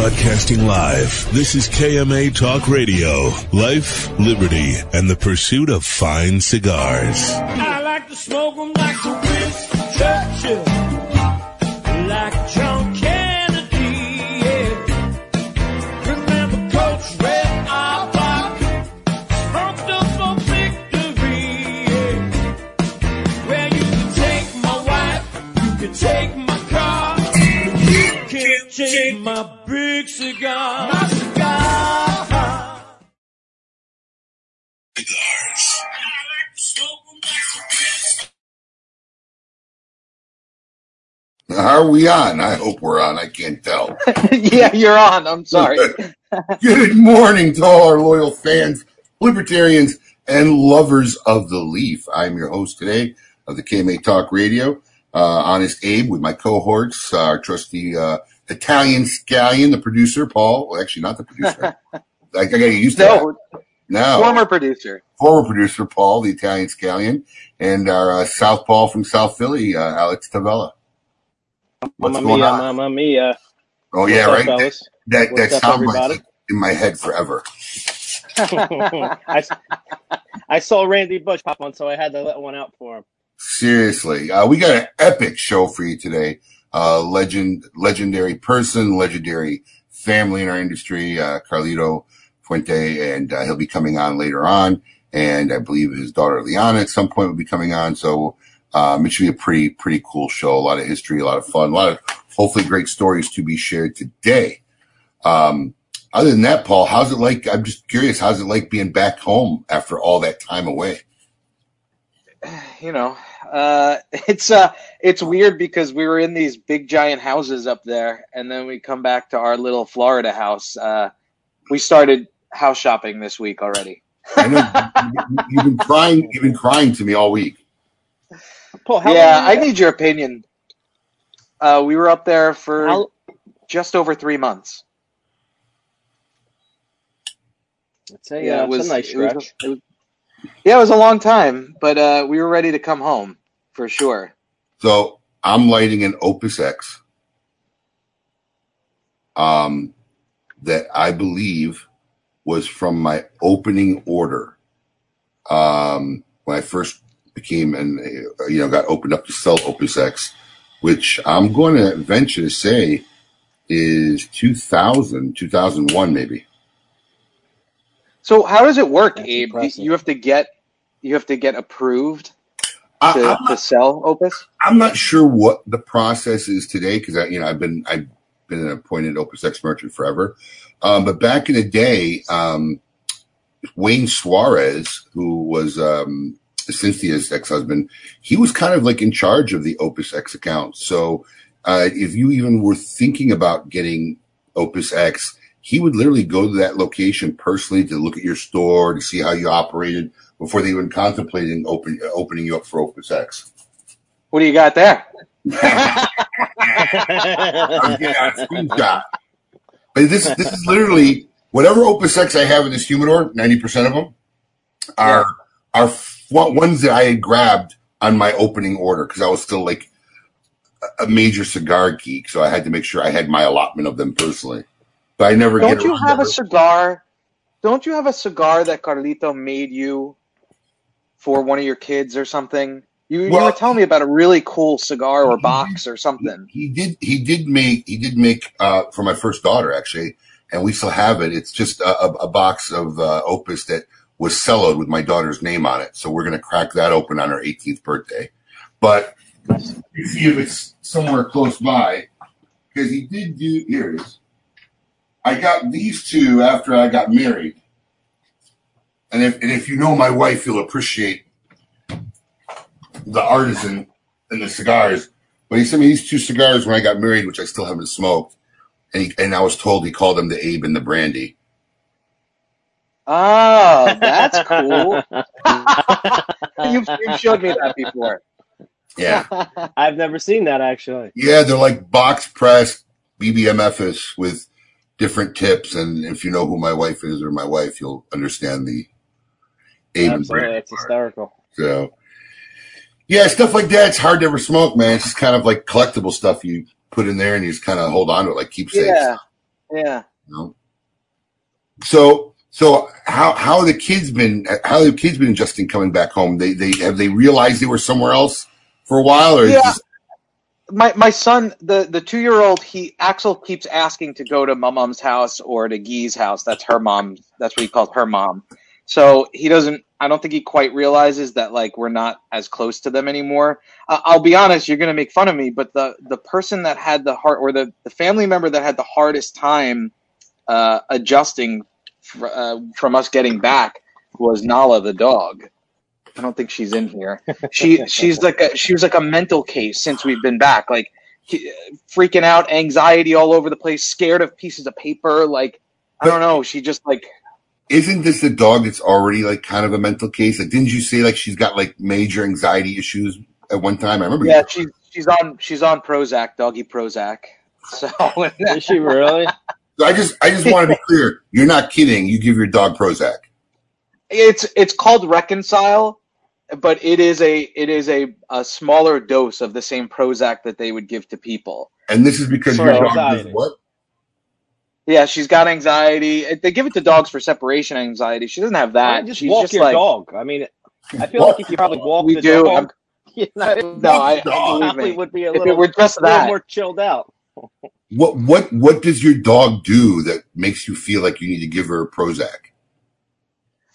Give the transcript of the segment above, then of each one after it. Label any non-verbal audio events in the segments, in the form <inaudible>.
Broadcasting live. This is KMA Talk Radio. Life, liberty, and the pursuit of fine cigars. I like to smoke 'em like the Winston Churchill, like John Kennedy. Yeah. Remember Coach Red Auerbach, pumped up for victory. Yeah. Well, you can take my wife, you can take my car, you can take my cigar. My cigar. Cigars. I like to smoke 'em like the Winston Are we on? I hope we're on. I can't tell. <laughs> yeah, you're on. I'm sorry. <laughs> Good morning to all our loyal fans, libertarians, and lovers of the leaf. I'm your host today of the KMA Talk Radio, uh, Honest Abe, with my cohorts, our trusty uh, Italian scallion, the producer, Paul. Well, actually, not the producer. <laughs> I, I got used to No, that. No, former producer. former producer, Paul, the Italian scallion, and our uh, Southpaw from South Philly, uh, Alex Tavella. What's Mamma going mia, on? mamma mia. Oh, yeah, What's right? fellas? That, that What's up, sound everybody? bites in my head forever. <laughs> <laughs> I, I saw Randy Bush pop on, so I had to let one out for him. Seriously, uh, we got an epic show for you today. Uh, legend, legendary person, legendary family in our industry, uh, Carlito Fuente, and uh, he'll be coming on later on. And I believe his daughter Liana at some point will be coming on. So um, it should be a pretty, pretty cool show. A lot of history, a lot of fun, a lot of hopefully great stories to be shared today. Um, other than that, Paul, how's it like? I'm just curious. How's it like being back home after all that time away? <sighs> You know, uh, <laughs> it's uh, it's weird because we were in these big giant houses up there, and then we come back to our little Florida house. Uh, we started house shopping this week already. <laughs> I know you- you've been crying. You've been crying to me all week. Paul, how yeah, I need your opinion. Uh, we were up there for How, just over three months. it's a, Yeah, uh, it was- a nice it was stretch. it was- Yeah, it was a long time, but uh, we were ready to come home for sure. So I'm lighting an Opus X, um, that I believe was from my opening order. Um, when I first became and uh, you know got opened up to sell Opus X, which I'm going to venture to say is 2000, 2001 maybe. So how does it work, That's Abe? impressive. You have to get you have to get approved I, to, I'm to sell Opus. I'm not sure what the process is today because I, you know, I've been I've been an appointed Opus X merchant forever. Um, but back in the day, um, Wayne Suarez, who was um, Cynthia's ex-husband, he was kind of like in charge of the Opus X account. So uh, if you even were thinking about getting Opus X, he would literally go to that location personally to look at your store to see how you operated before they even contemplating open, opening you up for Opus X. What do you got there? <laughs> I'm getting on screenshot. But this this is literally whatever Opus X I have in this humidor. Ninety percent of them are are f- ones that I had grabbed on my opening order because I was still like a major cigar geek, so I had to make sure I had my allotment of them personally. But I never Don't you have a cigar? Don't you have a cigar that Carlito made you for one of your kids or something? You, you were telling me about a really cool cigar or box or something. he did he did make he did make uh for my first daughter actually and we still have it it's just a, a, box of uh, opus that was celloed with my daughter's name on it so we're going to crack that open on her 18th birthday but see if it's somewhere close by because he did do here it is i got these two after i got married and if and if you know my wife you'll appreciate the artisan and the cigars but he sent me these two cigars when I got married, which I still haven't smoked. And, he, and I was told he called them the Abe and the Brandy. Oh, that's cool. <laughs> you've, you've showed me that before. Yeah. <laughs> I've never seen that actually. Yeah, they're like box pressed BBMFs with different tips. And if you know who my wife is or my wife, you'll understand the Absolutely, it's hysterical. So, yeah, stuff like that. It's hard to ever smoke, man. It's just kind of like collectible stuff you put in there and you just kind of hold on to it like keepsakes. Yeah. Yeah. You know? So so how how the kids been how have the kids been adjusting coming back home? They they have they realized they were somewhere else for a while or Yeah. this- my my son, the the two year old, he Axel keeps asking to go to my mom's house or to Guy's house. That's her mom. That's what he calls her mom. So he doesn't. I don't think he quite realizes that like we're not as close to them anymore. Uh, I'll be honest. You're gonna make fun of me, but the the person that had the heart or the the family member that had the hardest time uh, adjusting fr- uh, from us getting back was Nala the dog. I don't think she's in here. She she's like a she was like a mental case since we've been back. Like he- freaking out, anxiety all over the place, scared of pieces of paper. Like I don't know. She just like isn't this the dog that's already like kind of a mental case? Like didn't you say like she's got like major anxiety issues at one time? I remember yeah. She's she's on she's on Prozac, doggy Prozac. <laughs> So Is she really? So I just I just want to be clear. You're not kidding. You give your dog Prozac. it's it's called Reconcile, but it is a it is a, a smaller dose of the same Prozac that they would give to people. And this is because For your dog does what? Yeah, she's got anxiety. Uh, they give it to dogs for separation anxiety. She doesn't have that. just she's walk just your like dog. I mean, I feel like if you probably walk we the do. dog, I'm- <laughs> you know, no, I, Dog. I believe me. would be a If it little, were just a little that, more chilled out. What what what does your dog do that makes you feel like you need to give her Prozac?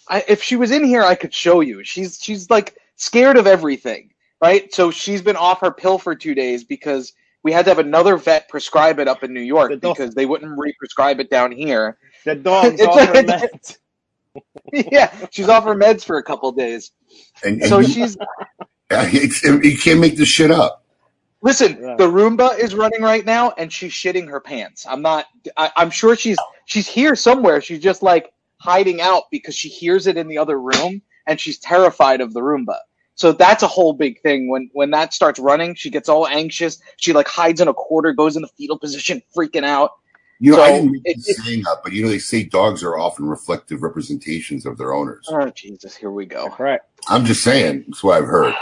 I, if she was in here, I could show you. She's she's like scared of everything, right? So she's been off her pill for two days because we had to have another vet prescribe it up in New York The dog- because they wouldn't re-prescribe it down here. The dog's It's <laughs> off her meds. <laughs> yeah, she's off her meds for a couple days. And, and So you, she's <laughs> it's, you can't make this shit up. listen. Yeah. The Roomba is running right now, and she's shitting her pants. I'm not. I, I'm sure she's she's here somewhere. She's just like hiding out because she hears it in the other room, and she's terrified of the Roomba. So that's a whole big thing. When when that starts running, she gets all anxious. She like hides in a corner, goes in the fetal position, freaking out. You know, So, I didn't make it- this saying up, but you know they say dogs are often reflective representations of their owners. Oh Jesus, here we go. Right. I'm just saying. That's what I've heard.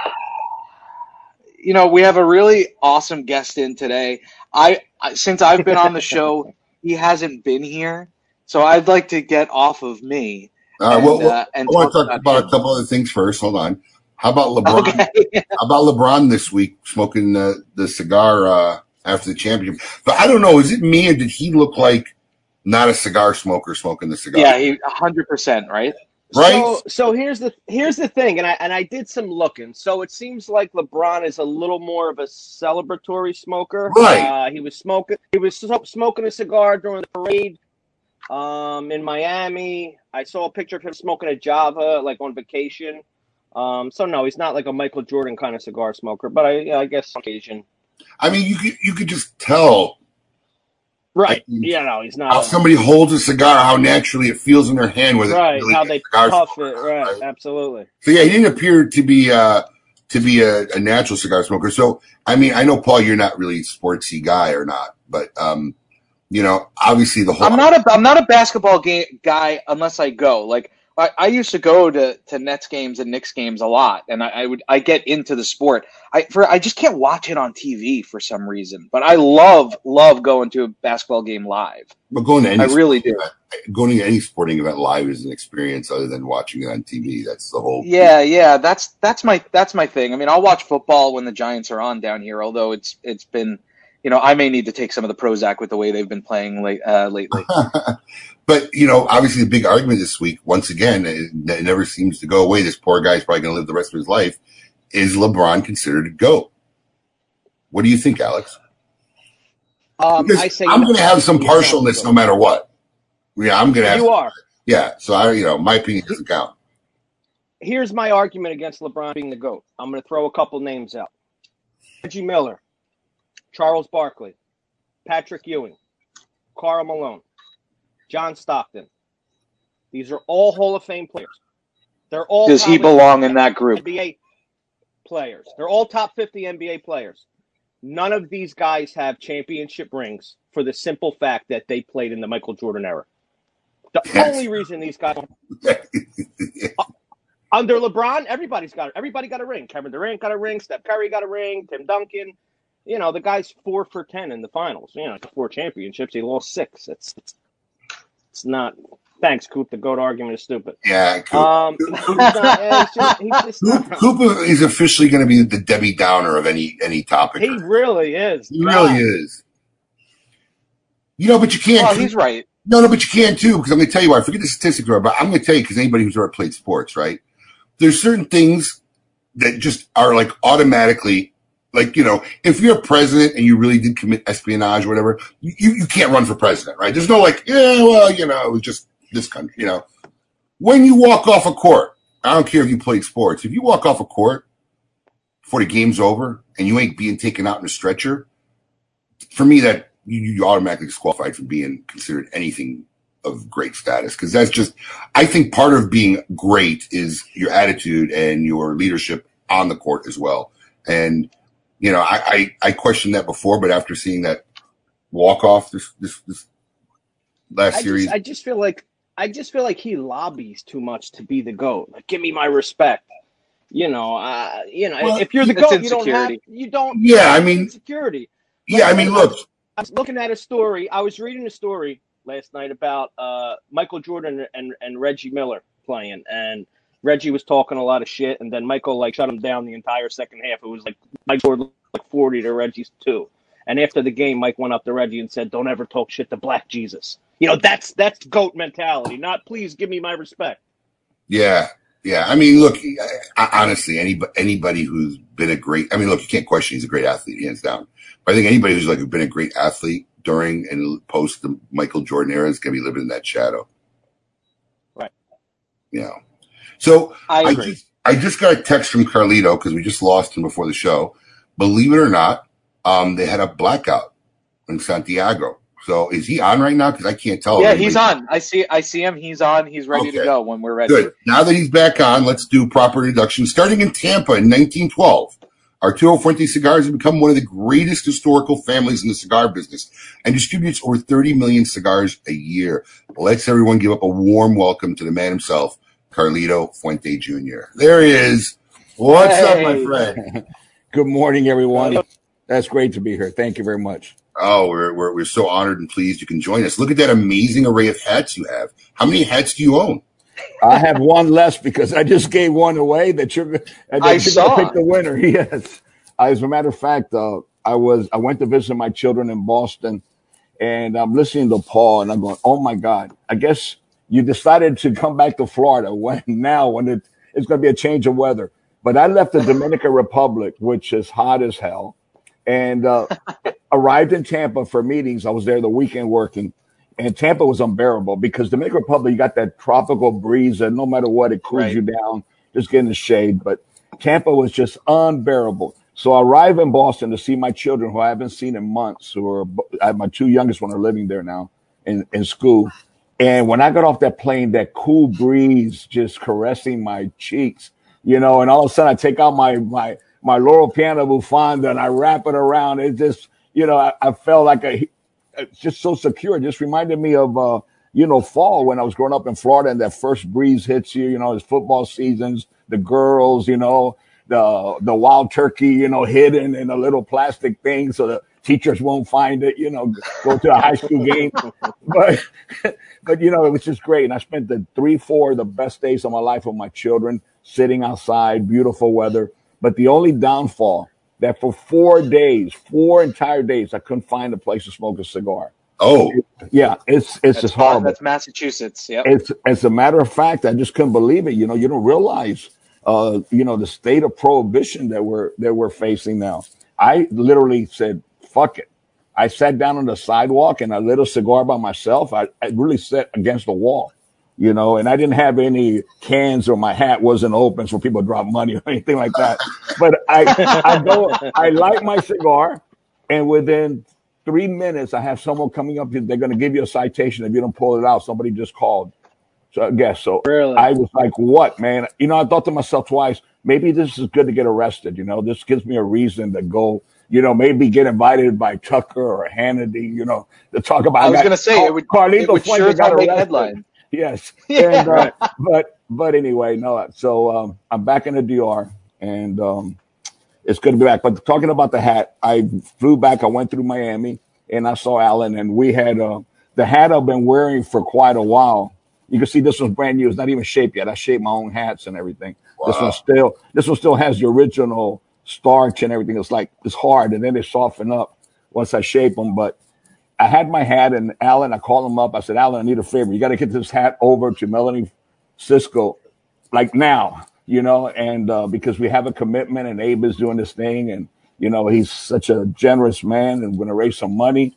you know, we have a really awesome guest in today. I, I since I've been on the show, he hasn't been here, so I'd like to get off of me. Uh, and, well, well, uh, and I want to talk about about a couple other things first. Hold on. How about <laughs> LeBron? Okay. How about LeBron this week smoking the, the cigar uh, after the championship? But I don't know. Is it me or did he look like not a cigar smoker smoking the cigar? yeah, he hundred percent right. Right? So, so here's the here's the thing, and I and I did some looking. So it seems like LeBron is a little more of a celebratory smoker. Right. Uh, he was smoking. He was smoking a cigar during the parade um, in Miami. I saw a picture of him smoking a Java, like on vacation. Um, so no, he's not like a Michael Jordan kind of cigar smoker, but I, I guess occasion. I mean, you could, you could just tell Right. Yeah, no, he's how not. somebody holds a cigar, how naturally it feels in their hand with right. really How they puff smoker, it. Right. Absolutely. So yeah, he didn't appear to be uh to be a, a natural cigar smoker. So I mean, I know Paul, you're not really a sportsy guy or not, but um, you know, obviously the whole I'm not a I'm not a basketball game guy unless I go. Like I, I used to go to, to Nets games and Knicks games a lot, and I, I would I get into the sport. I for I just can't watch it on TV for some reason, but I love love going to a basketball game live. but going to any I really do. going to any sporting event live is an experience other than watching it on TV. That's the whole Yeah, yeah, that's that's my that's my thing. I mean, I'll watch football when the Giants are on down here, although it's it's been, you know, I may need to take some of the Prozac with the way they've been playing late uh, lately. <laughs> but you know, obviously the big argument this week, once again, it, it never seems to go away. This poor guy's probably going to live the rest of his life. Is LeBron considered a GOAT? What do you think, Alex? Um, I say I'm going to have some partialness no matter what. Yeah, I'm going to have. You are. Yeah, so I, you know, my opinion doesn't count. Here's my argument against LeBron being the GOAT. I'm going to throw a couple names out Reggie Miller, Charles Barkley, Patrick Ewing, Karl Malone, John Stockton. These are all Hall of Fame players. They're all Does he belong in that group? NBA players. They're all top 50 NBA players. None of these guys have championship rings for the simple fact that they played in the Michael Jordan era. The Yes. only reason these guys <laughs> under LeBron, everybody's got everybody got a ring. Kevin Durant got a ring. Steph Curry got a ring. Tim Duncan. You know, the guy's four for ten in the finals. You know, four championships. He lost six. It's it's, it's not. Thanks, Coop. The goat argument is stupid. Yeah, Coop. Um, <laughs> not, he's just, he's just Coop. Coop is officially going to be the Debbie Downer of any any topic. He really is. He really is. You know, but you can't. He's right. No, no, but you can too, because I'm going to tell you why. I forget the statistics, but I'm going to tell you because anybody who's ever played sports, right? There's certain things that just are like automatically, like, you know, if you're president and you really did commit espionage or whatever, you, you can't run for president, right? There's no like, yeah, well, you know, it was just this country, you know. When you walk off a court, I don't care if you played sports, if you walk off a court before the game's over and you ain't being taken out in a stretcher, for me, that you, you automatically disqualified from being considered anything of great status because that's just i think part of being great is your attitude and your leadership on the court as well and you know i i, I questioned that before but after seeing that walk off this this, this last I series just, I just feel like I just feel like he lobbies too much to be the goat. Like, give me my respect. You know, uh, you know, Well, if you're the goat, you don't have you don't. Yeah, I mean- insecurity. yeah i mean look I was looking at a story. I was reading a story last night about uh, Michael Jordan and, and Reggie Miller playing, and Reggie was talking a lot of shit, and then Michael like shut him down the entire second half. It was like Mike Jordan like forty to Reggie's two, and after the game, Mike went up to Reggie and said, "Don't ever talk shit to Black Jesus." You know, that's that's goat mentality. Not please give me my respect. Yeah, yeah. I mean, look. I, honestly, anybody anybody who's been a great. I mean, look, you can't question he's a great athlete, hands down. But I think anybody who's like been a great athlete during and post the Michael Jordan era is going to be living in that shadow. Right. You know. So I I just I just got a text from Carlito because we just lost him before the show. Believe it or not, um, they had a blackout in Santiago. So is he on right now? Because I can't tell. yeah, he's on. I see. I see him. He's on. He's ready to go when we're ready. Good. Now that he's back on, let's do proper introduction. Starting in Tampa in 1912, Arturo Fuente Cigars has become one of the greatest historical families in the cigar business and distributes over 30 million cigars a year. Let's everyone give up a warm welcome to the man himself, Carlito Fuente Jr. There he is. What's up, my friend? <laughs> Good morning, everyone. That's great to be here. Thank you very much. Oh, we're, we're, we're so honored and pleased you can join us. Look at that amazing array of hats you have. How many hats do you own? I have one less because I just gave one away that you're, that I you're going saw. to pick the winner. <laughs> Yes. As a matter of fact, uh, I was I went to visit my children in Boston, and I'm listening to Paul, and I'm going, "Oh my God! I guess you decided to come back to Florida when <laughs> now when it, it's going to be a change of weather." But I left the Dominican <laughs> Republic, which is hot as hell, and uh, <laughs> arrived in Tampa for meetings. I was there the weekend working, and Tampa was unbearable because Dominican Republic, you got that tropical breeze, and no matter what, it cools Right. you down. Just get in the shade. But Tampa was just unbearable. So I arrive in Boston to see my children, who I haven't seen in months. Who are I have my two youngest one are living there now in in school. And when I got off that plane, that cool breeze just caressing my cheeks, you know, and all of a sudden I take out my my my Loro Piana bufanda and I wrap it around. It just, you know, I, I felt like a it's just so secure. It just reminded me of uh, you know, fall when I was growing up in Florida and that first breeze hits you, you know, it's football seasons, the girls, you know, the the wild turkey, you know, hidden in a little plastic thing so the teachers won't find it, you know, go to a high school game. <laughs> But but you know, it was just great. And I spent the three, four of the best days of my life with my children, sitting outside, beautiful weather. But the only downfall that for four days, four entire days, I couldn't find a place to smoke a cigar. Oh, Yeah, it's it's That's, just Bo- horrible. that's Massachusetts. Yep. It's as a matter of fact, I just couldn't believe it. You know, you don't realize, uh, you know, the state of prohibition that we're that we're facing now. I literally said, "Fuck it." I sat down on the sidewalk and I lit a cigar by myself. I, I really sat against the wall, you know, and I didn't have any cans or my hat wasn't open so people drop money <laughs> or anything like that. But I, I go, I light my cigar, and within three minutes, I have someone coming up. They're going to give you a citation if you don't pull it out. Somebody just called. So I guess so. Really? I was like, "What, man?" You know, I thought to myself twice. Maybe this is good to get arrested. You know, this gives me a reason to go. You know, maybe get invited by Tucker or Hannity. You know, to talk about. I was gonna say, it would- Carlito it would Fuente sure got hell make arrested. headlines. Yes. <laughs> Yeah. And, uh, but but anyway, no. So um, I'm back in the DR, and um, it's good to be back. But talking about the hat, I flew back. I went through Miami and I saw Alan, and we had uh, the hat I've been wearing for quite a while. You can see this one's brand new. It's not even shaped yet. I shaped my own hats and everything. This one still, this one still has the original starch and everything. It's like it's hard, and then they soften up once I shape them. But I had my hat, and Alan, I called him up. I said, Alan, I need a favor. You got to get this hat over to Melanie Cisco like now, you know, and uh, because we have a commitment and Abe is doing this thing and, you know, he's such a generous man and we're going to raise some money.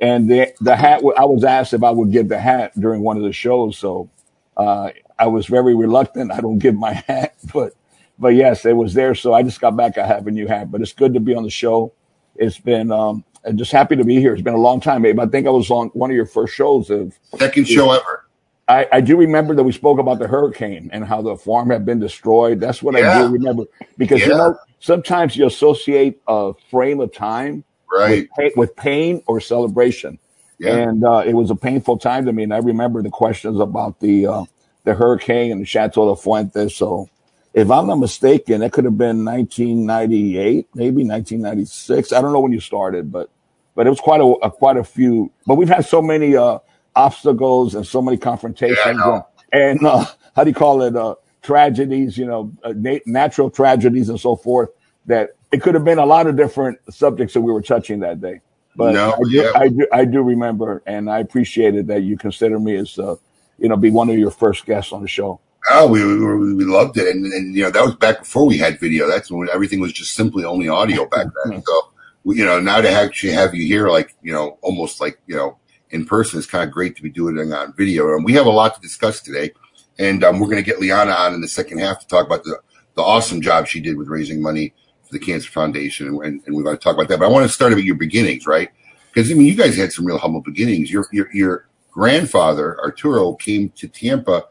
And the, the hat, I was asked if I would give the hat during one of the shows. So uh, I was very reluctant. I don't give my <laughs> hat, but, but yes, it was there. So I just got back. I have a new hat, but it's good to be on the show. It's been, um, I'm just happy to be here. It's been a long time, Abe. I think I was on one of your first shows of, Second show ever. I, I do remember that we spoke about the hurricane and how the farm had been destroyed. That's what I do remember because you know sometimes you associate a frame of time Right. with, with pain or celebration, Yeah. and uh, it was a painful time to me. And I remember the questions about the uh, the hurricane and the Chateau de Fuentes. So, if I'm not mistaken, it could have been 1998, maybe 1996. I don't know when you started, but but it was quite a, a quite a few. But we've had so many uh, obstacles and so many confrontations Yeah, and, and uh, how do you call it? Uh, tragedies, you know, uh, na- natural tragedies and so forth. That it could have been a lot of different subjects that we were touching that day. But No, I, do, yeah. I do, I do remember, and I appreciated that you consider me as, uh, you know, be one of your first guests on the show. Oh, we, we, we loved it. And, and, you know, that was back before we had video. That's when everything was just simply only audio back then. So, we, you know, now to actually have you here, like, you know, almost like, you know, in person is kind of great to be doing it on video. And we have a lot to discuss today. And um, we're going to get Liana on in the second half to talk about the, the awesome job she did with raising money for the Cancer Foundation. And, and we're going to talk about that. But I want to start about your beginnings, right? Because, I mean, you guys had some real humble beginnings. Your, your, your grandfather, Arturo, came to Tampa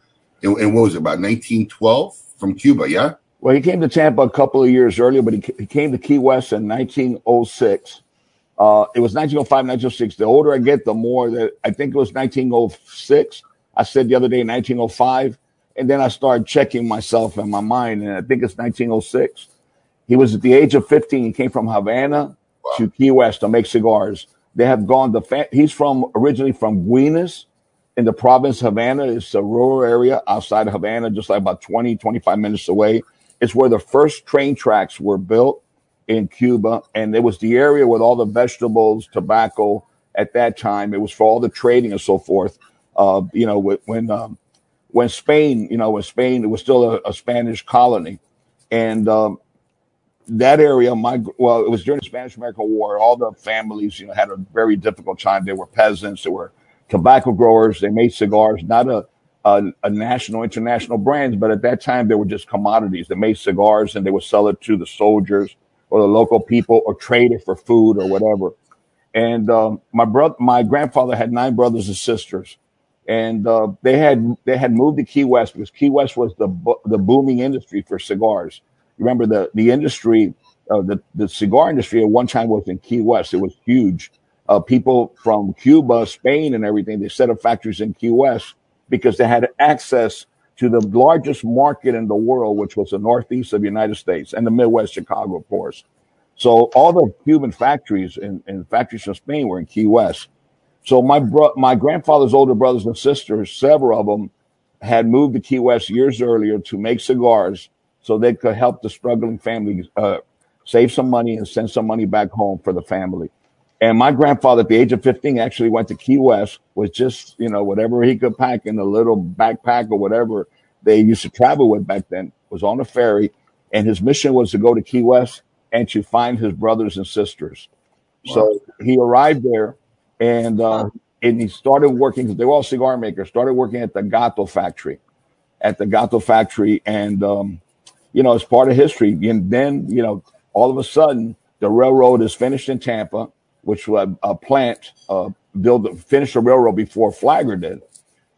in, in what was it, about 1912 from Cuba, yeah? Well, he came to Tampa a couple of years earlier, but he, he came to Key West in 1906. Uh, it was 1905, 1906. The older I get, the more that I think it was 1906. I said the other day 1905, and then I started checking myself and my mind, and I think it's 1906. He was at the age of 15. He came from Havana to Key West to make cigars. They have gone the fa- he's from originally from Güines in the province of Havana. It's a rural area outside of Havana, just like about 20, 25 minutes away. It's where the first train tracks were built in Cuba. And it was the area with all the vegetables, tobacco at that time. It was for all the trading and so forth. Uh, you know, when, um, when Spain, you know, when Spain, it was still a, a Spanish colony. And, um, that area, my well, it was during the Spanish American War. All the families, you know, had a very difficult time. They were peasants. They were tobacco growers. They made cigars, not a a, a national, international brands, but at that time they were just commodities. They made cigars and they would sell it to the soldiers or the local people or trade it for food or whatever. And um, my brother, my grandfather had nine brothers and sisters, and uh, they had they had moved to Key West because Key West was the bo- the booming industry for cigars. Remember the the industry, uh, the the cigar industry at one time was in Key West. It was huge. Uh, people from Cuba, Spain, and everything they set up factories in Key West because they had access to the largest market in the world, which was the northeast of the United States and the Midwest, Chicago, of course. So all the Cuban factories and, and factories from Spain were in Key West. So my bro- my grandfather's older brothers and sisters, several of them, had moved to Key West years earlier to make cigars so they could help the struggling family uh, save some money and send some money back home for the family. And my grandfather, at the age of 15, actually went to Key West with just, you know, whatever he could pack in a little backpack or whatever they used to travel with back then, was on a ferry. And his mission was to go to Key West and to find his brothers and sisters. So he arrived there and, uh, and he started working, they were all cigar makers, started working at the Gato factory, at the Gato factory. And, um, you know, it's part of history. And then, you know, all of a sudden, the railroad is finished in Tampa, which was a, a plant, uh, build, finish the railroad before Flagler did.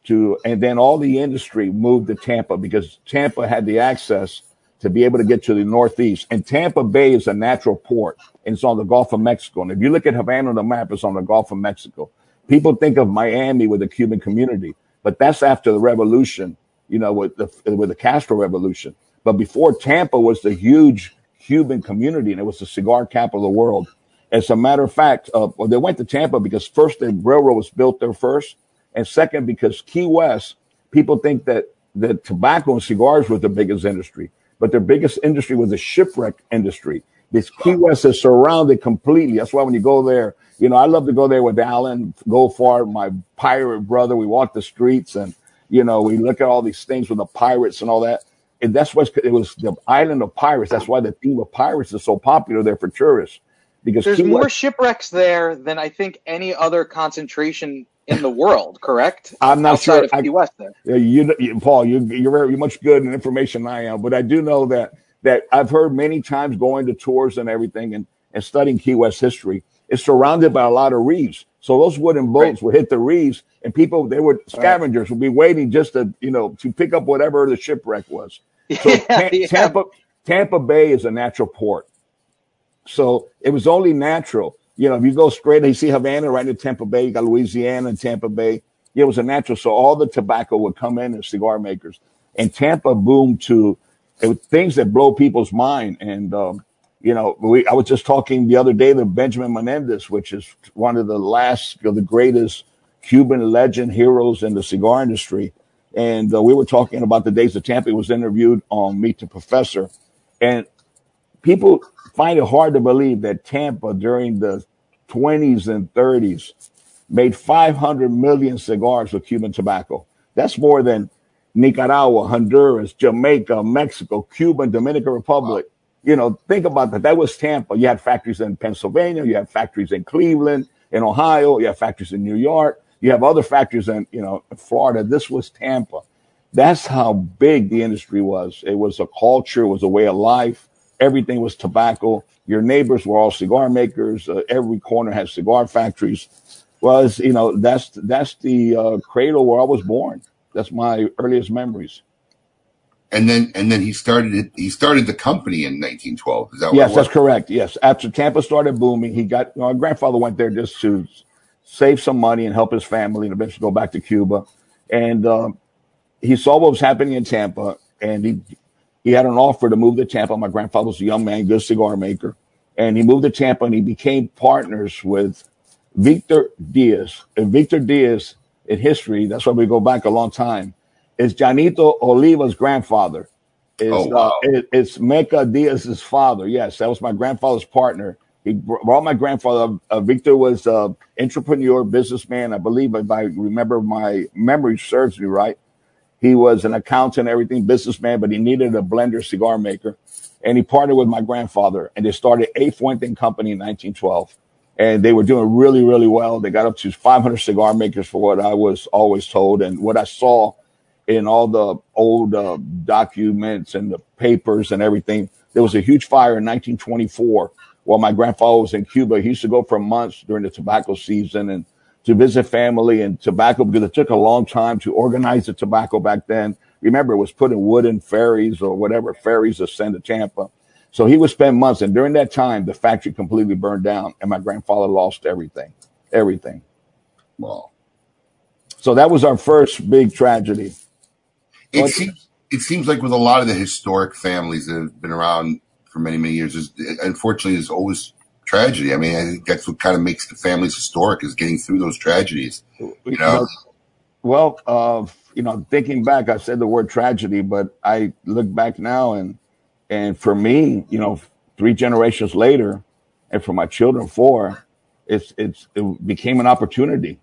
To and then all the industry moved to Tampa because Tampa had the access to be able to get to the Northeast. And Tampa Bay is a natural port, and it's on the Gulf of Mexico. And if you look at Havana on the map, it's on the Gulf of Mexico. People think of Miami with the Cuban community, but that's after the revolution, you know, with the with the Castro revolution. But before Tampa was the huge Cuban community, and it was the cigar capital of the world. As a matter of fact, uh, they went to Tampa because first the railroad was built there first, and second because Key West, people think that that tobacco and cigars was the biggest industry, but their biggest industry was the shipwreck industry. This Key West is surrounded completely. That's why when you go there, you know, I love to go there with Alan Goldfarb, my pirate brother. We walk the streets and, you know, we look at all these things with the pirates and all that. And that's what it was the island of pirates. That's why the theme of pirates is so popular there for tourists. Because There's more shipwrecks there than I think any other concentration in the world. Correct? <laughs> I'm not Outside sure. of I- Key West there. You, you Paul, you, you're very much good in information than I am, but I do know that that I've heard many times going to tours and everything and, and studying Key West history. It's surrounded by a lot of reefs. So those wooden boats would hit the reefs and people, they were scavengers would be waiting just to, you know, to pick up whatever the shipwreck was. So <laughs> Yeah, Ta- yeah. Tampa, Tampa Bay is a natural port. So it was only natural. You know, if you go straight, you see Havana right in Tampa Bay, you got Louisiana and Tampa Bay. It was a natural. So all the tobacco would come in as cigar makers. And Tampa boomed to things that blow people's mind. And, um, you know, we, I was just talking the other day to Benjamin Menendez, which is one of the last, of the greatest Cuban legend heroes in the cigar industry. And uh, we were talking about the days of Tampa. He was interviewed on Meet the Professor. And people find it hard to believe that Tampa during the 20s and 30s made 500 million cigars with Cuban tobacco. That's more than Nicaragua, Honduras, Jamaica, Mexico, Cuba, Dominican Republic. You know, think about that. That was Tampa. You had factories in Pennsylvania, you had factories in Cleveland, in Ohio, you have factories in New York, you have other factories in, you know, Florida. This was Tampa. That's how big the industry was. It was a culture, it was a way of life. Everything was tobacco. Your neighbors were all cigar makers. Uh, every corner had cigar factories. Well, it's, you know, that's that's the uh, cradle where I was born. That's my earliest memories. And then and then he started it. He started the company in 1912. Is that what Yes, that's correct. Yes, after Tampa started booming, he got. My grandfather went there just to save some money and help his family, and eventually go back to Cuba. And um, he saw what was happening in Tampa, and he he had an offer to move to Tampa. My grandfather was a young man, good cigar maker, and he moved to Tampa, and he became partners with Victor Diaz. And Victor Diaz, in history, that's why we go back a long time, is Janito Oliva's grandfather. Is Oh, wow. uh, it, it's Meca Diaz's father. Yes, that was my grandfather's partner. He brought my grandfather. Uh, Victor was an entrepreneur, businessman. I believe, if I remember my memory serves me right, he was an accountant, everything, businessman, but he needed a blender cigar maker. And he partnered with my grandfather and they started A Fuente Company in 1912. And they were doing really, really well. They got up to 500 cigar makers for what I was always told. And what I saw in all the old uh, documents and the papers and everything, there was a huge fire in 1924 while my grandfather was in Cuba. He used to go for months during the tobacco season and to visit family and tobacco because it took a long time to organize the tobacco back then. Remember, it was put in wooden ferries or whatever ferries to send to Tampa. So he would spend months, and during that time, the factory completely burned down, and my grandfather lost everything, everything. Well, So that was our first big tragedy. it What- seems it seems like with a lot of the historic families that have been around for many many years, is unfortunately there's always tragedy. I mean, I think that's what kind of makes the families historic is getting through those tragedies. You know, Well, uh, you know, thinking back, I said the word tragedy, but I look back now and and for me, you know, three generations later, and for my children four, it's it's it became an opportunity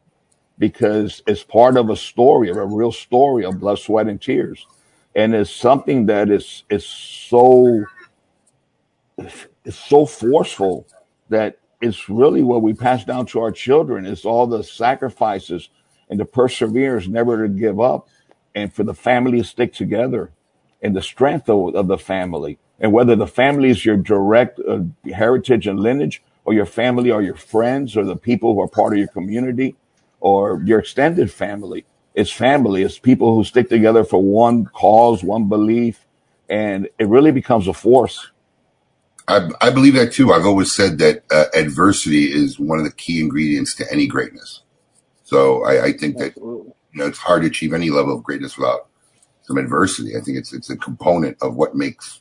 because it's part of a story, of a real story of blood, sweat, and tears, and it's something that is is so it's so forceful that it's really what we pass down to our children. It's all the sacrifices and the perseverance never to give up and for the family to stick together and the strength of, of the family and whether the family is your direct uh, heritage and lineage or your family or your friends or the people who are part of your community or your extended family it's family it's people who stick together for one cause one belief and it really becomes a force I, I believe that too. I've always said that uh, adversity is one of the key ingredients to any greatness. So I, I think that you know it's hard to achieve any level of greatness without some adversity. I think it's it's a component of what makes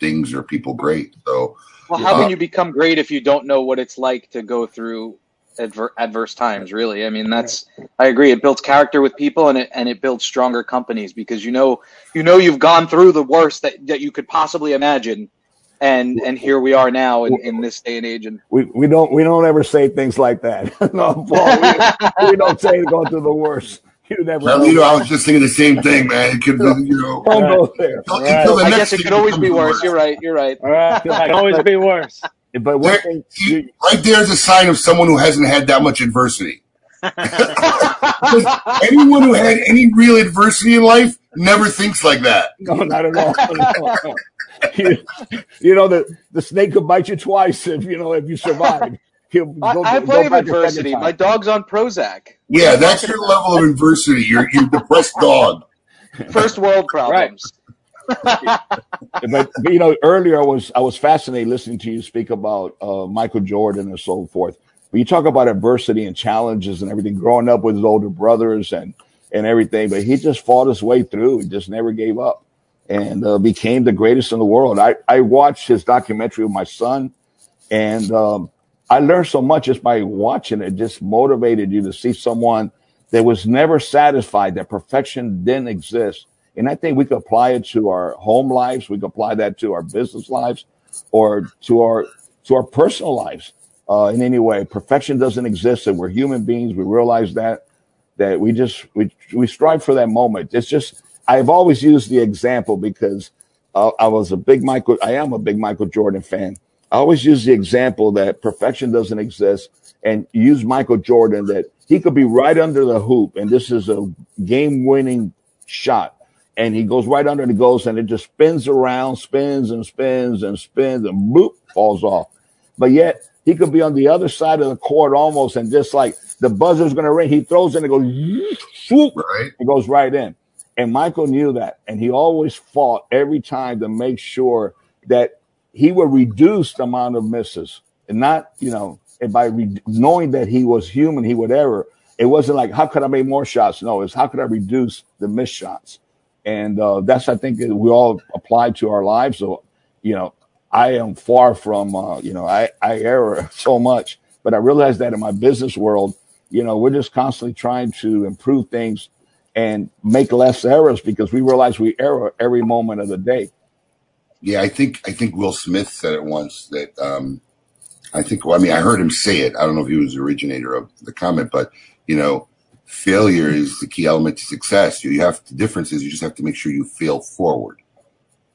things or people great. So Well, how Uh, can you become great if you don't know what it's like to go through adver- adverse times? Really, I mean, that's I agree. It builds character with people, and it and it builds stronger companies because you know you know you've gone through the worst that, that you could possibly imagine, and and here we are now in, in this day and age. And We, we don't we don't ever say things like that. <laughs> no, Paul, we, <laughs> we don't say go through the worst. You never Well, know. I was just thinking the same thing, man. It could, you know, <laughs> Don't go there. until- Right. until the I next guess it could always be worse. worse. You're right. You're right. All right, it can always be worse. But one There- thing, you, right there's a sign of someone who hasn't had that much adversity. Anyone who had any real adversity in life never thinks like that. no, not at all. No. You, you know the the snake could bite you twice if you know if you survive. He'll <laughs> I, go, I have go of back a second adversity. My dog's on Prozac. Yeah, that's your level of adversity. You're you're depressed dog. First world <laughs> problems. <laughs> but, but you know, earlier I was I was fascinated listening to you speak about uh, Michael Jordan and so forth. But you talk about adversity and challenges and everything, growing up with his older brothers and and everything. But he just fought his way through. He just never gave up and uh, became the greatest in the world. I I watched his documentary with my son, and um, I learned so much just by watching it. Just motivated you to see someone that was never satisfied, that perfection didn't exist. And I think we could apply it to our home lives. We could apply that to our business lives or to our, to our personal lives. Uh, in any way, perfection doesn't exist and we're human beings. We realize that, that we just, we, we strive for that moment. It's just, I've always used the example because uh, I was a big Michael, I am a big Michael Jordan fan. I always use the example that perfection doesn't exist and use Michael Jordan that he could be right under the hoop and this is a game winning shot. And he goes right under and he goes and it just spins around, spins and spins and spins and boop falls off. But yet he could be on the other side of the court almost and just like the buzzer's going to ring, he throws it and goes, <laughs> swoop, Right? it goes right in. And Michael knew that. And he always fought every time to make sure that he would reduce the amount of misses and not, you know, and by re- knowing that he was human, he would error. It wasn't like, how could I make more shots? No, it's how could I reduce the missed shots? And uh, that's, I think, we all apply to our lives. So, you know, I am far from, uh, you know, I, I error <laughs> so much, but I realize that in my business world, you know, we're just constantly trying to improve things and make less errors because we realize we error every moment of the day. Yeah, I think I think Will Smith said it once that um, I think well, I mean I heard him say it. I don't know if he was the originator of the comment, but you know, failure is the key element to success. You have the difference is you just have to make sure you fail forward.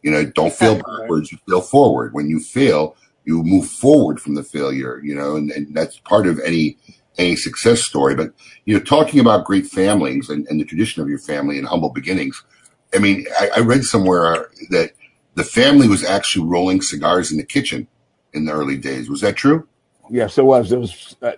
You know, don't fail backwards, you fail forward. When you fail, you move forward from the failure, you know, and, and that's part of any any success story. But you know, talking about great families and, and the tradition of your family and humble beginnings, I mean, I, I read somewhere that the family was actually rolling cigars in the kitchen in the early days. Was that true? Yes, it was. It was. Uh,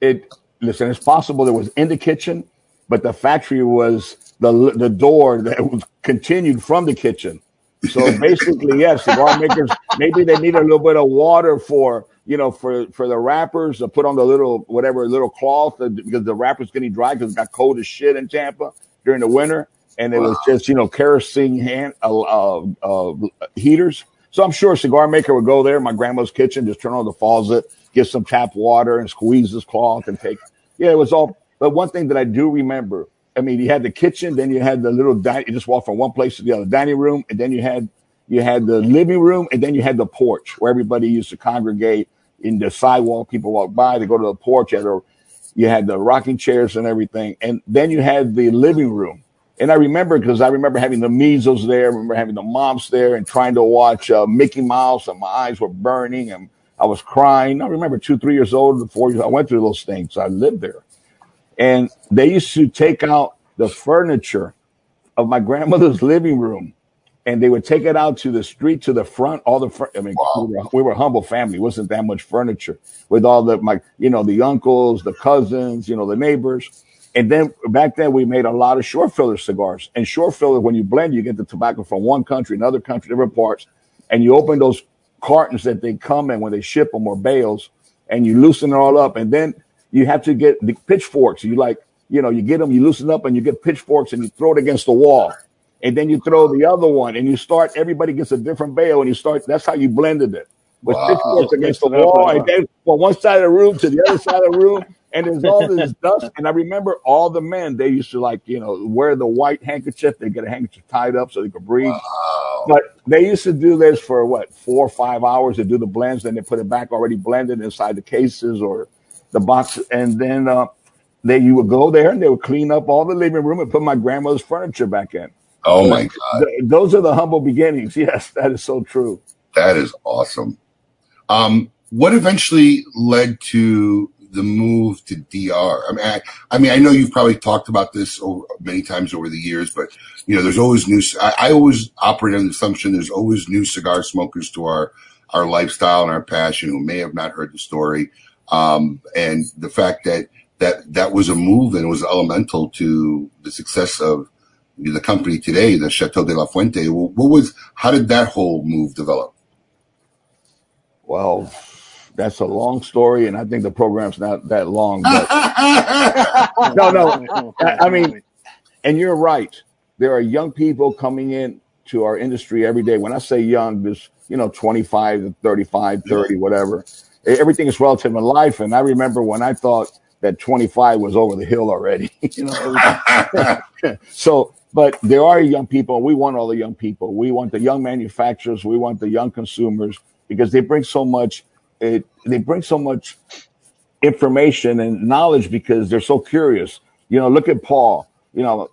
it. Listen, it's possible it was in the kitchen, but the factory was the the door that <laughs> was continued from the kitchen. So basically, yes, cigar makers maybe they need a little bit of water for you know for for the wrappers to put on the little whatever little cloth uh, because the wrapper's getting dry because it got cold as shit in Tampa during the winter, and it was just you know kerosene hand uh, uh, uh, heaters. So I'm sure a cigar maker would go there, my grandma's kitchen, just turn on the faucet, get some tap water, and squeeze this cloth and take. Yeah, it was all. But one thing that I do remember, I mean, you had the kitchen, then you had the little dining. You just walk from one place to the other, dining room, and then you had you had the living room, and then you had the porch where everybody used to congregate. In the sidewalk, people walk by, they go to the porch. You had, the, you had the rocking chairs and everything, and then you had the living room. And I remember because I remember having the measles there, I remember having the moms there, and trying to watch uh, Mickey Mouse, and my eyes were burning, and I was crying. I remember two, three years old, four years. I went through those things. I lived there, and they used to take out the furniture of my <laughs> grandmother's living room, and they would take it out to the street to the front. All the, fur- I mean, Wow. we, were, we were a humble family. It wasn't that much furniture with all the my, you know, the uncles, the cousins, you know, the neighbors. And then back then we made a lot of short filler cigars. And short filler, when you blend, you get the tobacco from one country, another country, different parts, and you open those cartons that they come in when they ship them or bales, and you loosen it all up, and then you have to get the pitchforks. You like, you know, you get them, you loosen up, and you get pitchforks, and you throw it against the wall, and then you throw the other one, and you start. Everybody gets a different bale, and you start. That's how you blended it with Wow. pitchforks Just against the mix it up wall, and then from one side of the room to the other side of the room, and there's all this dust. And I remember all the men they used to like, you know, wear the white handkerchief. They get a handkerchief tied up so they could breathe. Wow. But they used to do this for what four or five hours to do the blends, then they put it back already blended inside the cases or the box, and then uh, they you would go there and they would clean up all the living room and put my grandmother's furniture back in. Oh my God. th- those are the humble beginnings. Yes, that is so true. That is awesome. Um, what eventually led to the move to DR? I mean, I, I mean, I know you've probably talked about this over, many times over the years, but you know, there's always new. I, I always operate on the assumption there's always new cigar smokers to our our lifestyle and our passion who may have not heard the story. Um, and the fact that that that was a move and was elemental to the success of the company today, the Chateau de la Fuente. What was? How did that whole move develop? Well, that's a long story, and I think the program's not that long. But <laughs> no, no, I, mean, and you're right. There are young people coming in to our industry every day. When I say young, there's you know 25 to 35, 30, whatever. Everything is relative in life, and I remember when I thought that 25 was over the hill already. <laughs> you know, <laughs> so but there are young people we want all the young people. We want the young manufacturers. We want the young consumers because they bring so much it, they bring so much information and knowledge because they're so curious. You know look at paul. You know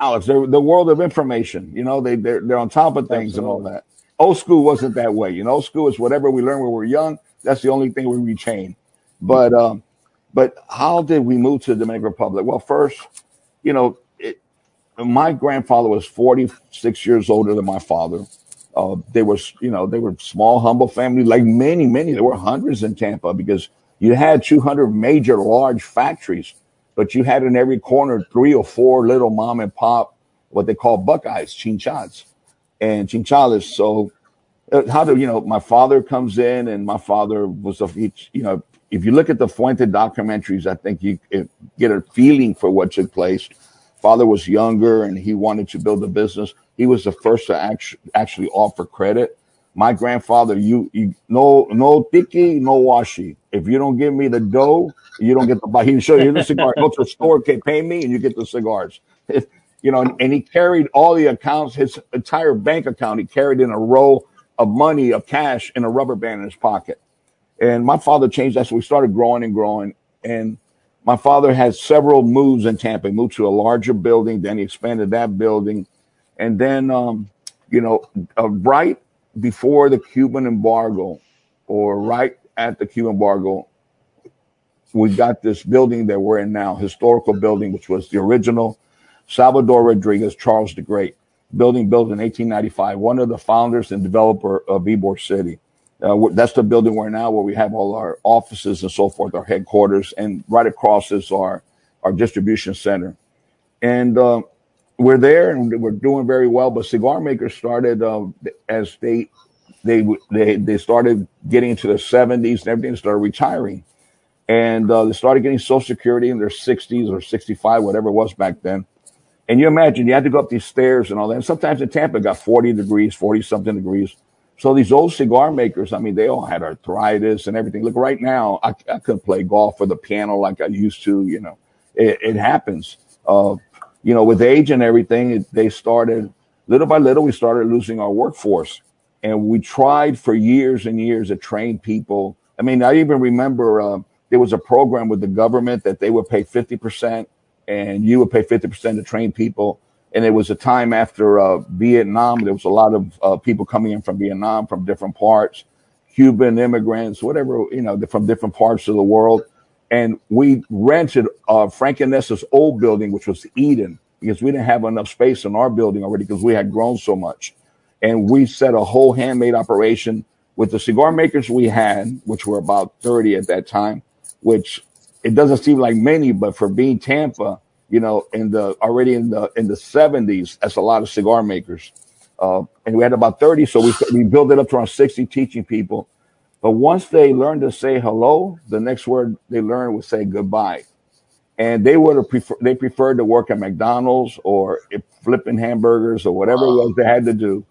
alex they're the world of information you know they they're, they're on top of things and all that. Old school wasn't that way you know. Old school is whatever we learned when we were young that's the only thing we retain. But um but how did we move to the dominican republic? Well first you know my grandfather was 46 years older than my father. Uh, they were, you know, they were small, humble family, like many, many. There were hundreds in Tampa because you had 200 major, large factories, but you had in every corner three or four little mom and pop, what they call Buckeyes, chinchads and chinchales. So uh, how do you know? My father comes in, and my father was a, you know, if you look at the Fuente documentaries, I think you get a feeling for what took place father was younger and he wanted to build a business. He was the first to actually actually offer credit. My grandfather, you, you no no tiki, no washi. If you don't give me the dough, you don't get the buy. He would show you the <laughs> cigar. Go to the store, okay, pay me, and you get the cigars. you know, and, and he carried all the accounts, his entire bank account. He carried in a roll of money of cash in a rubber band in his pocket. And my father changed that, so we started growing and growing. And my father had several moves in Tampa. He moved to a larger building, then he expanded that building, and then um, you know, uh, right before the Cuban embargo, or right at the Cuban embargo, we got this building that we're in now, historical building, which was the original Salvador Rodriguez, Charles the Great building built in 1895. One of the founders and developer of Ybor City. Uh, that's the building we're now, where we have all our offices and so forth, our headquarters, and right across is our our distribution center. And uh, we're there, and we're doing very well. But cigar makers started uh, as they they they they started getting into the 70s and everything started retiring and uh, they started getting social security in their 60s or 65 whatever it was back then and you imagine you had to go up these stairs and all that and sometimes in tampa it got 40 degrees 40 something degrees so these old cigar makers i mean they all had arthritis and everything look right now i, I couldn't play golf or the piano like i used to you know it, it happens uh, you know with age and everything it, they started little by little we started losing our workforce and we tried for years and years to train people. I mean, I even remember uh, there was a program with the government that they would pay 50% and you would pay 50% to train people. And it was a time after uh, Vietnam. There was a lot of uh, people coming in from Vietnam from different parts, Cuban immigrants, whatever, you know, from different parts of the world. And we rented uh, Frank and Nessa's old building, which was Eden, because we didn't have enough space in our building already because we had grown so much and we set a whole handmade operation with the cigar makers we had, which were about 30 at that time, which it doesn't seem like many, but for being Tampa, you know, in the already in the in the 70s, that's a lot of cigar makers. Uh, and we had about 30, so we we built it up to around 60 teaching people. But once they learned to say hello, the next word they learned was say goodbye and they would have prefer they preferred to work at McDonald's or if flipping hamburgers or whatever it was they had to do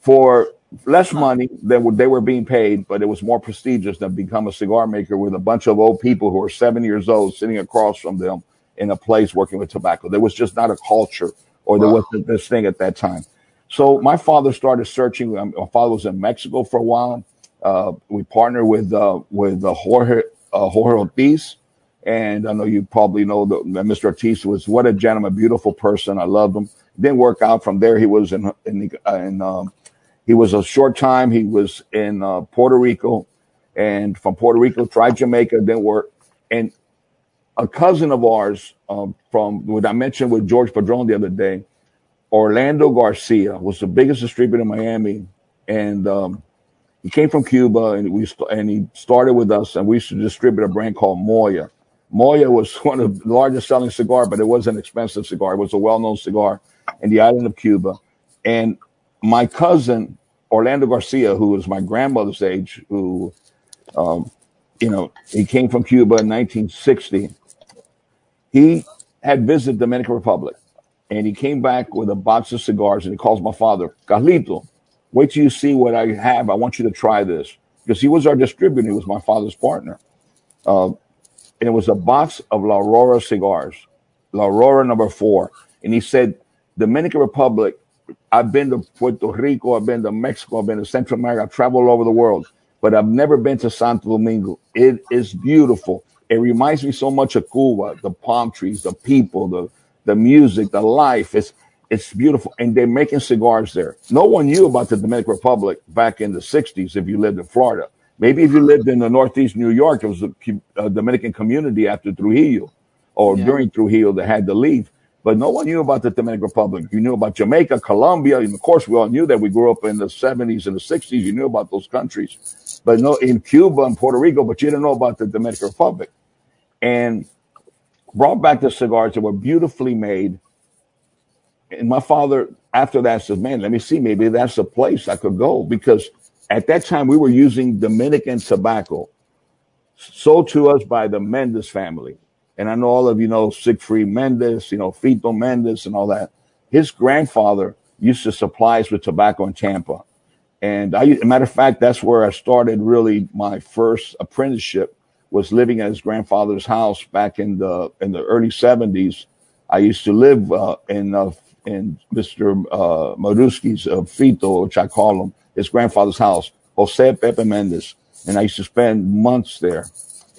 for less money than what they were being paid, but it was more prestigious than become a cigar maker with a bunch of old people who are seven years old sitting across from them in a place working with tobacco. There was just not a culture or there Wow. wasn't this thing at that time. So my father started searching. Um, my father was in Mexico for a while. Uh, we partnered with uh, with uh, Jorge uh, Jorge Ortiz, and I know you probably know that Mr. Ortiz was what a gentleman, beautiful person. I loved him. Didn't work out from there. He was in in, uh, in um, he was a short time. He was in uh, Puerto Rico, and from Puerto Rico tried Jamaica, didn't work. And a cousin of ours um, from what I mentioned with George Padron the other day, Orlando Garcia was the biggest distributor in Miami, and um, he came from Cuba, and we and he started with us, and we used to distribute a brand called Moya. Moya was <laughs> one of the largest selling cigar, but it was an expensive cigar. It was a well-known cigar in the island of Cuba, and my cousin Orlando Garcia, who was my grandmother's age, who um, you know he came from Cuba in 1960 he had visited Dominican Republic and he came back with a box of cigars and he calls my father, Carlito, wait till you see what I have. I want you to try this. Because he was our distributor, he was my father's partner. Uh, and it was a box of La Aurora cigars, La Aurora number four. And he said, Dominican Republic, I've been to Puerto Rico, I've been to Mexico, I've been to Central America, I've traveled all over the world, but I've never been to Santo Domingo. It is beautiful. It reminds me so much of Cuba, the palm trees, the people, the the music, the life. It's it's beautiful, and they're making cigars there. No one knew about the Dominican Republic back in the '60s if you lived in Florida. Maybe if you lived in the Northeast New York, it was a, a uh, Dominican community after Trujillo or Yeah. during Trujillo that had to leave. But no one knew about the Dominican Republic. You knew about Jamaica, Colombia, and of course we all knew that. We grew up in the 70s and the 60s. You knew about those countries, but no in Cuba and Puerto Rico. But you didn't know about the Dominican Republic. And brought back the cigars that were beautifully made. And my father, after that, said, Man, let me see, maybe that's a place I could go. Because at that time, we were using Dominican tobacco sold to us by the Mendes family. And I know all of you know Siegfried Mendes, you know, Fito Mendes and all that. His grandfather used to supply us with tobacco in Tampa. And I, a matter of fact, that's where I started really my first apprenticeship was living at his grandfather's house back in the in the early seventies. I used to live uh, in uh, in Mr. Uh, Maruski's uh, Fito, which I call him, his grandfather's house, Jose Pepe Mendes, and I used to spend months there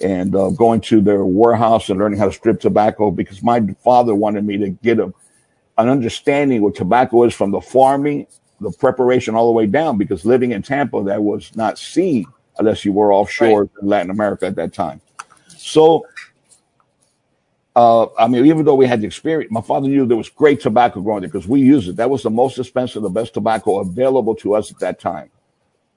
and uh, going to their warehouse and learning how to strip tobacco because my father wanted me to get a, an understanding what tobacco is from the farming, the preparation all the way down. Because living in Tampa, that was not seen unless you were offshore in Latin America at that time. So, uh, I mean, even though we had the experience, my father knew there was great tobacco growing there because we used it. That was the most expensive, the best tobacco available to us at that time.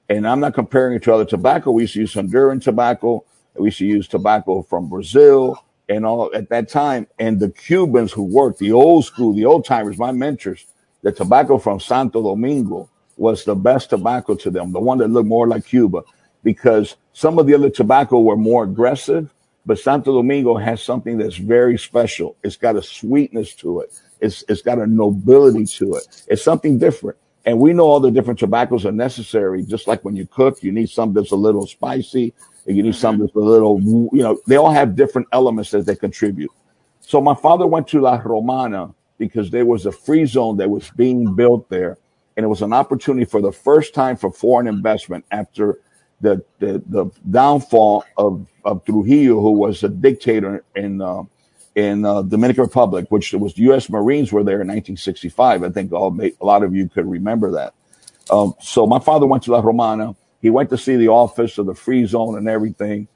And I'm not comparing it to other tobacco. We used to use Honduran tobacco. We used to use tobacco from Brazil and all at that time. And the Cubans who worked, the old school, the old timers, my mentors, the tobacco from Santo Domingo was the best tobacco to them, the one that looked more like Cuba, because some of the other tobacco were more aggressive, but Santo Domingo has something that's very special. It's got a sweetness to it. It's it's got a nobility to it. It's something different. And we know all the different tobaccos are necessary. Just like when you cook, you need something that's a little spicy, and you need mm-hmm. something that's a little, you know, they all have different elements that they contribute. So my father went to La Romana because there was a free zone that was being built there, and it was an opportunity for the first time for foreign investment after the the, the downfall of, of Trujillo, who was a dictator in uh, in uh, Dominican Republic, which was the U.S. Marines were there in 1965. I think all a lot of you could remember that. Um, so my father went to La Romana. He went to see the office of the free zone and everything.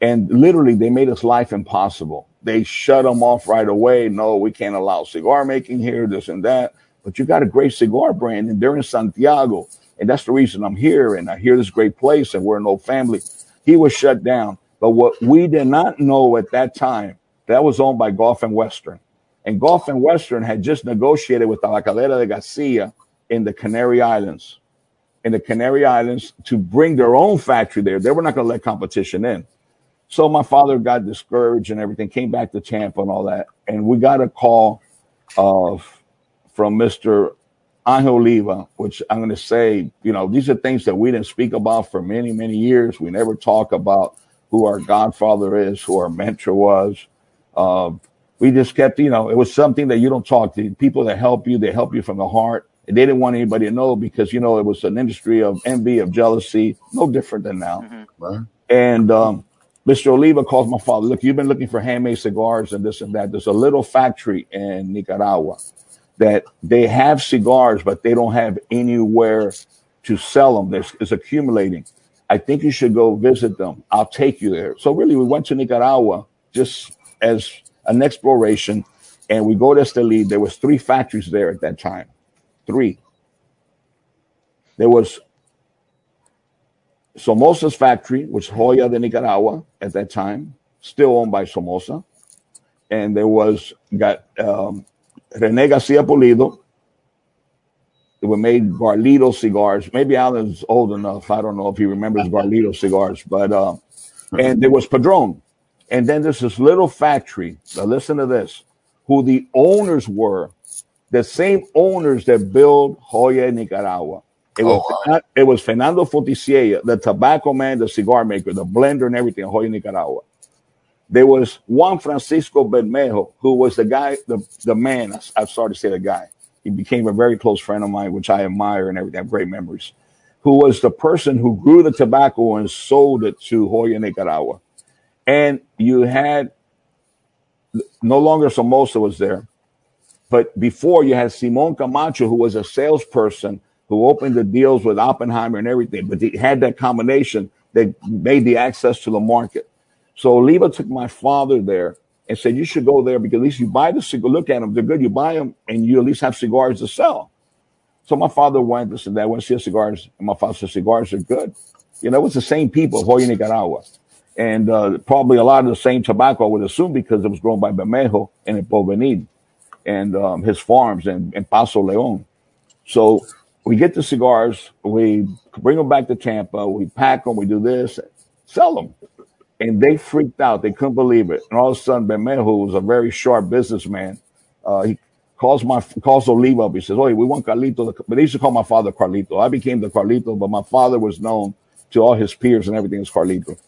And literally, they made his life impossible. They shut them off right away. No, we can't allow cigar making here, this and that. But you got a great cigar brand, and they're in Santiago. And that's the reason I'm here. And I hear this great place, and we're an old family. He was shut down. But what we did not know at that time, that was owned by Gulf and Western. And Gulf and Western had just negotiated with Tabacalera de Garcia in the Canary Islands in the Canary Islands to bring their own factory there. They were not going to let competition in. So my father got discouraged and everything, came back to Tampa and all that. And we got a call of from Mr. Angel Oliva, which I'm going to say, you know, these are things that we didn't speak about for many, many years. We never talk about who our godfather is, who our mentor was. Um, we just kept, you know, it was something that you don't talk to people that help you. They help you from the heart. And they didn't want anybody to know because, you know, it was an industry of envy, of jealousy, no different than now. Right? And um, Mr. Oliva calls my father, look, you've been looking for handmade cigars and this and that. There's a little factory in Nicaragua that they have cigars, but they don't have anywhere to sell them. There's, it's accumulating. I think you should go visit them. I'll take you there. So really, we went to Nicaragua just as an exploration, and we go to Estelí. There was three factories there at that time. Three. There was Somoza's factory, which Joya de Nicaragua at that time, still owned by Somoza. And there was got um, Rene Garcia Pulido. They were made Garlido cigars. Maybe Alan's old enough. I don't know if he remembers Garlido cigars, but uh, and there was Padron. And then there's this little factory. Now listen to this, who the owners were, the same owners that built Joya Nicaragua. It was Oh, wow. it was Fernando Fonticiella, the tobacco man, the cigar maker, the blender and everything, in Joya Nicaragua. There was Juan Francisco Bermejo, who was the guy, the, the man, I- I'm sorry to say the guy. He became a very close friend of mine, which I admire and everything. I have great memories. Who was the person who grew the tobacco and sold it to Joya, Nicaragua. And you had no longer Somoza was there, but before you had Simon Camacho, who was a salesperson who opened the deals with Oppenheimer and everything, but he had that combination that made the access to the market. So Oliva took my father there and said, You should go there because at least you buy the cigar, look at them, they're good, you buy them, and you at least have cigars to sell. So my father went and said, Dad, to see cigars. And my father said, Cigars are good. You know, it was the same people, Joya Nicaragua. And uh, probably a lot of the same tobacco, I would assume, because it was grown by Bermejo and in Porvenir and um, his farms in, in Paso Leon. So we get the cigars, we bring them back to Tampa, we pack them, we do this, sell them. And they freaked out. They couldn't believe it. And all of a sudden, Bermejo, who was a very sharp businessman, uh, he calls my calls Oliva up. He says, "Oh, we want Carlito." But they used to call my father Carlito. I became the Carlito, but my father was known to all his peers and everything as Carlito.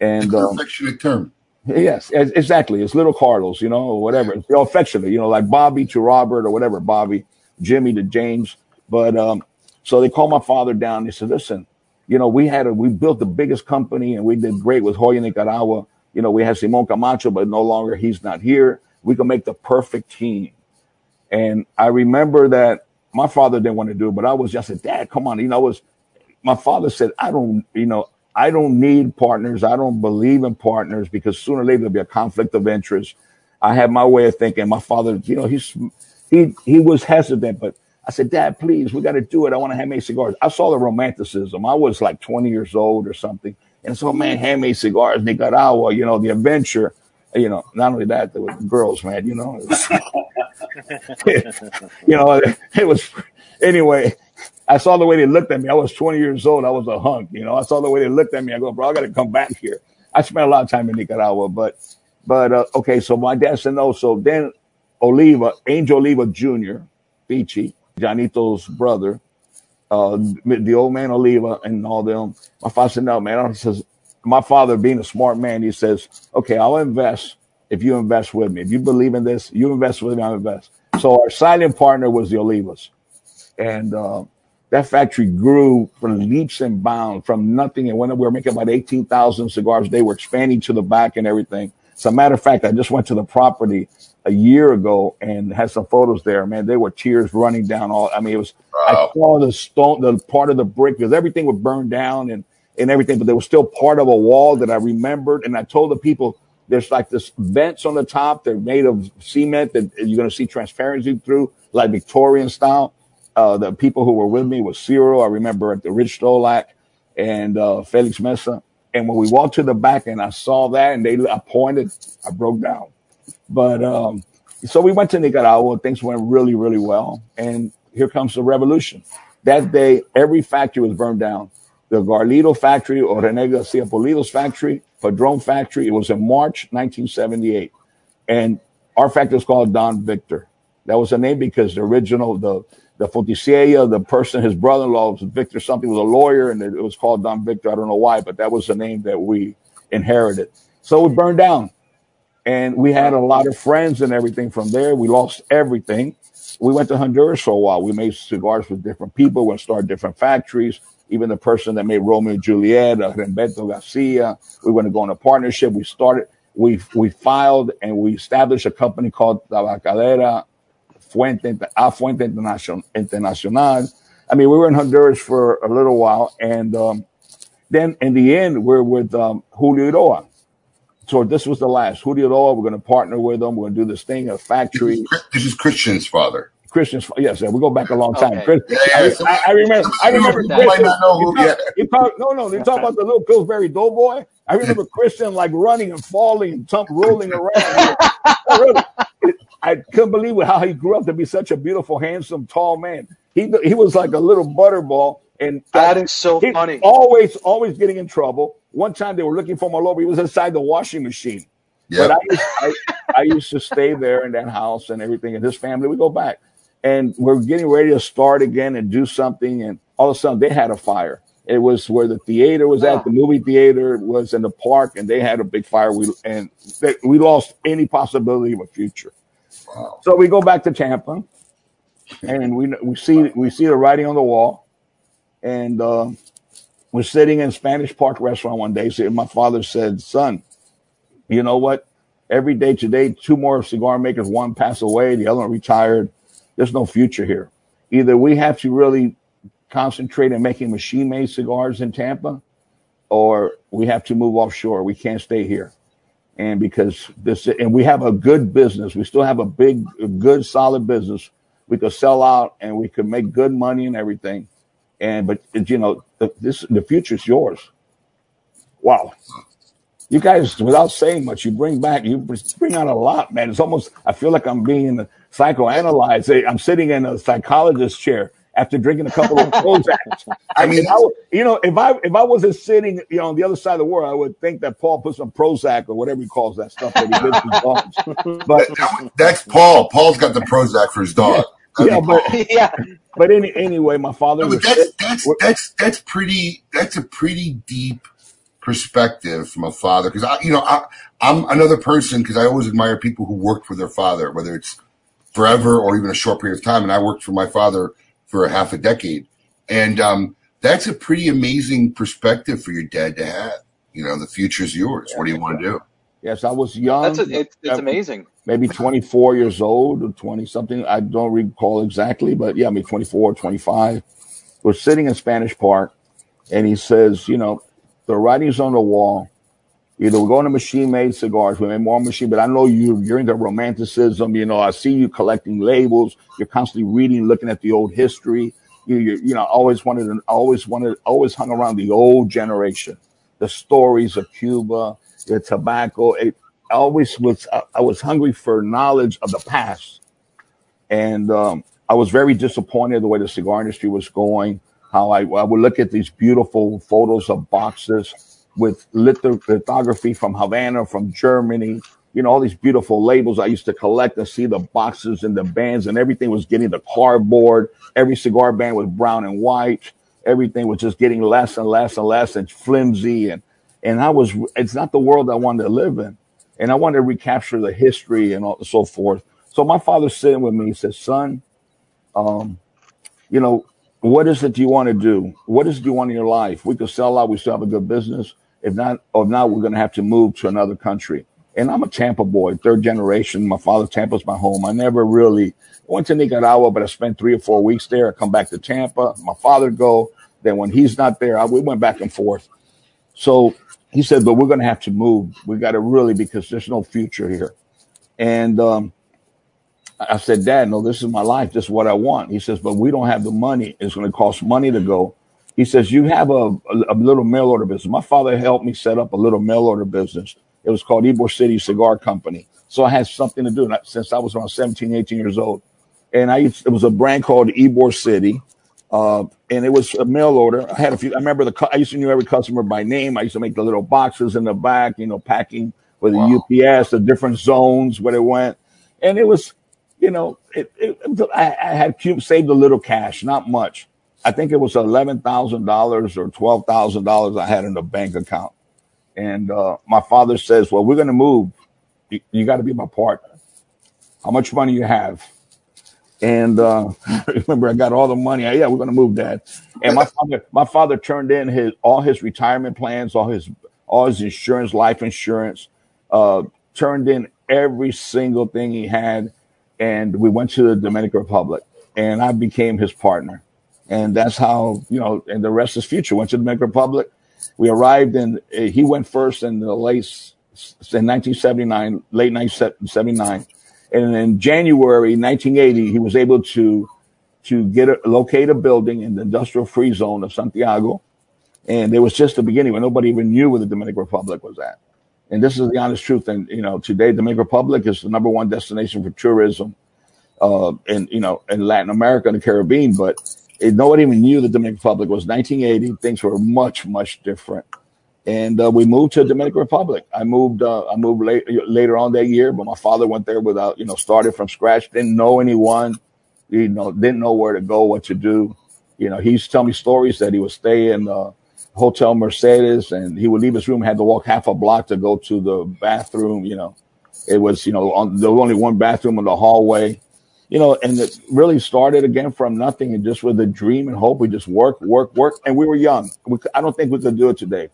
And um, affectionate term. Yes, exactly. It's little Carlos, you know, or whatever. They're affectionate, you know, like Bobby to Robert or whatever, Bobby, Jimmy to James. But um, so they called my father down. They said, listen, you know, we had a, we built the biggest company and we did great with Joya Nicaragua. You know, we had Simon Camacho, but no longer he's not here. We can make the perfect team. And I remember that my father didn't want to do it, but I was just said, Dad, come on. You know, I was my father said, I don't, you know, I don't need partners. I don't believe in partners because sooner or later there'll be a conflict of interest. I have my way of thinking. My father, you know, he's he he was hesitant, but I said, Dad, please, we got to do it. I want to handmade cigars. I saw the romanticism. I was like 20 years old or something. And so, man, handmade cigars, Nicaragua, you know, the adventure. You know, not only that, there were girls, man, you know. <laughs> you know, it was anyway. I saw the way they looked at me. I was 20 years old. I was a hunk. You know, I saw the way they looked at me. I go, bro, I got to come back here. I spent a lot of time in Nicaragua, but, but uh, okay. So my dad said no. So then Oliva, Angel Oliva Jr., Beachy, Janito's brother, uh, the old man Oliva and all them. My father said, no, man. I says, my father being a smart man, he says, okay, I'll invest if you invest with me. If you believe in this, you invest with me, I'll invest. So our silent partner was the Olivas. And uh, that factory grew from leaps and bounds from nothing. And when we were making about 18,000 cigars, they were expanding to the back and everything. As a matter of fact, I just went to the property a year ago and had some photos there. Man, there were tears running down all. I mean, it was, I saw the stone, the part of the brick, because everything was burned down and, and everything, but there was still part of a wall that I remembered. And I told the people, there's like this vents on the top. They're made of cement that you're going to see transparency through, like Victorian style. Uh, the people who were with me was Cyril. I remember at the Rich Stolak and uh, Felix Mesa. And when we walked to the back and I saw that and they I pointed, I broke down. But um, so we went to Nicaragua. Things went really, really well. And here comes the revolution. That day, every factory was burned down. The Garlito factory or Rene Garcia Polido's factory, Padron Factory. It was in March 1978, and our factory was called Don Victor. That was the name because the original the the Foticeria, the person, his brother-in-law was Victor something, was a lawyer, and it was called Don Victor. I don't know why, but that was the name that we inherited. So it burned down, and we had a lot of friends and everything from there. We lost everything. We went to Honduras for a while. We made cigars with different people. We started different factories. Even the person that made Romeo and Juliet, uh, Garcia, we went to go in a partnership. We started, we we filed and we established a company called Tabacalera Fuente, A Fuente Internacional, Internacional. I mean, we were in Honduras for a little while, and um, then in the end, we're with um, Julio Eiroa. So this was the last. Who do you know? we're going to partner with them. We're going to do this thing, a This factory. is, this is Christian's father. Christians, yes, we go back a long time. Okay. Chris, Yeah, I, yeah. I, I remember, I of you remember people might not know You who. talk, Yeah, you talk, no, no, you talk about the little Pillsbury Doughboy. I remember <laughs> Christian like running and falling and tump, rolling around. <laughs> really, I couldn't believe how he grew up to be such a beautiful, handsome, tall man. He he was like a little butterball, and That is so he funny. always always getting in trouble. One time they were looking for him all. He was inside the washing machine. But. I used, I, I used to stay there in that house and everything, and his family. We go back, and we're getting ready to start again and do something, and all of a sudden they had a fire. It was where the theater was at, Oh. the movie theater was in the park, and they had a big fire. We and they, we lost any possibility of a future. Wow. So we go back to Tampa, and we we see we see the writing on the wall, and uh, we're sitting in Spanish Park restaurant one day. So my father said, "Son, you know what? Every day today, two more cigar makers, one passed away, the other one retired. There's no future here. Either we have to really concentrate on making machine made cigars in Tampa, or we have to move offshore. We can't stay here. And because this, and we have a good business, we still have a big, good, solid business. We could sell out and we could make good money and everything. And, but you know, the, this, the future is yours. Wow you guys, without saying much, you bring back, you bring out a lot, man. It's almost, I feel like I'm being psychoanalyzed. Eh, I'm sitting in a psychologist chair after drinking a couple of <laughs> Prozac. I mean, I, you know, if I if I wasn't sitting, you know, on the other side of the world, I would think that Paul put some Prozac or whatever he calls that stuff that he gives his dogs. <laughs> But that, that- that's Paul. Paul's got the Prozac for his dog. That'd yeah, be but <laughs> <laughs> yeah. but any, anyway, my father No, was that's sick. that's that's that's pretty. That's a pretty deep perspective from a father. Because I, you know, I, I'm another person because I always admire people who worked for their father, whether it's forever or even a short period of time. And I worked for my father for a half a decade, and um, that's a pretty amazing perspective for your dad to have. You know, the future's yours. What do you want to do? Yes, I was young. That's a, it's, it's amazing. maybe 24 years old or 20 something. I don't recall exactly, but yeah, maybe 24, 25. We're sitting in Spanish Park and he says, you know, the writing's on the wall. Either we're going to machine made cigars, we make more machine, but I know you, you're into romanticism. You know, I see you collecting labels. You're constantly reading, looking at the old history. You, you, you know, always wanted, to- always wanted, always hung around the old generation, the stories of Cuba, the tobacco. It always was, I, was hungry for knowledge of the past. And um, I was very disappointed the way the cigar industry was going. How I, I would look at these beautiful photos of boxes with litho- lithography from Havana, from Germany, you know, all these beautiful labels I used to collect and see the boxes and the bands and everything was getting the cardboard. Every cigar band was brown and white. Everything was just getting less and less and less and flimsy. And, and I was, it's not the world I wanted to live in. And I wanted to recapture the history and all, so forth. So my father's sitting with me. He says, son, um, you know, what is it you want to do? What is it you want in your life? We could sell out. We still have a good business. If not, or if not, we're going to have to move to another country. And I'm a Tampa boy, third generation. My father, Tampa's my home. I never really went to Nicaragua, but I spent three or four weeks there. I come back to Tampa. My father go. Then when he's not there, I, we went back and forth. So he said, but we're going to have to move. We got to really, because there's no future here. And, um, I said, Dad, no, this is my life. This is what I want. He says, but we don't have the money. It's going to cost money to go. He says, you have a, a, little mail order business. My father helped me set up a little mail order business. It was called Ybor City Cigar Company. So I had something to do since I was around 17, 18 years old. And I used, it was a brand called Ybor City. Uh, and it was a mail order. I had a few. I remember the. I used to know every customer by name. I used to make the little boxes in the back, you know, packing with the UPS, the different zones where it went, and it was, you know, it. it I, I had cu- saved a little cash, not much. I think it was eleven thousand dollars or twelve thousand dollars I had in the bank account. And uh, my father says, "Well, we're going to move. You, you got to be my partner. How much money you have?" And uh, <laughs> remember, I got all the money. Yeah, we're going to move, Dad. And my father, my father turned in his all his retirement plans, all his all his insurance, life insurance, uh, turned in every single thing he had, and we went to the Dominican Republic, and I became his partner, and that's how you know. And the rest is future. Went to the Dominican Republic. We arrived in. uh, He went first in the late in 1979, late 1979, and in January 1980, he was able to to get a, locate a building in the industrial free zone of Santiago, and it was just the beginning when nobody even knew where the Dominican Republic was at. And this is the honest truth. And you know, today Dominican Republic is the number one destination for tourism, uh, in you know, in Latin America and the Caribbean. But it, nobody even knew the Dominican Republic was 1980. Things were much much different, and uh, we moved to Dominican Republic. I moved. Uh, I moved late, later on that year, but my father went there without you know, started from scratch. Didn't know anyone you know, didn't know where to go, what to do. You know, he used to tell me stories that he would stay in uh, Hotel Mercedes and he would leave his room, had to walk half a block to go to the bathroom. You know, it was, you know, on, there was only one bathroom in the hallway, you know, and it really started again from nothing and just with a dream and hope. We just work, work, work. And we were young. We, I don't think we could do it today.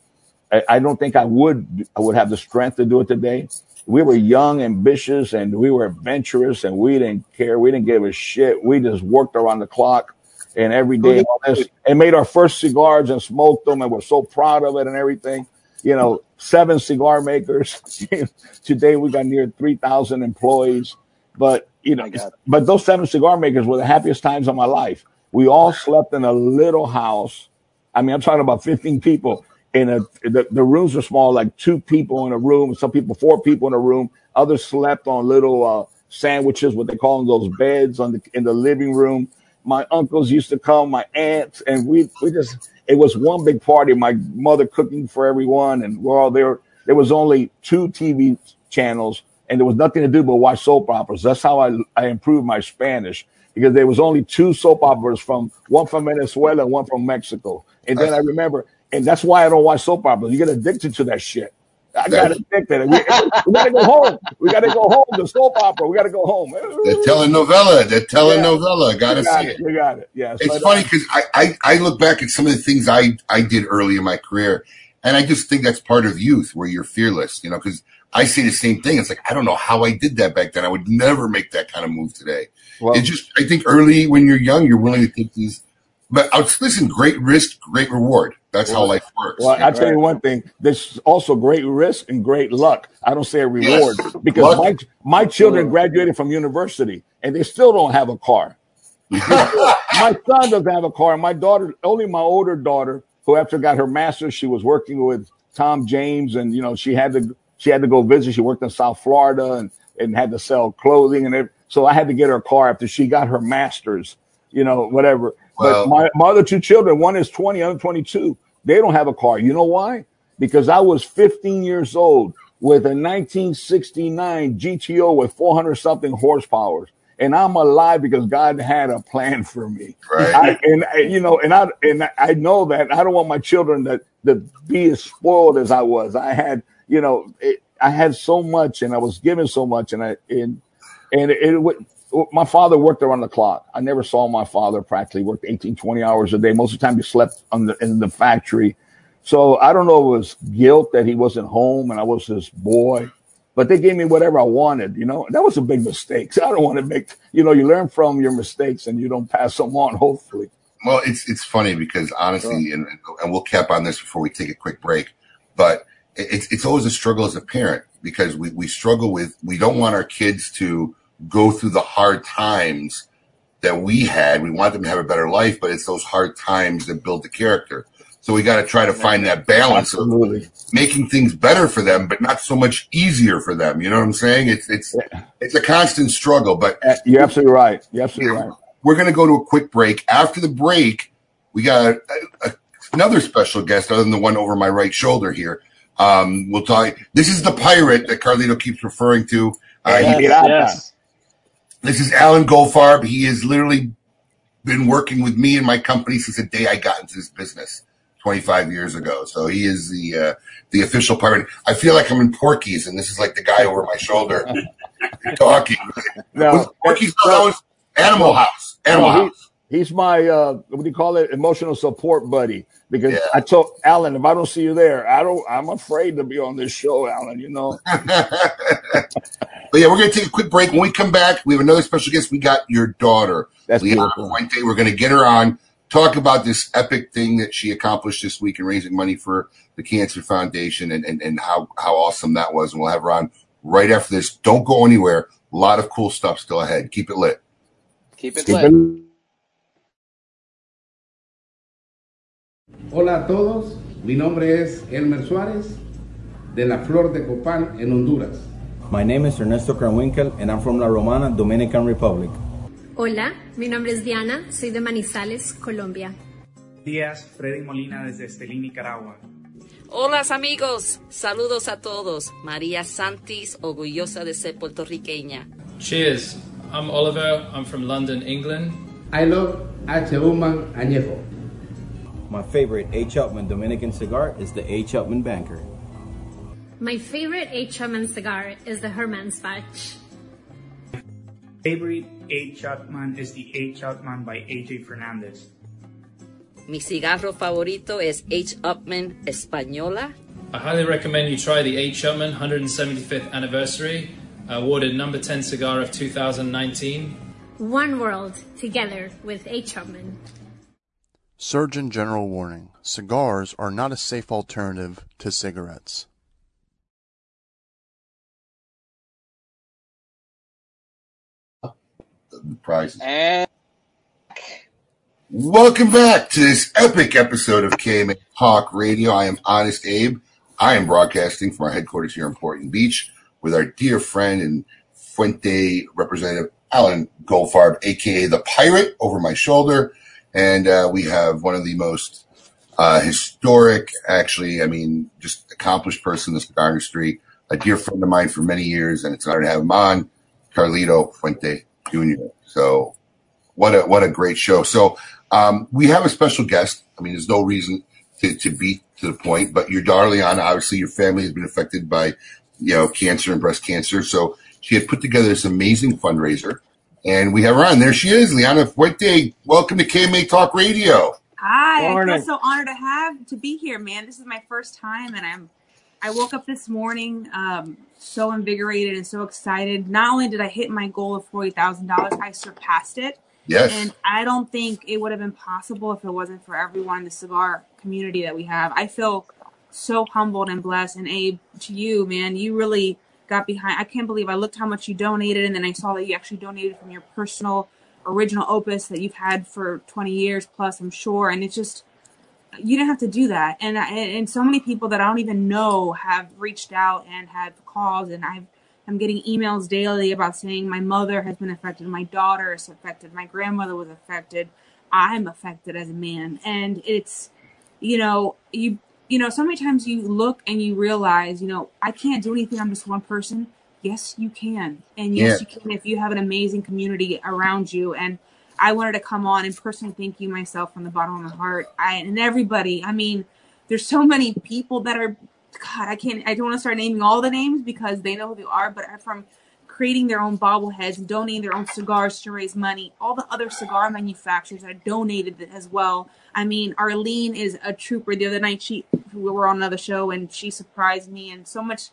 I, I don't think I would, I would have the strength to do it today. We were young, ambitious, and we were adventurous, and we didn't care. We didn't give a shit. We just worked around the clock and every day and all this, and made our first cigars and smoked them, and we're so proud of it and everything. You know, seven cigar makers. <laughs> Today we got near three thousand employees, but you know, but those seven cigar makers were the happiest times of my life. We all slept in a little house. I mean, I'm talking about 15 people in a, the, the rooms were small, like two people in a room, some people, four people in a room. Others slept on little, uh, sandwiches, what they call those beds on the, in the living room. My uncles used to come, my aunts, and we, we just, it was one big party. My mother cooking for everyone and we're all there. There was only two TV channels and there was nothing to do but watch soap operas. That's how I, I improved my Spanish because there was only two soap operas from one from Venezuela and one from Mexico. And then I remember, and that's why I don't watch soap operas. You get addicted to that shit. I got addicted. We, <laughs> we gotta go home. We gotta go home. The soap opera. We gotta go home. The telenovela, the telenovela. Gotta got see it. You got it. Yes. It's funny because I, I, I look back at some of the things I, I did early in my career, and I just think that's part of youth where you're fearless, you know, because I say the same thing. It's like, I don't know how I did that back then. I would never make that kind of move today. well, It's just, I think early when you're young, you're willing to take these, but listen, great risk, great reward. That's how life works. Well, I know? tell you one thing. There's also great risk and great luck. I don't say a reward Yes. because Luck. my my children graduated from university and they still don't have a car. <laughs> my son doesn't have a car. and My daughter, only my older daughter, who after got her master's, she was working with Tom James, and you know she had to she had to go visit. She worked in South Florida and and had to sell clothing and everything. so I had to get her a car after she got her master's. You know, whatever. Well- but my, my other two children, one is 20, other 22. They don't have a car. You know why? Because I was 15 years old with a 1969 GTO with 400 something horsepower. And I'm alive because God had a plan for me. Right. I, and I, you know, and I and I know that I don't want my children to to be as spoiled as I was. I had, you know, it, I had so much, and I was given so much, and I and and it, it would. My father worked around the clock. I never saw my father practically worked 18, 20 hours a day. Most of the time he slept on the, in the factory. So I don't know if it was guilt that he wasn't home and I was his boy, but they gave me whatever I wanted, you know, that was a big mistake. So <laughs> I don't want to make, you know, you learn from your mistakes and you don't pass them on, hopefully. Well, it's it's funny because honestly, and and we'll cap on this before we take a quick break, but it's it's always a struggle as a parent because we we struggle with we don't want our kids to go through the hard times that we had. We want them to have a better life, but it's those hard times that build the character. So we got to try to find that balance of making things better for them, but not so much easier for them. You know what I'm saying? It's it's it's a constant struggle, but Uh, You're absolutely right. You're absolutely right. we're going to go to a quick break. After the break, we got a, a, another special guest other than the one over my right shoulder here. Um, we'll talk. This is the pirate that Carlito keeps referring to. Uh, Hey, he- yes. This is Alan Goldfarb. He has literally been working with me and my company since the day I got into this business 25 years ago. So he is the uh, the official pirate. I feel like I'm in Porky's, and this is like the guy over my shoulder <laughs> talking. No, Porky's Animal House. Animal No, he- House. He's my uh, what do you call it? Emotional support buddy. Because Yeah. I told Alan, if I don't see you there, I don't. I'm afraid to be on this show, Alan. You know. <laughs> but yeah, we're going to take a quick break. When we come back, we have another special guest. We got your daughter, That's Liana. Fuente. We're going to get her on, talk about this epic thing that she accomplished this week in raising money for the Cancer Foundation and, and, and how, how awesome that was. And we'll have her on right after this. Don't go anywhere. A lot of cool stuff still ahead. Keep it lit. Keep it Keep lit. it- Hola a todos, mi nombre es Elmer Suárez de la Flor de Copán en Honduras. My name is Ernesto Kranwinkel and I'm from La Romana, Dominican Republic. Hola, mi nombre es Diana, soy de Manizales, Colombia. Díaz, Freddy Molina desde Estelí, Nicaragua. Hola amigos, saludos a todos. María Santis, orgullosa de ser puertorriqueña. Cheers. I'm Oliver. I'm from London, England. I love H. Human Añejo. My favorite H. Upmann Dominican cigar is the H. Upmann Banker. My favorite H. Upmann cigar is the Herman's Batch. Favorite H. Upmann is the H. Upmann by AJ Fernandez. Mi cigarro favorito es H. Upmann Española. I highly recommend you try the H. Upmann 175th anniversary, awarded number 10 cigar of 2019. One world, together with H. Upmann. Surgeon General warning cigars are not a safe alternative to cigarettes. The prizes. And Welcome back to this epic episode of KMA Talk Radio. I am Honest Abe. I am broadcasting from our headquarters here in Portland Beach with our dear friend and Fuente representative Alan Goldfarb, aka the Pirate, over my shoulder. And uh, we have one of the most uh, historic, actually, I mean, just accomplished person in the cigar industry, a dear friend of mine for many years, and it's an honor to have him on, Carlito Fuente Jr. So what a what a great show. So um, we have a special guest. I mean, there's no reason to, to beat to the point, but your Liana, obviously your family has been affected by you know cancer and breast cancer. So she had put together this amazing fundraiser, and we have her on. There she is, Liana Fuente. Welcome to KMA Talk Radio. Hi, I Morning. feel so honored to have to be here, man. This is my first time, and I'm. I woke up this morning um, so invigorated and so excited. Not only did I hit my goal of forty thousand dollars, I surpassed it. Yes. And I don't think it would have been possible if it wasn't for everyone in the cigar community that we have. I feel so humbled and blessed. And Abe, to you, man, you really got behind. I can't believe I looked how much you donated, and then I saw that you actually donated from your personal original opus that you've had for 20 years plus, I'm sure. And it's just, you didn't have to do that. And, and so many people that I don't even know have reached out and have calls, and I've I'm getting emails daily about saying my mother has been affected, my daughter is affected, my grandmother was affected, I'm affected as a man, and it's, you know, you you know, so many times you look and you realize, you know, I can't do anything. I'm just one person. Yes, you can, and yes, Yeah. you can if you have an amazing community around you. And I wanted to come on and personally thank you myself from the bottom of my heart. I and everybody. I mean, there's so many people that are God, I can't I don't want to start naming all the names because they know who they are, but from creating their own bobbleheads and donating their own cigars to raise money. All the other cigar manufacturers that donated as well. I mean, Arlene is a trooper. The other night she we were on another show and she surprised me and so much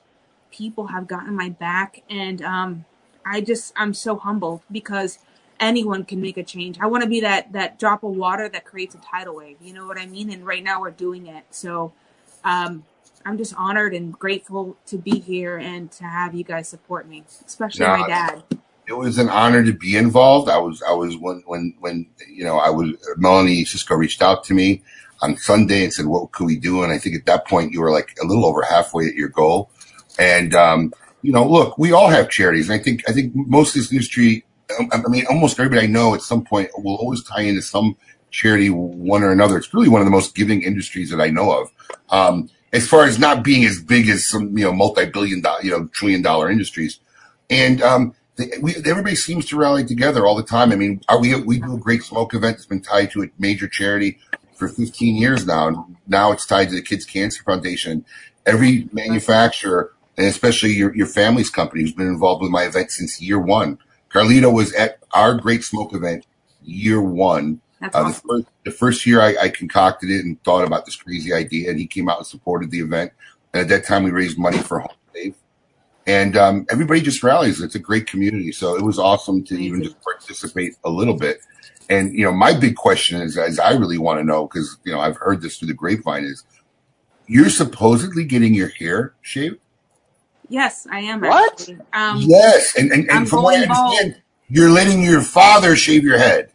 people have gotten my back and um I just I'm so humbled because anyone can make a change. I want to be that that drop of water that creates a tidal wave. You know what I mean? And right now we're doing it. So um I'm just honored and grateful to be here and to have you guys support me, especially my dad. it was an honor to be involved. I was, I was when, when, when, you know, I was, Melanie Cisco reached out to me on Sunday and said, what could we do? And I think at that point you were like a little over halfway at your goal. And, um, you know, look, we all have charities. And I think, I think most of this industry um, I mean, almost everybody I know at some point will always tie into some charity, one or another. It's really one of the most giving industries that I know of. Um, as far as not being as big as some, you know, multi-billion dollar, you know, trillion dollar industries. And, um, we, everybody seems to rally together all the time. I mean, are we, we do a great smoke event that's been tied to a major charity for 15 years now. And now it's tied to the Kids Cancer Foundation. Every manufacturer, and especially your, your family's company who's been involved with my event since year one. Carlito was at our great smoke event year one. That's Uh, the, awesome. first, the first year I, I concocted it and thought about this crazy idea, and he came out and supported the event. And at that time, we raised money for Home Save, and um, everybody just rallies. It's a great community, so it was awesome to even just participate a little bit. And you know, my big question is, as I really want to know, because you know, I've heard this through the grapevine, is you're supposedly getting your hair shaved? Yes, I am What? Um, yes, and and, and from what I going bald. understand, you're letting your father shave your head.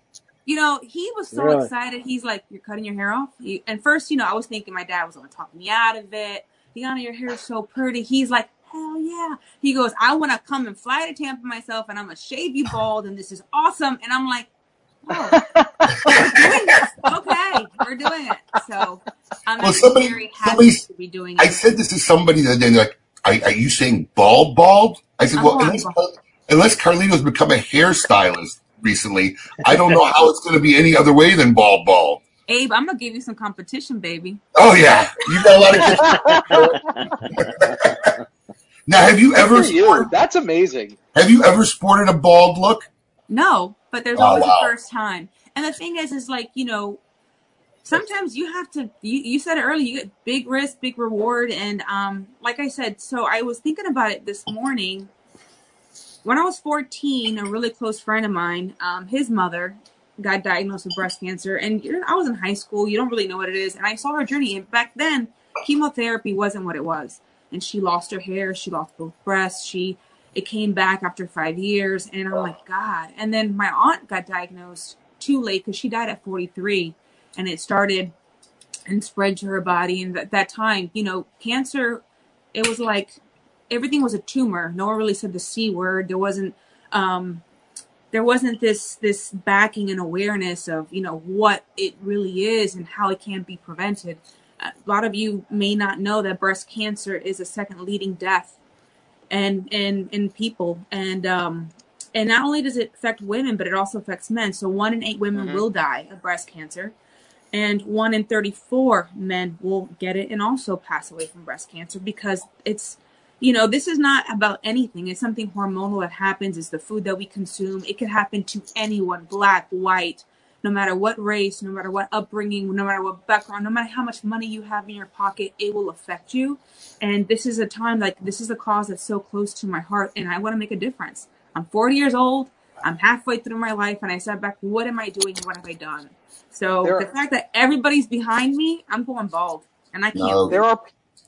You know, he was so Really? excited. He's like, "You're cutting your hair off." He, and first, you know, I was thinking my dad was going to talk me out of it. Liana, your hair is so pretty. He's like, "Hell yeah!" He goes, "I want to come and fly to Tampa myself, and I'm gonna shave you bald, and this is awesome." And I'm like, "Oh, <laughs> we're doing this. Okay, we're doing it." So I'm Well, somebody, very happy somebody, to be doing it. I said this to somebody the other day. They're like, are, are you saying bald, bald? I said, I'm well, going unless, bald. unless Carlito's become a hairstylist recently, I don't know how it's going to be any other way than bald, bald. Abe, I'm gonna give you some competition, baby. Oh yeah, you got a lot of kids. <laughs> now, have you ever for you. sported, That's amazing. have you ever sported a bald look? No, but there's Oh always wow. a first time. And the thing is, is like, you know, sometimes you have to, you, you said it earlier, you get big risk, big reward. And um, like I said, so I was thinking about it this morning. When I was 14, a really close friend of mine, um, his mother got diagnosed with breast cancer. And I was in high school. You don't really know what it is. And I saw her journey. And back then, chemotherapy wasn't what it was. And she lost her hair. She lost both breasts. She, it came back after five years. And I'm like, God. And then my aunt got diagnosed too late because she died at 43. And it started and spread to her body. And at that time, you know, cancer, it was like everything was a tumor. No one really said the C word. There wasn't, um, there wasn't this this backing and awareness of you know what it really is and how it can be prevented. A lot of you may not know that breast cancer is a second leading death and in in people and um and not only does it affect women but it also affects men so one in eight women Mhm. will die of breast cancer and one in 34 men will get it and also pass away from breast cancer because it's you know this is not about anything. It's something hormonal that happens. It's the food that we consume. It could happen to anyone black white no matter what race no matter what upbringing no matter what background no matter how much money you have in your pocket it will affect you. And this is a time like this is a cause that's so close to my heart and i want to make a difference. I'm 40 years old. I'm halfway through my life and i sat back what am i doing? What have i done? So There the fact that everybody's behind me i'm going bald and i can't No, There are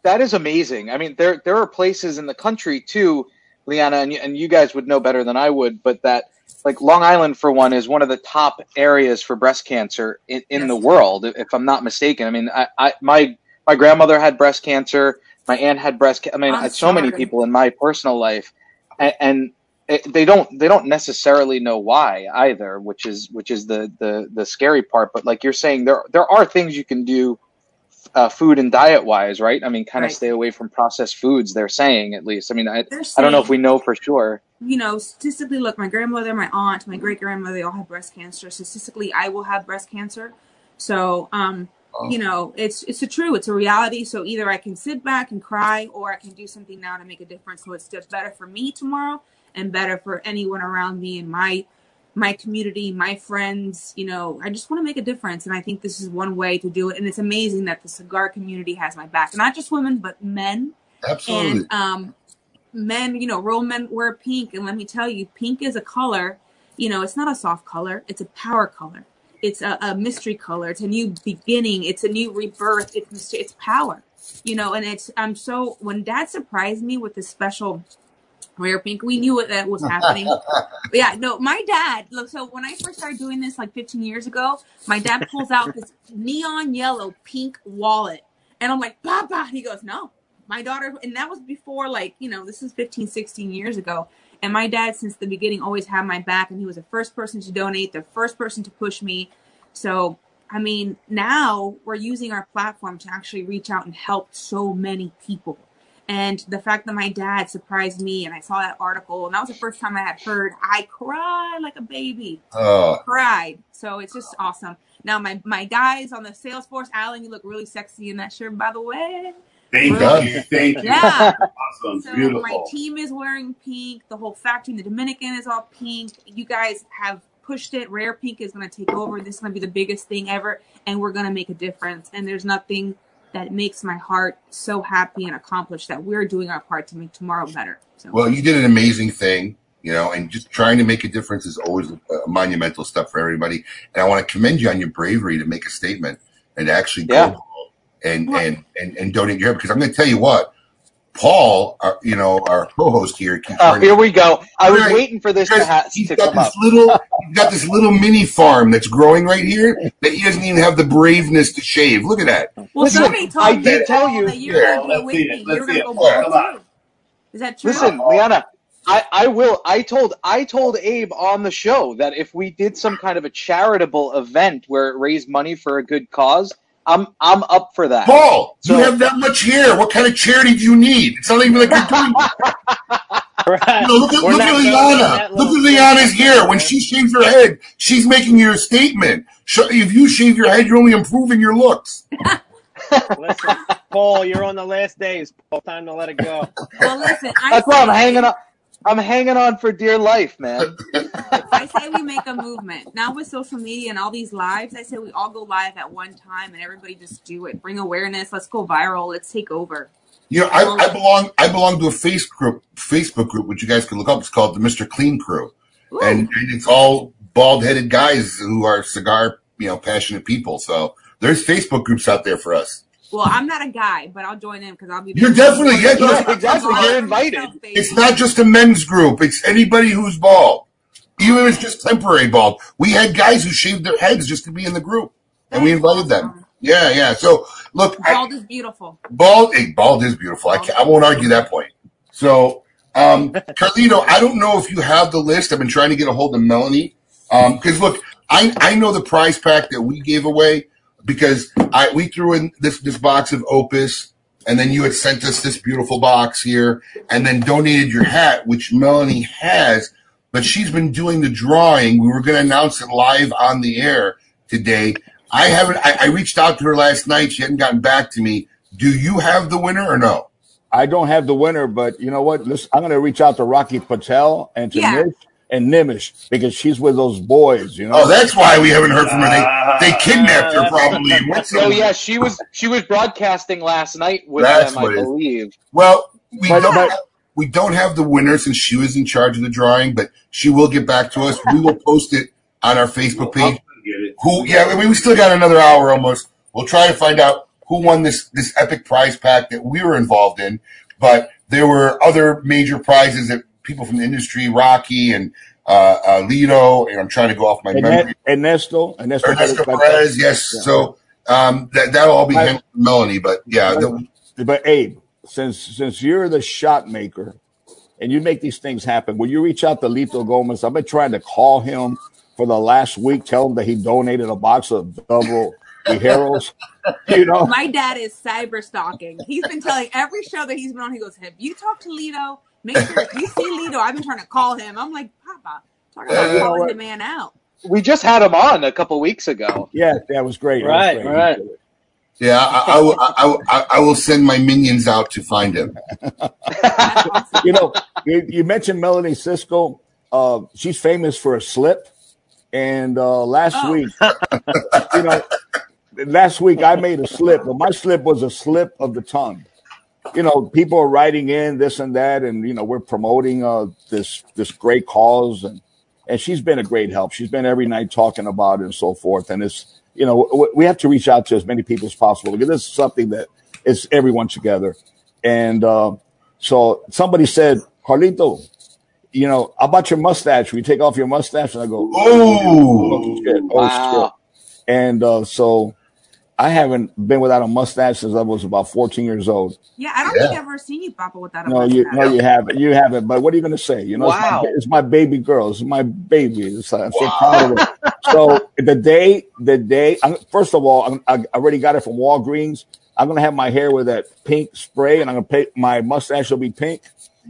that is amazing. I mean, there there are places in the country too, Liana, and you, and you guys would know better than I would, but that like Long Island for one is one of the top areas for breast cancer in, in the world, if I'm not mistaken. I mean, I, I my my grandmother had breast cancer, my aunt had breast. Ca- I mean, I'm so many people in my personal life, and, and it, they don't they don't necessarily know why either, which is which is the the the scary part. But like you're saying, there there are things you can do uh, food and diet wise, right? I mean, kind of Right. stay away from processed foods. They're saying at least. I mean, I They're I don't know if we know for sure. you know, statistically, look, my grandmother, my aunt, my great grandmother, they all had breast cancer. Statistically, I will have breast cancer. So, um, you know, it's it's a true, it's a reality. So either I can sit back and cry, or I can do something now to make a difference. So it's just better for me tomorrow, and better for anyone around me and my my community, my friends. You know, I just want to make a difference, and I think this is one way to do it. And it's amazing that the cigar community has my back, not just women, but men. absolutely. And um, men, you know, real men wear pink. And let me tell you, pink is a color, you know, it's not a soft color, it's a power color. It's a, a mystery color. It's a new beginning. It's a new rebirth. It's it's power, you know. And it's I'm so when Dad surprised me with this special rare pink, we knew what that was happening. <laughs> Yeah, no, my dad. Look, so when I first started doing this like 15 years ago, my dad pulls out this neon yellow pink wallet, and I'm like, Papa. He goes, No, my daughter, and that was before like you know, this is 15, 16 years ago, And my dad, since the beginning, always had my back, and he was the first person to donate, the first person to push me. So, I mean, now we're using our platform to actually reach out and help so many people. And the fact that my dad surprised me and I saw that article, and that was the first time I had heard, I cried like a baby. Oh. Cried. So it's just awesome. Now, my, my guys on the Salesforce, Alan, you look really sexy in that shirt, by the way. Thank Really- you. Thank you. Yeah. Awesome. So my team is wearing pink. The whole factory in the Dominican is all pink. You guys have pushed it. Rare Pink is going to take over. This is going to be the biggest thing ever, and we're going to make a difference. And there's nothing that makes my heart so happy and accomplished that we're doing our part to make tomorrow better. So Well, you did an amazing thing, you know, and just trying to make a difference is always a monumental step for everybody. And I want to commend you on your bravery to make a statement and to actually go Yeah. and, and, and, and donate your hair because I'm going to tell you what, Paul, our, you know, our co-host here, keeps Oh, here we go. I was Right. waiting for this to, Because ha- he's to got come this up. little, <laughs> he's got this little mini farm that's growing right here that he doesn't even have the braveness to shave. Look at that. well, Listen, somebody told I me did tell you. that you're Yeah, going to let's with see me. it. Let's You're see going to go bald Is that true? Listen, Liana, I, I will. I told I told Abe on the show that if we did some kind of a charitable event where it raised money for a good cause, I'm I'm up for that. Paul, So- you have that much hair. What kind of charity do you need? It's not even like you're doing. <laughs> Right. You know, look at, We're look at going Liana. Look at Liana's hair. When she shaves her head, she's making your statement. If you shave your head, you're only improving your looks. Listen, Paul, you're on the last days. Paul, time to let it go. Well, listen, I That's why I'm hanging on. I'm hanging on for dear life, man. <laughs> I say we make a movement. Now with social media and all these lives, I say we all go live at one time and everybody just do it. Bring awareness. Let's go viral. Let's take over. You know, I, I um, belong. I belong to a face group, Facebook group, which you guys can look up. It's called the Mr. Clean Crew, and, and it's all bald-headed guys who are cigar, you know, passionate people. So there's Facebook groups out there for us. Well, I'm not a guy, but I'll join in because I'll be. You're definitely yeah, Yeah, no, exactly. You're invited. It's not just a men's group. It's anybody who's bald, even if it's just temporary bald. We had guys who shaved their heads just to be in the group, and we invited them. Yeah, yeah. So look, I, Bald is beautiful. bald, hey, bald is beautiful. I, ca- I won't argue that point. So, um, <laughs> Carlito, I don't know if you have the list. I've been trying to get a hold of Melanie. Um, cause look, I, I know the prize pack that we gave away because I, we threw in this, this box of Opus and then you had sent us this beautiful box here and then donated your hat, which Melanie has, but she's been doing the drawing. We were going to announce it live on the air today. I haven't, I, I reached out to her last night. She hadn't gotten back to me. Do you have the winner or no? I don't have the winner, but you know what? Listen, I'm going to reach out to Rocky Patel and to Yeah. Nish and Nimish because she's with those boys. You know. Oh, that's why we haven't heard from her. They, they kidnapped her probably. and went Oh yeah, she was she was broadcasting last night with That's them, I believe. Well, we But- don't but- have, we don't have the winner since she was in charge of the drawing, but she will get back to us. We will post it on our Facebook page. Who? Yeah, I mean, we still got another hour almost. We'll try to find out who won this this epic prize pack that we were involved in. But there were other major prizes that people from the industry, Rocky and uh, uh, Lito, and I'm trying to go off my memory. Erne- Ernesto, Ernesto, Ernesto Perez- Perez, yes. Yeah. So um, that that'll all be Right. handled by Melanie. But yeah, the, But Abe, since since you're the shot maker and you make these things happen, will you reach out to Lito Gomez? I've been trying to call him for the last week, tell him that he donated a box of double the heroes. You know, My dad is cyber stalking. He's been telling every show that he's been on. He goes, "Have you talked to Lito? Make sure if you see Lito, I've been trying to call him." I'm like, Papa, talk about you calling what? the man out. We just had him on a couple weeks ago. yeah, that was great. That was Right, great. right. yeah, I, I, will, I, will- I, I will send my minions out to find him. You know, you, you mentioned Melanie Cisco. Uh, she's famous for a slip. And uh, last Oh. week, you know, last week I made a slip, but my slip was a slip of the tongue. You know, people are writing in this and that, and you know, we're promoting uh, this this great cause, and and she's been a great help. She's been every night talking about it and so forth. And it's you know, w- we have to reach out to as many people as possible because this is something that is everyone together. And uh, so somebody said, Carlito, you know, how about your mustache? We take off your mustache, and I go, Oh, oh shit, oh Wow. shit. And uh, so I haven't been without a mustache since I was about 14 years old. Yeah, I don't think I've ever seen you, Papa, without a No, you no, you haven't. You haven't. But what are you going to say? You know, Wow. it's, my, it's my baby girl. It's my baby. It's, uh, I'm so proud of it. <laughs> So the day, the day. I'm, first of all, I'm, I already got it from Walgreens. I'm going to have my hair with that pink spray, and I'm going to pay my mustache will be pink.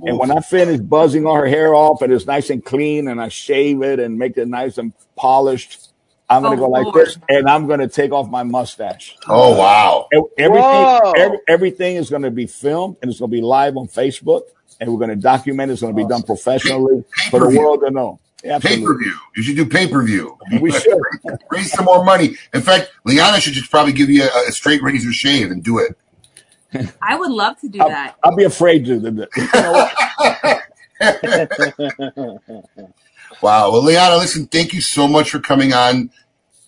And when I finish buzzing all her hair off, and it's nice and clean, and I shave it and make it nice and polished, I'm going to Oh, go like Lord. this, and I'm going to take off my mustache. Oh, wow. Everything, every, everything is going to be filmed and it's going to be live on Facebook, and we're going to document. it. It's going to be done professionally for the Pay-per-view. world to know. Yeah, Pay per view. You should do pay per view. We should raise some more money. In fact, Liana should just probably give you a, a straight razor shave and do it. I would love to do I'll, that. I'll be afraid to. do that. You know what? <laughs> <laughs> Wow. Well, Liana, listen, thank you so much for coming on.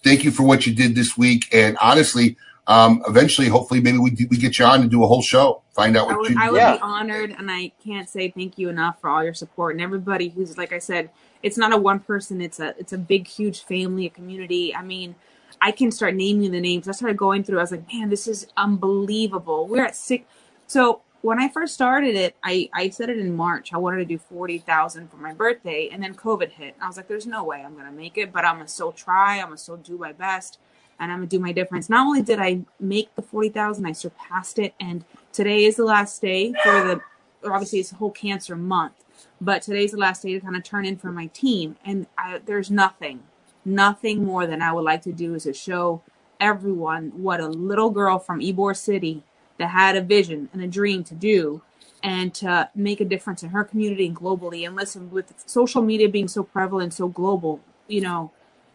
Thank you for what you did this week. And honestly, um, eventually, hopefully, maybe we, we get you on to do a whole show. Find out I what would, you I would be honored, and I can't say thank you enough for all your support and everybody who's, like I said, it's not a one person. It's a it's a big, huge family, a community. I mean, I can start naming the names. I started going through. I was like, man, this is unbelievable. We're at six. So when I first started it, I I said it in March. I wanted to do forty thousand for my birthday, and then COVID hit. I was like, there's no way I'm gonna make it, but I'm gonna still try. I'm gonna still do my best and I'm gonna do my difference. Not only did I make the forty thousand, I surpassed it, and today is the last day for the. Obviously, it's a whole cancer month, but today's the last day to kind of turn in for my team, and I, there's nothing, nothing more than I would like to do is to show everyone what a little girl from Ybor City that had a vision and a dream to do and to make a difference in her community and globally. And listen, with social media being so prevalent, so global, you know,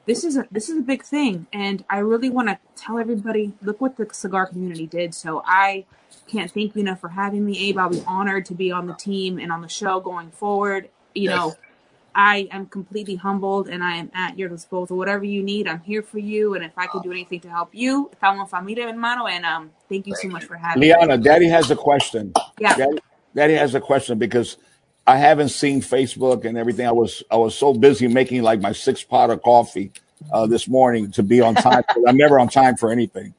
this is a this is a big thing, and I really want to tell everybody, look what the cigar community did. So I can't thank you enough for having me, Abe. I'll be honored to be on the team and on the show going forward. You Yes. know, I am completely humbled, and I am at your disposal. Whatever you need, I'm here for you. And if I can do anything to help you, estamos familia, hermano. And um, thank you so much for having me. Liana, Daddy has a question. Yeah. Daddy, Daddy has a question because I haven't seen Facebook and everything. I was I was so busy making like my six pot of coffee uh, this morning to be on time. I'm never on time for anything.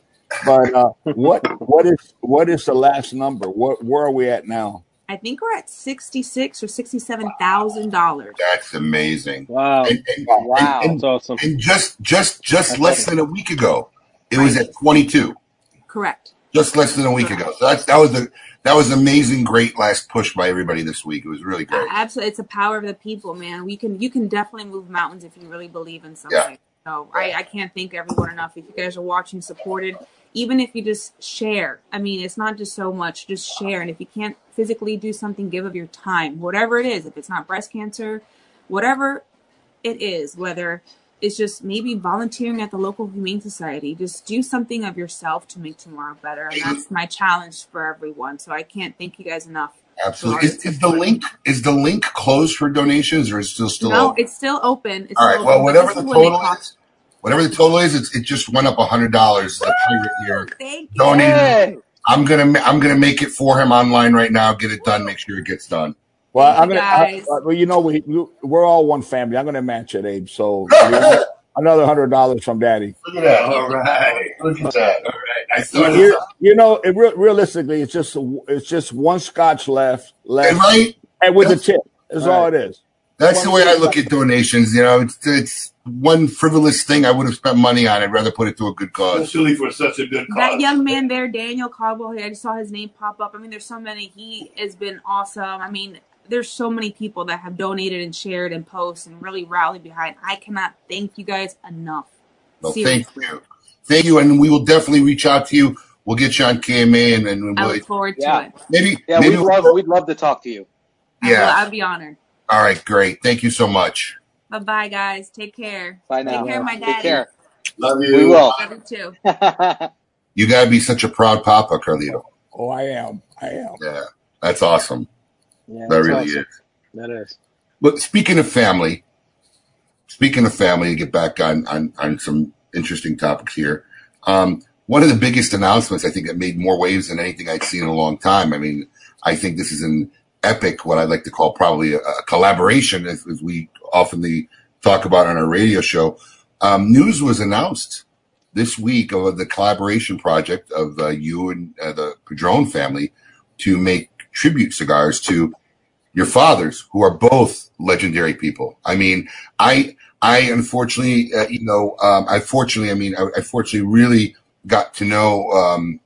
But uh, what what is what is the last number? What where are we at now? I think we're at sixty-six or sixty-seven thousand dollars. That's amazing. Wow. And, and, Wow. And, That's awesome. and just just just That's less awesome. than a week ago, it was at 22. Correct. Just less than a week ago. So that's that was the that was amazing, great last push by everybody this week. It was really great. Absolutely, it's the power of the people, man. We can you can definitely move mountains if you really believe in something. Yeah. So I, I can't thank everyone enough. If you guys are watching, supported, even if you just share. I mean, it's not just so much, just share. And if you can't physically do something, give of your time, whatever it is. If it's not breast cancer, whatever it is, whether it's just maybe volunteering at the local humane society, just do something of yourself to make tomorrow better. And that's my challenge for everyone. So I can't thank you guys enough. Absolutely. Is, is the link is the link closed for donations or is it still still no, open? it's still open. It's All right. still Well, open, whatever the is when they total is, whatever the total is, it's, it just went up a hundred dollars. The here Thank you. donated. I'm gonna I'm gonna make it for him online right now. Get it done. Make sure it gets done. Well, I'm gonna. I, guys. well, you know, we we- we're all one family. I'm gonna match it, Abe. So <laughs> another hundred dollars from Daddy. Look at that. All right. Look at that. All right. I You, you- you know, it, real realistically, it's just it's just one scotch left left, Right? and with a tip. That's all it is. That's the way I look at donations. You know, it's it's one frivolous thing I would have spent money on. I'd rather put it to a good cause. Especially for such a good cause. That young man there, Daniel Caldwell, I just saw his name pop up. I mean, there's so many. He has been awesome. I mean, there's so many people that have donated and shared and post and really rallied behind. I cannot thank you guys enough. Well, Seriously. thank you, thank you, and we will definitely reach out to you. We'll get you on KMA, and then I we'll, look forward to Yeah. it. maybe Yeah, maybe we'd love we'd love to talk to you. yeah. I'd be honored. All right, great. Thank you so much. Bye bye, guys. Take care. Bye now. Take care, of my dad. Take daddy. care. Love We will. Love you too. <laughs> You gotta be such a proud papa, Carlito. Oh, I am. I am. Yeah, that's awesome. Yeah, That really awesome. is. That is. But speaking of family, speaking of family, to get back on on, on some interesting topics here. Um, one of the biggest announcements I think that made more waves than anything I'd seen in a long time. I mean, I think this is an epic, what I'd like to call probably a, a collaboration, as, as we oftenly talk about on our radio show. Um, news was announced this week of the collaboration project of uh, you and uh, the Padron family to make tribute cigars to your fathers, who are both legendary people. I mean, I I unfortunately, uh, you know, um, I fortunately, I mean, I, I fortunately really got to know um,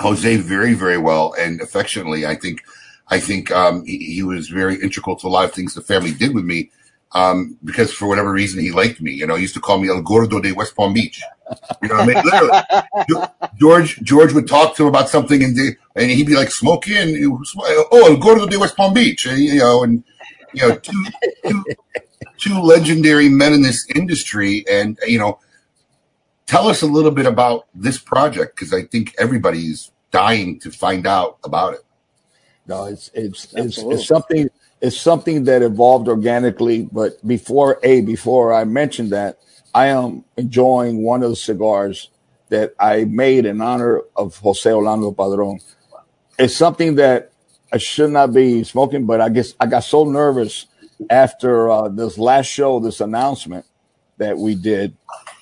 Jose very, very well and affectionately. I think, I think um, he, he was very integral to a lot of things the family did with me um, because for whatever reason he liked me. You know, he used to call me El Gordo de West Palm Beach. You know, what I mean, literally, <laughs> George George would talk to him about something and they, and he'd be like, "Smoke in, you sm- oh El Gordo de West Palm Beach," and, you know, and you know, two, two two legendary men in this industry, and you know, tell us a little bit about this project because I think everybody's dying to find out about it. No, it's it's it's, it's something it's something that evolved organically. But before a before I mentioned that, I am enjoying one of the cigars that I made in honor of Jose Orlando Padron. It's something that I should not be smoking, but I guess I got so nervous after uh, this last show, this announcement that we did,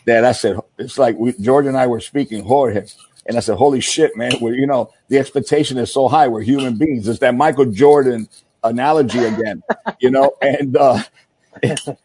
that I said it's like we, George and I were speaking Jorge, and I said, "Holy shit, man! We're you know the expectation is so high. We're human beings. It's that Michael Jordan analogy again, you know." <laughs> And uh,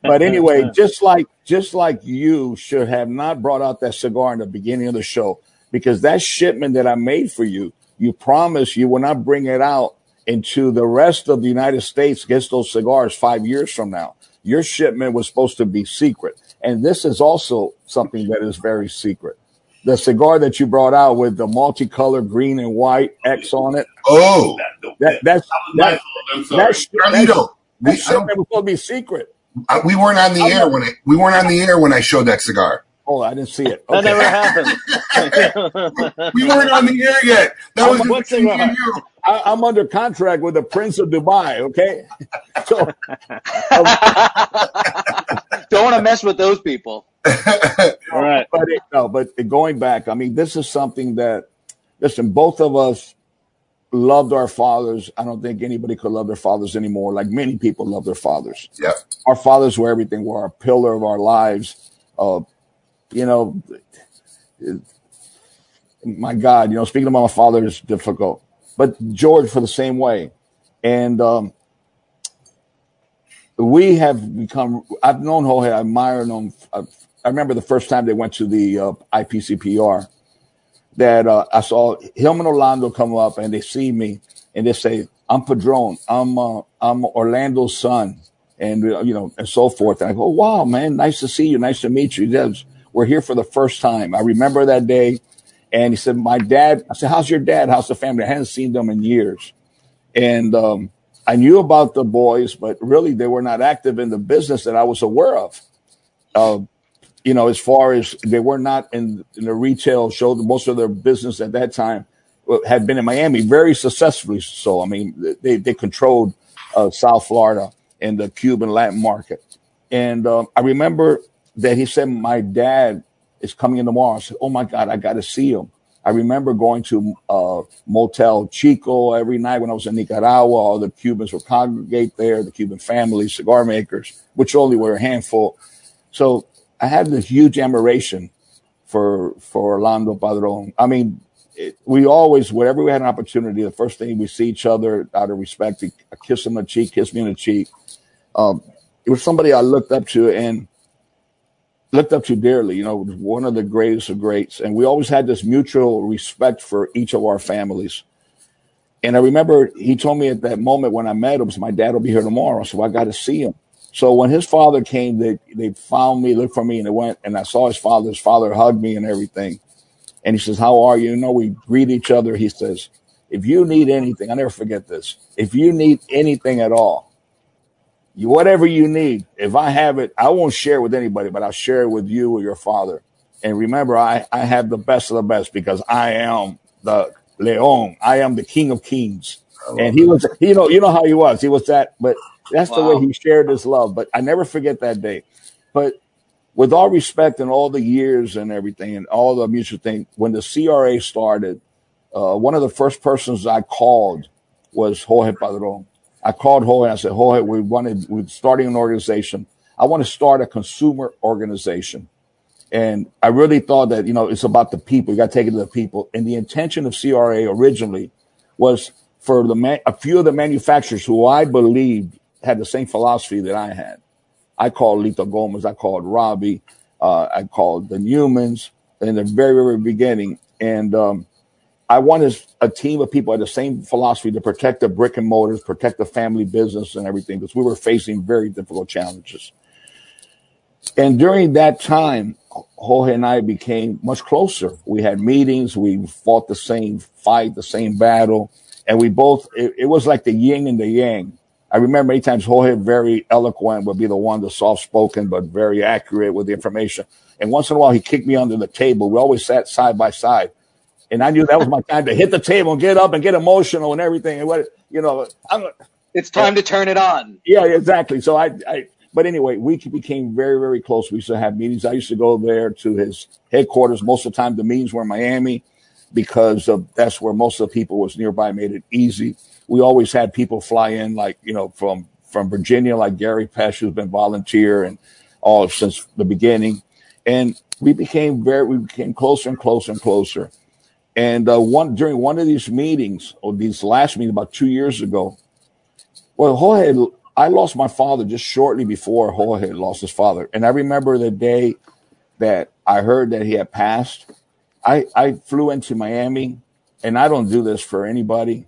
but anyway, just like just like you should have not brought out that cigar in the beginning of the show because that shipment that I made for you, you promised you will not bring it out into the rest of the United States gets those cigars five years from now. Your shipment was supposed to be secret. And this is also something that is very secret. The cigar that you brought out with the multicolored green and white X on it. Oh, that, that's that, I'm sorry. that, sh- that, Carlito, that we, I shipment don't, was supposed to be secret. I, we weren't on the I'm air not- when I, we weren't on the air when I showed that cigar. Oh, I didn't see it. That Okay. never happened. <laughs> We weren't on the air yet. That was I'm, What between me cigar? and you. I, I'm under contract with the Prince of Dubai. Okay. So <laughs> um, Don't want to mess with those people. <laughs> All right. but it, no, but going back, I mean, this is something that listen, both of us loved our fathers. I don't think anybody could love their fathers anymore. Like many people love their fathers. Yeah. Our fathers were everything. Were a pillar of our lives. Uh, you know, my God, you know, speaking about my father is difficult, but George for the same way, and um, we have become. I've known Jorge. I admire him. I, I remember the first time they went to the uh, IPCPR that uh, I saw him and Orlando come up and they see me and they say, "I'm Padron. I'm uh, I'm Orlando's son," and uh, you know, and so forth. And I go, "Wow, man, nice to see you. Nice to meet you." Says, We're here for the first time. I remember that day, and he said, "My dad." I said, "How's your dad? How's the family?" I hadn't seen them in years, and um, I knew about the boys, but really they were not active in the business that I was aware of. Uh, you know, as far as they were not in, in the retail show, most of their business at that time uh, had been in Miami, very successfully. So, I mean, they, they controlled uh, South Florida and the Cuban Latin market. And um, I remember that he said, My dad is coming in tomorrow. I said, Oh my God, I got to see him. I remember going to uh, Motel Chico every night when I was in Nicaragua. All the Cubans would congregate there, the Cuban families, cigar makers, which only were a handful. So I had this huge admiration for for Orlando Padron. I mean, it, we always, whenever we had an opportunity, the first thing we see each other out of respect, I kiss on the cheek, kiss me on the cheek. Um, it was somebody I looked up to and looked up to dearly. You know, one of the greatest of greats, and we always had this mutual respect for each of our families. And I remember he told me at that moment when I met him, my dad will be here tomorrow, so I got to see him. So when his father came, they they found me, looked for me, and they went, and I saw his father. His father hugged me and everything. And he says, How are you? You know, we greet each other. He says, If you need anything, I never forget this. If you need anything at all, you, whatever you need, if I have it, I won't share it with anybody, but I'll share it with you or your father. And remember, I, I have the best of the best because I am the Leon. I am the King of Kings. And he was, you know, you know how he was. He was that, but that's the way he shared his love. But I never forget that day. But with all respect and all the years and everything and all the mutual thing, when the CRA started, uh, one of the first persons I called was Jorge Padron. I called Jorge and I said, Jorge, we wanted, we're starting an organization. I want to start a consumer organization. And I really thought that, you know, it's about the people. You got to take it to the people. And the intention of CRA originally was for the man, a few of the manufacturers who I believed had the same philosophy that I had. I called Lito Gomez, I called Robbie, uh, I called the Newmans in the very, very beginning. And um, I wanted a team of people had the same philosophy to protect the brick and mortars, protect the family business and everything, because we were facing very difficult challenges. And during that time, Jorge and I became much closer. We had meetings, we fought the same fight, the same battle, and we both, it, it was like the yin and the yang. I remember many times Jorge, very eloquent, would be the one, the soft spoken, but very accurate with the information. And once in a while, he kicked me under the table. We always sat side by side. And I knew that was my time to hit the table and get up and get emotional and everything. And what, you know, I'm, It's time to turn it on. yeah, exactly. So I, I, but anyway, we became very, very close. We used to have meetings. I used to go there to his headquarters. Most of the time, the meetings were in Miami because of that's where most of the people was nearby, made it easy. We always had people fly in, like you know, from from Virginia, like Gary Pesh, who's been volunteer and all since the beginning. And we became very, we became closer and closer and closer. And uh, one during one of these meetings, or these last meetings about two years ago, well, Jorge, I lost my father just shortly before Jorge lost his father. And I remember the day that I heard that he had passed. I, I flew into Miami, and I don't do this for anybody,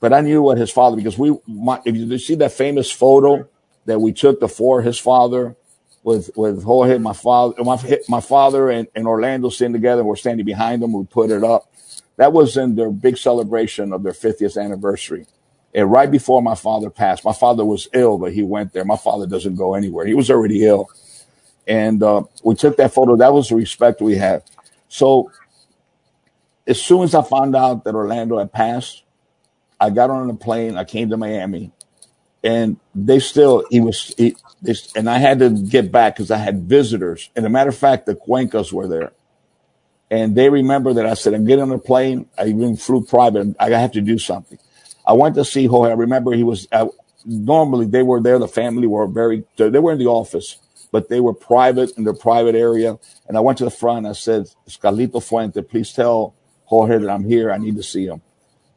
but I knew what his father, because we, my, if you see that famous photo that we took before his father with, with Jorge, my father, my, my father and, and Orlando sitting together, we're standing behind them, we put it up. That was in their big celebration of their 50th anniversary. And right before my father passed, my father was ill, but he went there. My father doesn't go anywhere. He was already ill. And uh, we took that photo. That was the respect we had. So as soon as I found out that Orlando had passed, I got on a plane. I came to Miami, and they still he was he, this, and I had to get back because I had visitors. And a matter of fact, the Cuencas were there, and they remember that I said, "I'm getting on a plane." I even flew private. I have to do something. I went to see Jorge. I remember he was uh, normally they were there. The family were very they were in the office, but they were private in their private area. And I went to the front. I said, "Carlito Fuente, please tell Jorge that I'm here. I need to see him."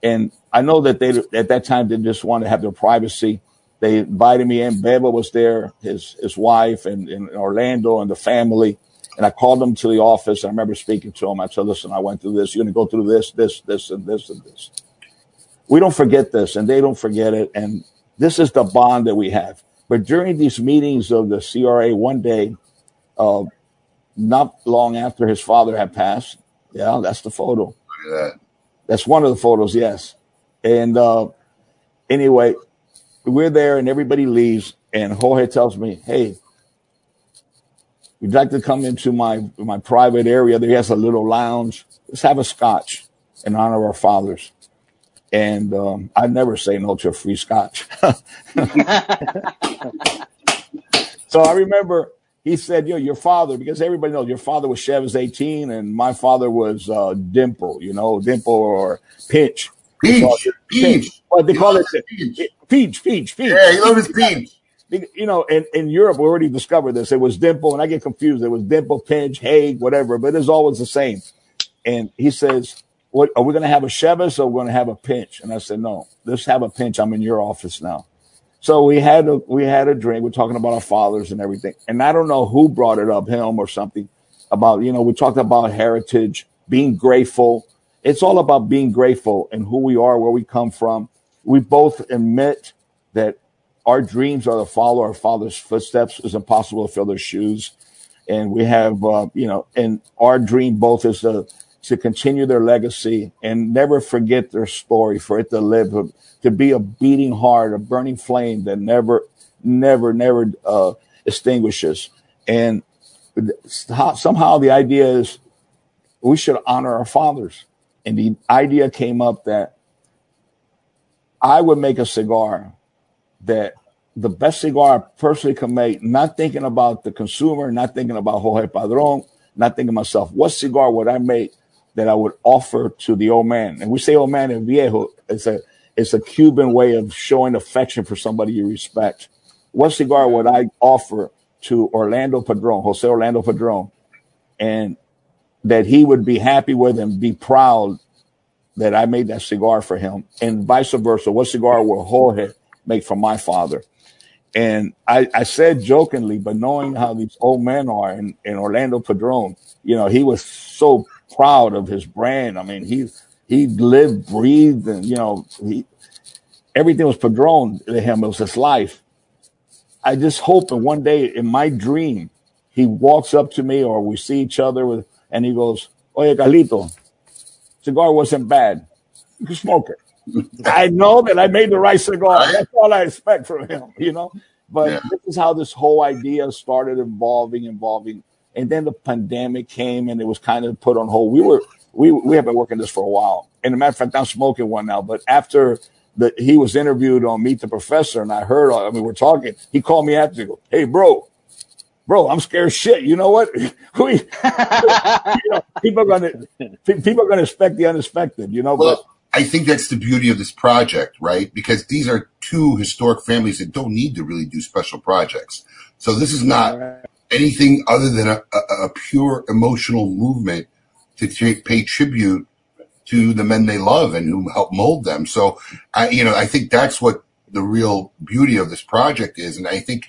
And I know that they at that time they just wanted to have their privacy. They invited me in. Beba was there, his his wife, and, and Orlando and the family. And I called them to the office. I remember speaking to him. I said, "Listen, I went through this. You're going to go through this, this, this, and this, and this." we don't forget this and they don't forget it. And this is the bond that we have. But during these meetings of the CRA, one day, uh, not long after his father had passed, yeah, that's the photo. Look at that. That's one of the photos, yes. And uh, anyway, we're there and everybody leaves. And Jorge tells me, hey, would you like to come into my my private area? There he has a little lounge. Let's have a scotch in honor of our fathers and um, I never say no to a free scotch. <laughs> so I remember he said, "Yo, your father," because everybody knows your father was Chivas 18, and my father was uh, Dimple, you know, Dimple or Pinch. Peach, peach. What they He call it? peach. Peach, peach, peach. Yeah, he loves his peach. You know, in, in Europe, we already discovered this. It was Dimple, and I get confused. It was Dimple, Pinch, Haig, whatever, but it's always the same. And he says, what are we going to have a Chivas or we're going to have a pinch? And I said, no, let's have a pinch. I'm in your office now. So we had a, we had a drink. We're talking about our fathers and everything. And I don't know who brought it up, him or something about, you know, we talked about heritage, being grateful. It's all about being grateful and who we are, where we come from. We both admit that our dreams are to follow our father's footsteps. It's impossible to fill their shoes. And we have, uh, you know, and our dream both is to, to continue their legacy and never forget their story, for it to live, to be a beating heart, a burning flame that never, never, never uh, extinguishes. And somehow the idea is we should honor our fathers. And the idea came up that I would make a cigar that the best cigar I personally can make, not thinking about the consumer, not thinking about Jorge Padron, not thinking myself, what cigar would I make that I would offer to the old man? And we say old man in viejo, it's a it's a Cuban way of showing affection for somebody you respect. What cigar would I offer to Orlando Padron, Jose Orlando Padron, and that he would be happy with and be proud that I made that cigar for him, and vice versa. What cigar will Jorge make for my father? And I, I said jokingly, but knowing how these old men are, and, and Orlando Padron, you know, he was so proud of his brand. I mean, he he lived, breathed, and you know, he everything was Padron to him. It was his life. I just hope that one day in my dream, he walks up to me or we see each other with, and he goes, Oye, Carlito, cigar wasn't bad. You can smoke it. <laughs> I know that I made the right cigar. That's all I expect from him, you know. But Yeah. this is how this whole idea started evolving, evolving, and then the pandemic came and it was kind of put on hold. We were we we have been working this for a while. And a matter of fact, I'm smoking one now. But after that he was interviewed on Meet the Professor, and I heard, I mean, we're talking. He called me after, he go, "Hey, bro, bro, I'm scared shit. You know what? <laughs> we, you know, people are gonna people are gonna expect the unexpected. You know, but Well, I think that's the beauty of this project, right? Because these are two historic families that don't need to really do special projects. So this is not anything other than a, a, a pure emotional movement to ta- pay tribute to the men they love and who help mold them. So I, you know, I think that's what the real beauty of this project is. And I think,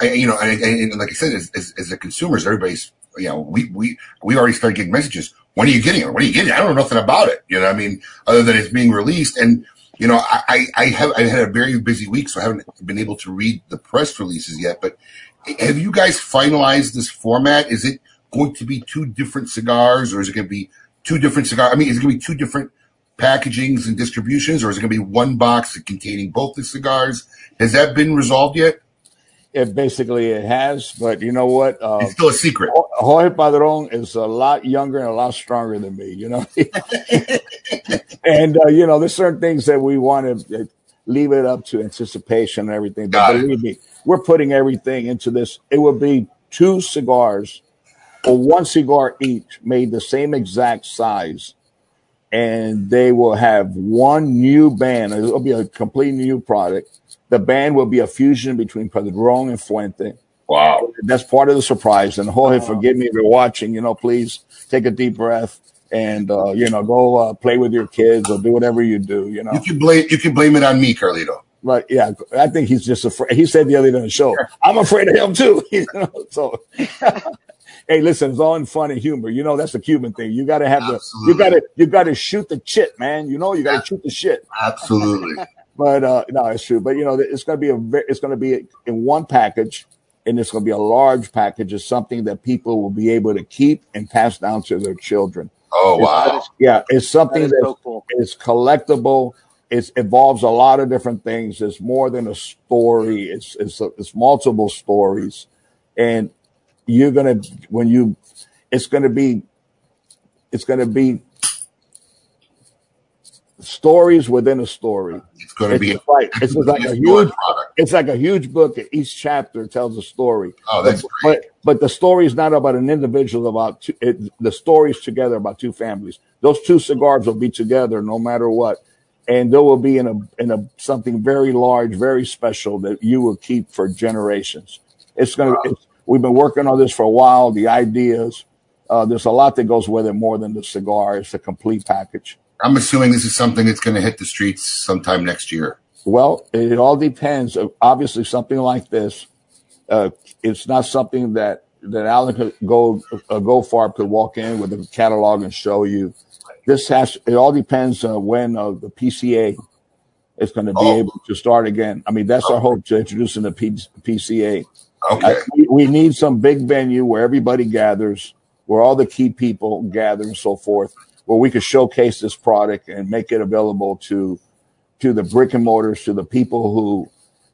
I, you know, and, and, like I said, as, as, as the consumers, everybody's, you know, we, we, we already started getting messages. When are you getting it? When are you getting it? I don't know nothing about it. You know, I mean, other than it's being released. And, you know, I, I I have, I had a very busy week, so I haven't been able to read the press releases yet, but have you guys finalized this format? Is it going to be two different cigars or is it going to be two different cigars? I mean, is it going to be two different packagings and distributions or is it going to be one box containing both the cigars? Has that been resolved yet? It basically it has. But you know what? Uh, It's still a secret. Jorge Padron is a lot younger and a lot stronger than me. You know, <laughs> and uh, you know, there's certain things that we want to leave it up to anticipation and everything. But Got it. believe me, we're putting everything into this. It will be two cigars or one cigar each, made the same exact size, and they will have one new band. It'll be a complete new product. The band will be a fusion between Padron and Fuente. Wow. That's part of the surprise. And Jorge, forgive me if you're watching, you know, please take a deep breath and, uh, you know, go uh, play with your kids or do whatever you do, you know. You can blame, you can blame it on me, Carlito. But yeah, I think he's just afraid. He said the other day on the show, I'm afraid of him too. <laughs> You know, so <laughs> hey, listen, it's all in fun and humor. You know, that's a Cuban thing. You got to have the, you got to, you got to shoot the shit, man. You know, you got to shoot the shit. Absolutely. But uh, no, it's true. But you know, it's going to be a, ve- it's going to be in one package, and it's going to be a large package. It's something that people will be able to keep and pass down to their children. Oh, It's- wow. yeah, it's something That is that so cool. is collectible. It involves a lot of different things. It's more than a story. It's it's it's multiple stories, and you're gonna when you, it's gonna be, it's gonna be stories within a story. It's going to be just like it's like a huge product. it's like a huge book. Each chapter tells a story. Oh, that's but, but but the story is not about an individual. About two, it, the stories together about two families. Those two cigars will be together no matter what, and they will be in a in a something very large, very special that you will keep for generations. It's gonna. It's, we've been working on this for a while. The ideas. Uh, there's a lot that goes with it more than the cigar. It's a complete package. I'm assuming this is something that's going to hit the streets sometime next year. Well, it all depends. Obviously, something like this, uh, it's not something that that Alan could go uh, go far could walk in with a catalog and show you. This has it all depends uh, when uh, the PCA is going to be Oh. able to start again. I mean, that's our hope to introduce in the P- PCA. Okay. We, we need some big venue where everybody gathers, where all the key people gather and so forth, where we could showcase this product and make it available to to the brick and mortars, to the people who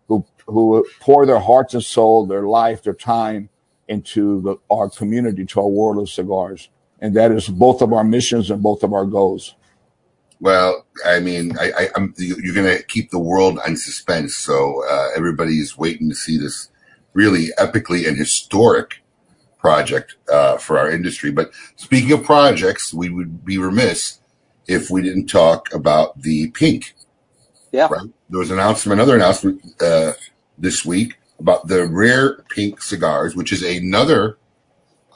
who who pour their hearts and soul, their life, their time into the, our community, to our world of cigars, and that is both of our missions and both of our goals. Well, I mean, I, you- you're going to keep the world on suspense. So uh, everybody's waiting to see this really epically and historic project uh, for our industry. But speaking of projects, we would be remiss if we didn't talk about the pink. Yeah. Right. There was an announcement, another announcement uh, this week about the rare pink cigars, which is another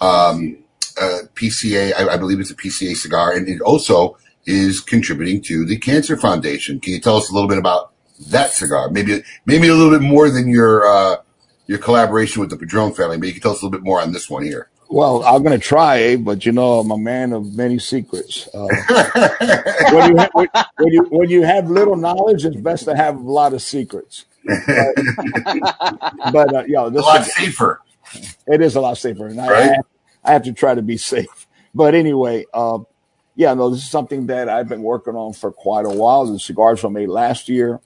um, uh, PCA. I, I believe it's a PCA cigar, and it also is contributing to the Cancer Foundation. Can you tell us a little bit about that cigar? Maybe maybe a little bit more than your uh, your collaboration with the Padron family, but you can tell us a little bit more on this one here. Well, I'm going to try, but you know, I'm a man of many secrets. Uh, when, you ha- when, you when you have little knowledge, it's best to have a lot of secrets. but <laughs> uh, yo, this a lot is- safer. It is a lot safer, and I, Right? I, I have to try to be safe. But anyway, um, yeah, no, this is something that I've been working on for quite a while. The cigars were made last year.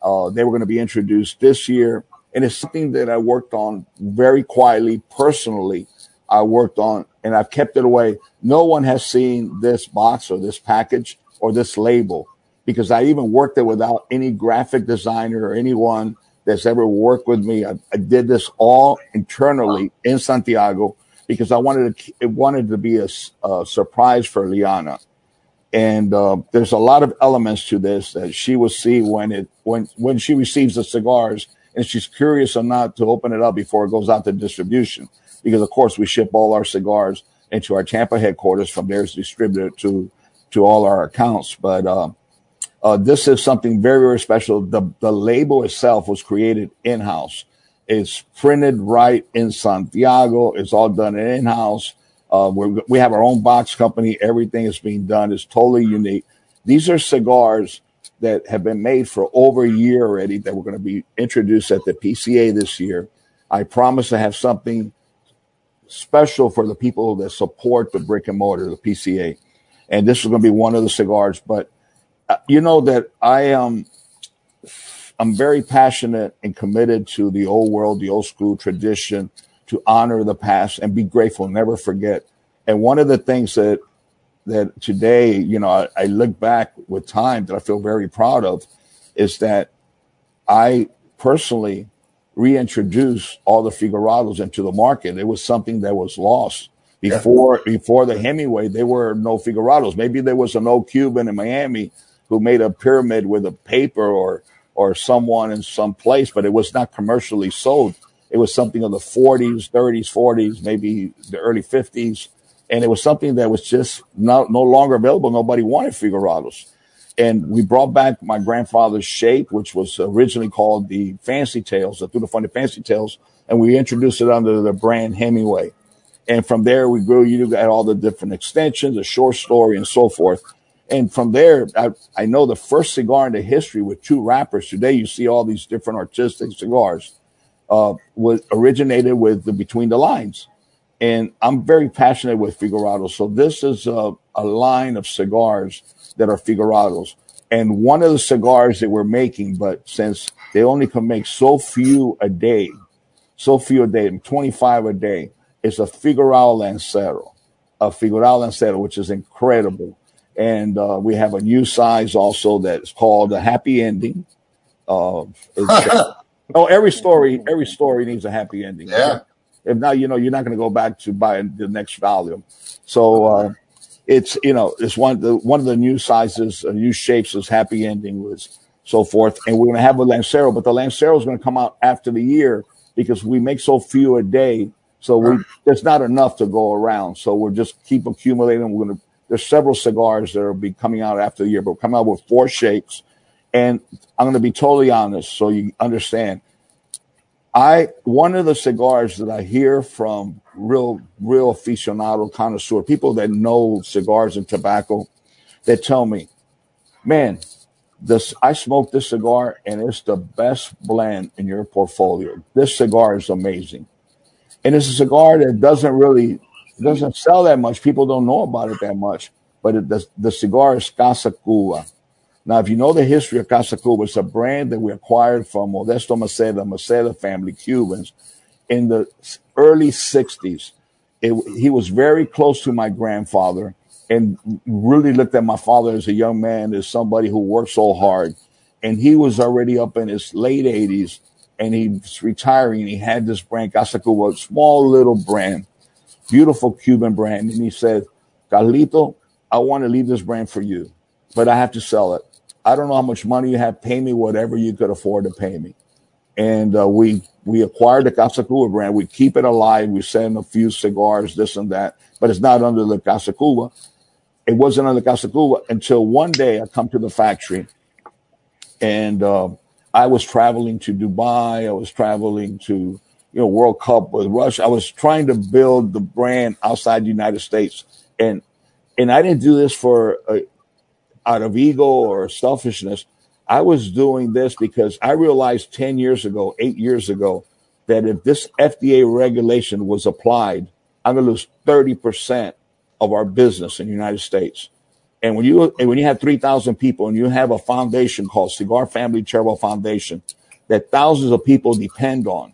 Uh, they were going to be introduced this year, and it's something that I worked on very quietly, personally. I worked on, and I've kept it away. No one has seen this box or this package or this label because I even worked it without any graphic designer or anyone that's ever worked with me. I, I did this all internally in Santiago because I wanted to, it wanted to be a surprise for Liana. And uh, there's a lot of elements to this that she will see when it when when she receives the cigars, and she's curious or not to open it up before it goes out to distribution. Because of course we ship all our cigars into our Tampa headquarters. From there, it's distributed to to all our accounts. But uh, uh, this is something very, very special. The, the label itself was created in house. It's printed right in Santiago. It's all done in house. Uh, we're, we have our own box company. Everything is being done. It's totally unique. These are cigars that have been made for over a year already that we're going to be introduced at the PCA this year. I promise to have something special for the people that support the brick and mortar, the PCA. And this is going to be one of the cigars. But uh, you know that I am I'm very passionate and committed to the old world, the old school tradition, to honor the past and be grateful, never forget. And one of the things that that today, you know, I, I look back with time that I feel very proud of is that I personally reintroduced all the figurados into the market. It was something that was lost before before the Hemingway. There were no figurados. Maybe there was an old Cuban in Miami who made a pyramid with a paper or or someone in some place, but it was not commercially sold. It was something of the 40s, 30s, 40s, maybe the early 50s, and it was something that was just no no longer available. Nobody wanted figurados and we brought back my grandfather's shape, which was originally called the Fancy Tales, the Through the Funny Fancy Tales, and we introduced it under the brand Hemingway. And from there, we grew. You got all the different extensions, a short story, and so forth. And from there, I, I know the first cigar in the history with two wrappers. Today, you see all these different artistic cigars. Uh, was originated with the Between the Lines, and I'm very passionate with Figurados. So this is a, a line of cigars that are Figurados. And one of the cigars that we're making, but since they only can make so few a day, so few a day, 25 a day, is a Figurado Lancero, a Figurado Lancero, which is incredible. And uh, we have a new size also that's called a Happy Ending. Uh, <laughs> oh, every story, every story needs a happy ending. Yeah. If not, you know, you're not going to go back to buy the next volume. So uh, it's you know, it's one of the one of the new sizes, uh, new shapes is happy ending was so forth. And we're going to have a Lancero, but the Lancero is going to come out after the year because we make so few a day. So we there's not enough to go around. So we're just keep accumulating. We're going to there's several cigars that will be coming out after the year, but we'll come out with four shapes. And I'm going to be totally honest, so you understand. I one of the cigars that I hear from real real aficionado connoisseur people that know cigars and tobacco that tell me, man, this I smoked this cigar and it's the best blend in your portfolio. This cigar is amazing, and it's a cigar that doesn't really doesn't sell that much. People don't know about it that much, but it, the the cigar is Casa Cuba. Now, if you know the history of Casa Cuba, it's a brand that we acquired from Modesto Maceda, Maceda family Cubans in the early 60s. It, he was very close to my grandfather and really looked at my father as a young man, as somebody who worked so hard. And he was already up in his late 80s and he's retiring. He had this brand, Casa Cuba, a small little brand, beautiful Cuban brand. And he said, Carlito, I want to leave this brand for you, but I have to sell it. I don't know how much money you have. Pay me whatever you could afford to pay me. and uh, we we acquired the Casa Cuba brand. We keep it alive. We send a few cigars, this and that, but it's not under the Casa Cuba. It wasn't under Casa Cuba until one day I come to the factory, and uh, I was traveling to Dubai. I was traveling to you know World Cup with Russia. I was trying to build the brand outside the United States, and and I didn't do this for uh, out of ego or selfishness. I was doing this because I realized 10 years ago, eight years ago, that if this FDA regulation was applied, I'm going to lose 30% of our business in the United States. And when you, and when you have 3,000 people and you have a foundation called Cigar Family Charitable Foundation that thousands of people depend on,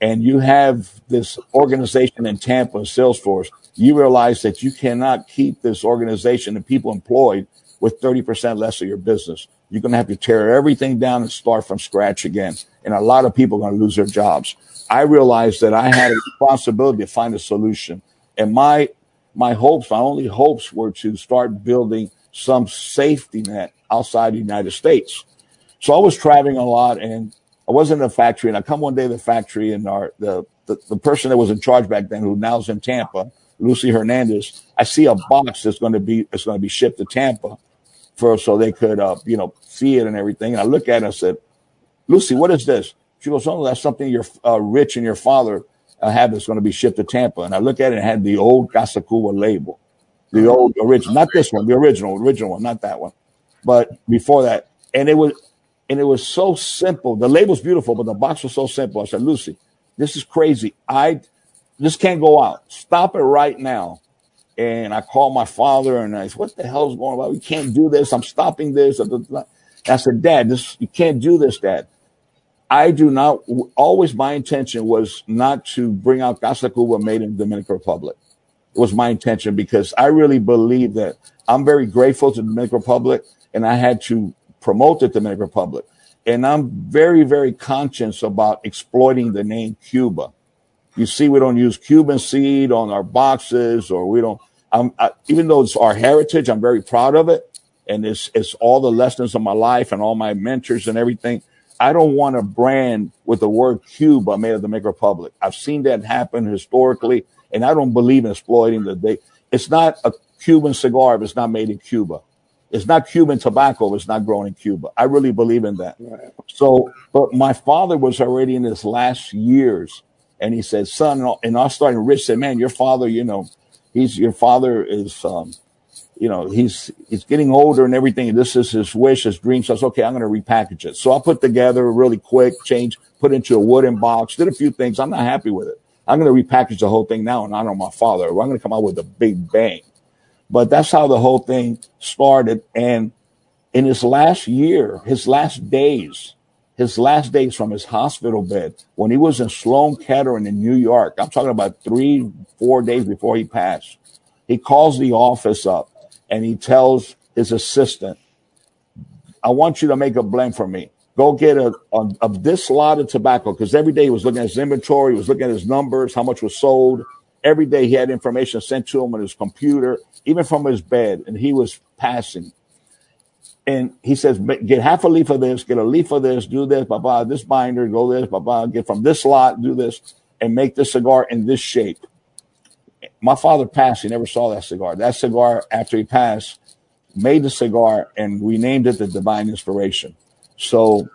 and you have this organization in Tampa, Salesforce, you realize that you cannot keep this organization and people employed with 30% less of your business. You're going to have to tear everything down and start from scratch again. And a lot of people are going to lose their jobs. I realized that I had a responsibility to find a solution. And my, my hopes, my only hopes were to start building some safety net outside the United States. So I was traveling a lot and I was in the factory and I come one day to the factory and our, the, the, the person that was in charge back then, who now is in Tampa, Lucy Hernandez, I see a box that's going to be, it's going to be shipped to Tampa for so they could uh, you know see it and everything. And I look at it and I said, Lucy, what is this? She goes, Oh, that's something your uh, Rich and your father uh, have that's going to be shipped to Tampa. And I look at it and it had the old Casa Cuba label, the old original, not this one, the original, original one, not that one, but before that. And it was and it was so simple. The label's beautiful, but the box was so simple. I said, Lucy, this is crazy. I this can't go out. Stop it right now. And I called my father and I said, what the hell's going on? We can't do this. I'm stopping this. I said, Dad, this you can't do this, Dad. I do not always my intention was not to bring out Casa Cuba made in the Dominican Republic. It was my intention because I really believe that I'm very grateful to the Dominican Republic and I had to promote the Dominican Republic. And I'm very, very conscious about exploiting the name Cuba. You see, we don't use Cuban seed on our boxes or we don't, I'm, I, even though it's our heritage, I'm very proud of it. And it's, it's all the lessons of my life and all my mentors and everything. I don't want a brand with the word Cuba made of the Dominican Republic. I've seen that happen historically, and I don't believe in exploiting the day. It's not a Cuban cigar if it's not made in Cuba. It's not Cuban tobacco if it's not grown in Cuba. I really believe in that. Right. So, but my father was already in his last years, and he said, "Son," and I started. Rich said, "Man, your father, you know, he's your father is um, you know he's he's getting older and everything this is his wish his dream. So I said, okay i'm going to repackage it. So i put together really quick change put into a wooden box did a few things. I'm not happy with it. I'm going to repackage the whole thing now and honor my father. I'm going to come out with a big bang. But that's how the whole thing started and in his last year his last days his last days from his hospital bed when he was in Sloan Kettering in New York. I'm talking about three, four days before he passed. He calls the office up and he tells his assistant, I want you to make a blend for me. Go get a, a of this lot of tobacco because every day he was looking at his inventory, he was looking at his numbers, how much was sold. Every day he had information sent to him on his computer, even from his bed, and he was passing and he says, get half a leaf of this, get a leaf of this, do this, blah, blah, this binder, go this, blah, blah, get from this lot, do this, and make this cigar in this shape. My father passed. He never saw that cigar. That cigar, after he passed, made the cigar and we named it the Divine Inspiration. So,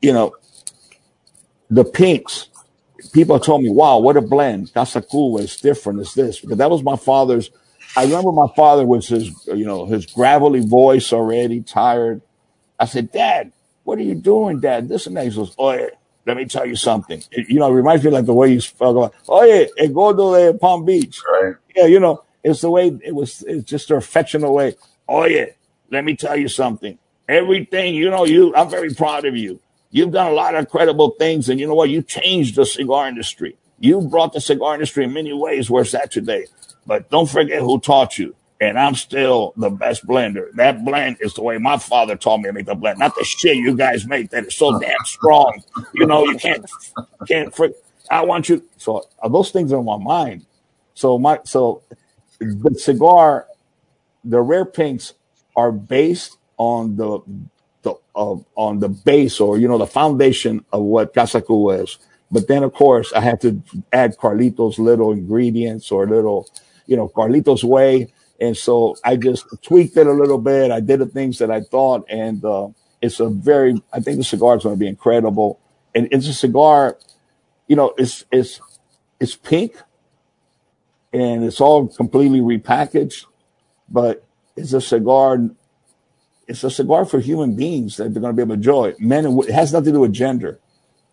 you know, the pinks, people told me, wow, what a blend. Casa Cuba is different. It's this. Because that was my father's I remember my father was his, you know, his gravelly voice already tired. I said, Dad, what are you doing, Dad? This and that. He goes, Oh, yeah, let me tell you something. It, you know, it reminds me like the way you spoke about, oh, yeah, it go to the Palm Beach. Right. Yeah, you know, it's the way it was, it's just a affectionate way. Oh, yeah, let me tell you something. Everything, you know, you, I'm very proud of you. You've done a lot of credible things. And you know what? You changed the cigar industry. You brought the cigar industry in many ways where it's at today. But don't forget who taught you. And I'm still the best blender. That blend is the way my father taught me to make the blend, not the shit you guys make that is so damn strong. You know, you can't, can't. Frick. I want you. So uh, those things are in my mind. So my, so the cigar, the rare pinks are based on the the of on the base or you know the foundation of what Casa Cuba is. But then of course I had to add Carlitos little ingredients or little, you know, Carlitos way. And so I just tweaked it a little bit. I did the things that I thought, and uh, it's a very. I think the cigar is going to be incredible, and it's a cigar. You know, it's it's it's pink, and it's all completely repackaged, but it's a cigar. It's a cigar for human beings that they're going to be able to enjoy. Men, it has nothing to do with gender.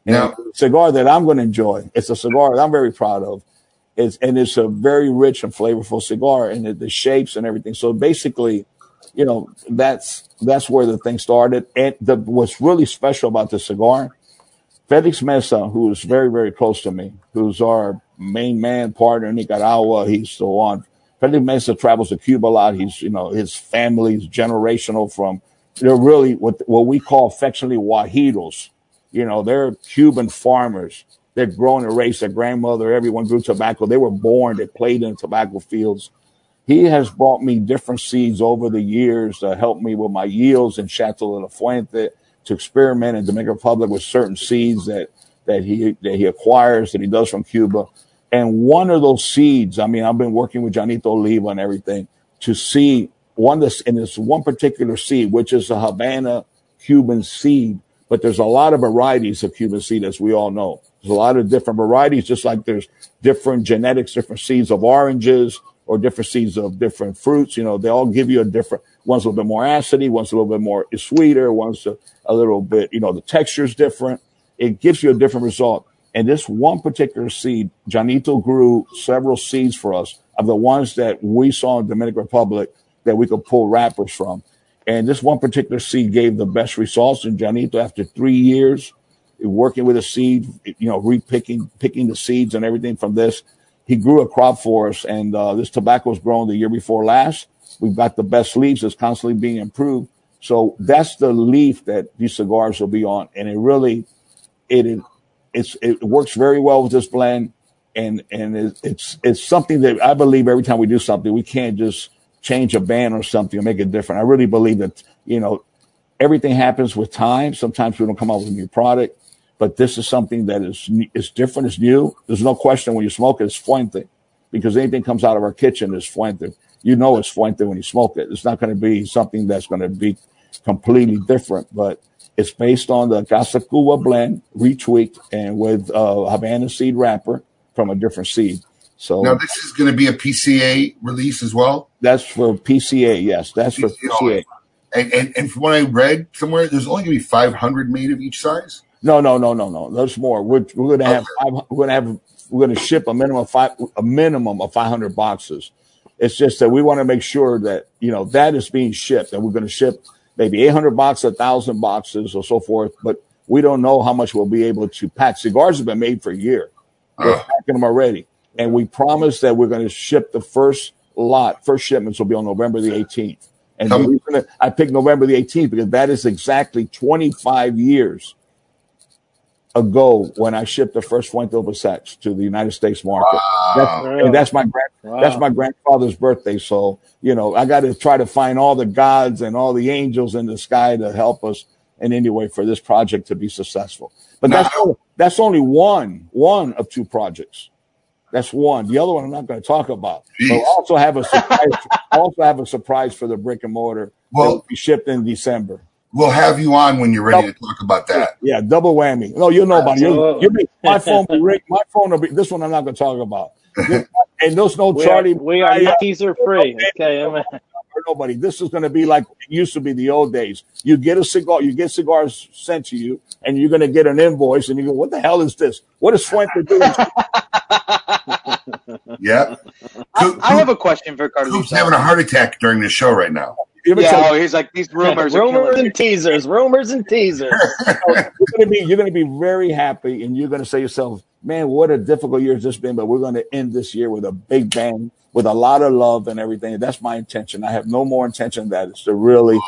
And Now- a cigar that I'm going to enjoy. It's a cigar that I'm very proud of. It's and it's a very rich and flavorful cigar, and the, the shapes and everything. So basically, you know, that's that's where the thing started. And the, what's really special about the cigar, Felix Mesa, who is very very close to me, who's our main man partner in Nicaragua. He's still on. Felix Mesa travels to Cuba a lot. He's you know his family's generational from. They're really what what we call affectionately guajiros. You know, they're Cuban farmers. They're grown and race. Their grandmother, everyone grew tobacco. They were born. They played in tobacco fields. He has brought me different seeds over the years to help me with my yields in Chateau de la Fuente to experiment in Dominican Republic with certain seeds that that he that he acquires that he does from Cuba. And one of those seeds, I mean, I've been working with Janito Oliva and everything to see one this in this one particular seed, which is a Havana Cuban seed, but there's a lot of varieties of Cuban seed, as we all know. There's a lot of different varieties, just like there's different genetics, different seeds of oranges or different seeds of different fruits. You know, they all give you a different, one's a little bit more acidy, one's a little bit more sweeter, one's a, a little bit, you know, the texture is different. It gives you a different result. And this one particular seed, Janito grew several seeds for us of the ones that we saw in Dominican Republic that we could pull wrappers from. And this one particular seed gave the best results. And Janito, after three years working with a seed, you know, repicking, picking the seeds and everything from this, he grew a crop for us. And uh, this tobacco was grown the year before last. We've got the best leaves it's constantly being improved. So that's the leaf that these cigars will be on. And it really, it, it it's, it works very well with this blend. And, and it, it's, it's something that I believe every time we do something, we can't just change a band or something and make it different. I really believe that, you know, everything happens with time. Sometimes we don't come out with a new product, but this is something that is is different, is new. There's no question when you smoke it, it's Fuente, because anything comes out of our kitchen is Fuente. You know it's Fuente when you smoke it. It's not going to be something that's going to be completely different, but it's based on the Casa Cuba blend, retweaked, and with uh, Havana seed wrapper from a different seed. So Now this is going to be a PCA release as well. that's for PCA. Yes, that's for PCA. And, and and from what I read somewhere, there's only going to be 500 made of each size. No, no, no, no, no. There's more. We're we're gonna have five, we're gonna have we're gonna ship a minimum of five a minimum of 500 boxes. It's just that we want to make sure that you know that is being shipped, and we're gonna ship maybe 800 boxes, a 1,000 boxes, or so forth. But we don't know how much we'll be able to pack. Cigars have been made for a year. Uh-huh. We're packing them already, and we promise that we're going to ship the first lot. First shipments will be on November the 18th. And I picked November the 18th because that is exactly 25 years ago when I shipped the first Fuente Sex to the United States market. That's, and that's my grand, that's my grandfather's birthday. So, you know, I got to try to find all the gods and all the angels in the sky to help us in any way for this project to be successful. But that's only, that's only one, one of two projects. That's one. The other one I'm not going to talk about. But I also have a surprise. Also have a surprise for the brick and mortar that Well- will be shipped in December. We'll have you on when you're ready to talk about that. Yeah, double whammy. No, you'll know about it. You, Absolutely. you be, my phone <laughs> be ring, my phone will be this one I'm not gonna talk about. This- <laughs> and there's no We are, Charlie. we are I- teaser free. Okay, I'm- for <laughs> nobody. This is gonna be like it used to be the old days. You get a cigar, you get cigars sent to you, and you're gonna get an invoice, and you go, "What the hell is this? What is Fuente doing?" Yeah. I, I have a question for Carlos. Coop's having a heart attack during the show right now. Yeah, oh, he's like these <laughs> rumors. are rumors killing and teasers, rumors and teasers. <laughs> you're gonna be you're gonna be very happy, and you're gonna say to yourself, "Man, what a difficult year has this been." But we're gonna end this year with a big bang, with a lot of love and everything. That's my intention. I have no more intention than that. It's to really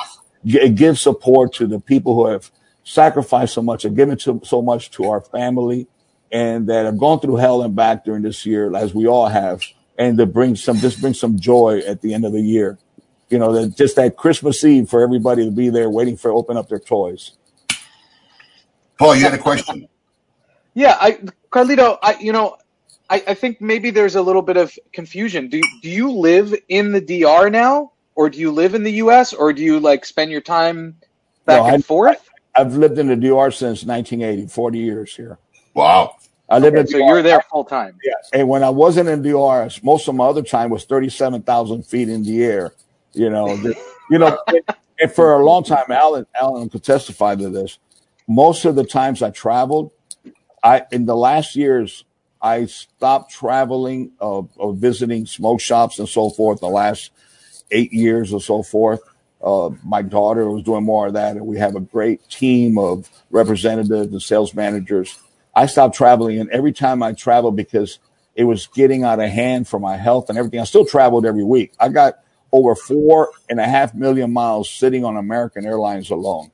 gi- give support to the people who have sacrificed so much and given to, so much to our family, and that have gone through hell and back during this year, as we all have, and to bring some just bring some joy at the end of the year. You know, that just that Christmas Eve for everybody to be there waiting for open up their toys. Paul, you had a question. Yeah, I Carlito, I you know, I, I think maybe there's a little bit of confusion. Do do you live in the DR now, or do you live in the U.S., or do you like spend your time back No, and I- forth? I've lived in the DR since 1980, 40 years here. Wow. I lived in so DR. you're there full time. Yeah. And when I wasn't in the DR, most of my other time was 37,000 feet in the air. You know, the- you know, and, for a long time, Alan, Alan could testify to this. Most of the times I traveled, I, in the last years, I stopped traveling, uh, uh, visiting smoke shops and so forth the last eight years or so forth. Uh, my daughter was doing more of that, and we have a great team of representatives and sales managers. I stopped traveling, and every time I traveled, because it was getting out of hand for my health and everything, I still traveled every week. I got over four and a half million miles sitting on American Airlines alone,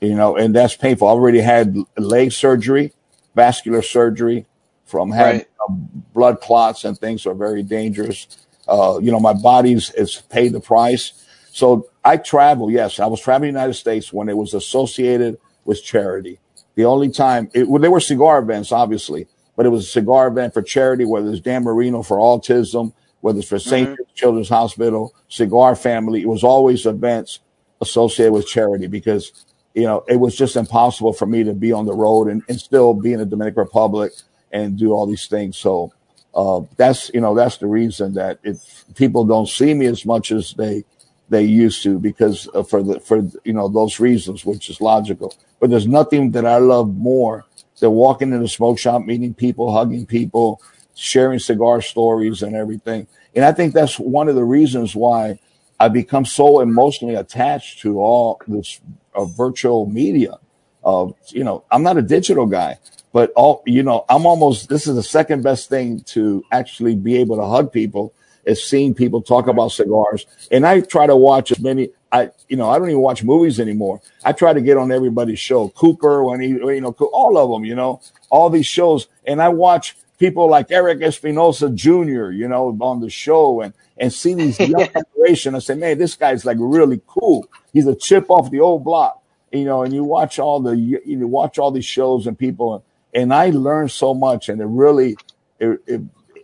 you know, and that's painful. I already had leg surgery, vascular surgery from having Right. uh, blood clots and things are very dangerous. Uh, you know, my body's is paid the price. So I travel. Yes, I was traveling the United States when it was associated with charity. The only time it, well, there were cigar events, obviously, but it was a cigar event for charity, whether it's Dan Marino for autism, whether it's for saint Mhm. Children's Hospital, Cigar Family. It was always events associated with charity because, you know, it was just impossible for me to be on the road and, and still be in the Dominican Republic and do all these things. So, uh, that's, you know, that's the reason that if people don't see me as much as they, they used to because uh, for the, for, you know, those reasons, which is logical. But there's nothing that I love more than walking in a smoke shop, meeting people, hugging people, sharing cigar stories and everything. And I think that's one of the reasons why I become so emotionally attached to all this uh, virtual media. Uh, you know, I'm not a digital guy, but all you know, I'm almost. This is the second best thing to actually be able to hug people is seeing people talk about cigars. And I try to watch as many. I you know I don't even watch movies anymore. I try to get on everybody's show. Cooper when he you know all of them. You know all these shows, and I watch people like Eric Espinosa Jr. You know on the show and and see <laughs> these young generation. I say, man, this guy's like really cool. He's a chip off the old block. You know, and you watch all the you, watch all these shows and people, and I learn so much, and it really it, it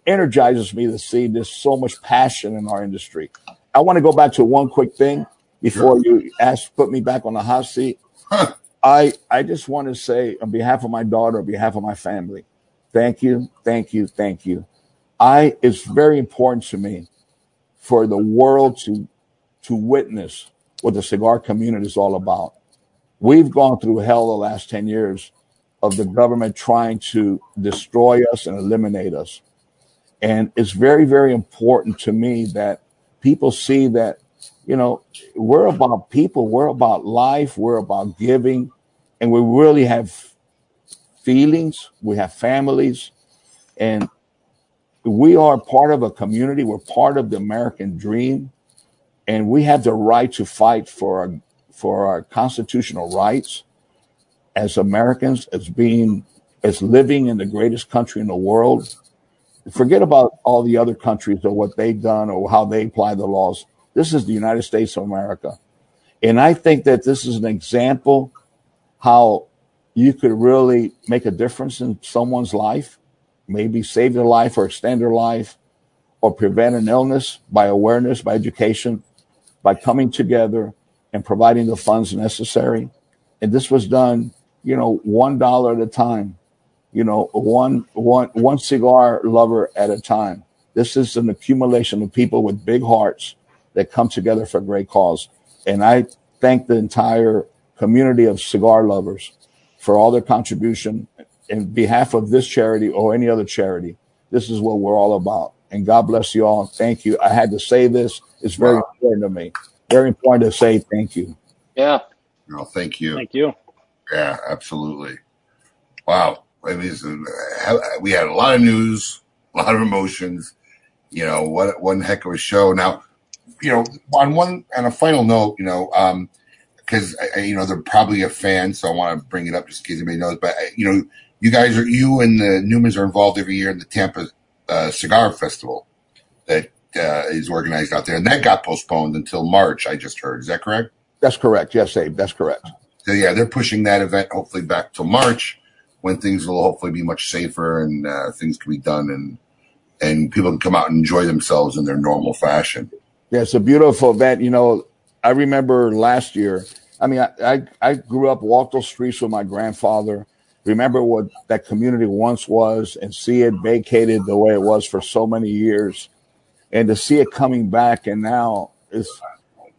energizes me to see there's so much passion in our industry. I want to go back to one quick thing before you ask put me back on the hot seat. I I just want to say on behalf of my daughter, on behalf of my family, thank you, thank you, thank you. I it's very important to me for the world to to witness what the cigar community is all about. We've gone through hell the last 10 years of the government trying to destroy us and eliminate us. And it's very, very important to me that people see that, you know, we're about people, we're about life, we're about giving, and we really have feelings, we have families, and we are part of a community, we're part of the American dream, and we have the right to fight for our, for our constitutional rights as Americans, as being, as living in the greatest country in the world forget about all the other countries or what they've done or how they apply the laws. This is the United States of America. And I think that this is an example how you could really make a difference in someone's life, maybe save their life or extend their life or prevent an illness by awareness, by education, by coming together and providing the funds necessary. And this was done, you know, one dollar at a time you know, one one one cigar lover at a time. This is an accumulation of people with big hearts that come together for a great cause. And I thank the entire community of cigar lovers for all their contribution in behalf of this charity or any other charity. This is what we're all about. And God bless you all. Thank you. I had to say this. It's very important to me. Very important to say thank you. Yeah. No, thank you. Thank you. Yeah, absolutely. Wow. I mean, uh, we had a lot of news, a lot of emotions. You know, what one heck of a show. Now, you know, on one on a final note, you know, um, because you know they're probably a fan, so I want to bring it up just in case anybody knows. But you know, you guys are you and the Newmans are involved every year in the Tampa uh, Cigar Festival that uh, is organized out there, and that got postponed until March. I just heard. Is that correct? That's correct. Yes, Abe. That's correct. So yeah, they're pushing that event hopefully back till March, when things will hopefully be much safer and uh, things can be done and and people can come out and enjoy themselves in their normal fashion. Yeah, it's a beautiful event. You know, I remember last year. I mean, I, I, I grew up, walked those streets with my grandfather. Remember what that community once was, and see it vacated the way it was for so many years, and to see it coming back, and now it's.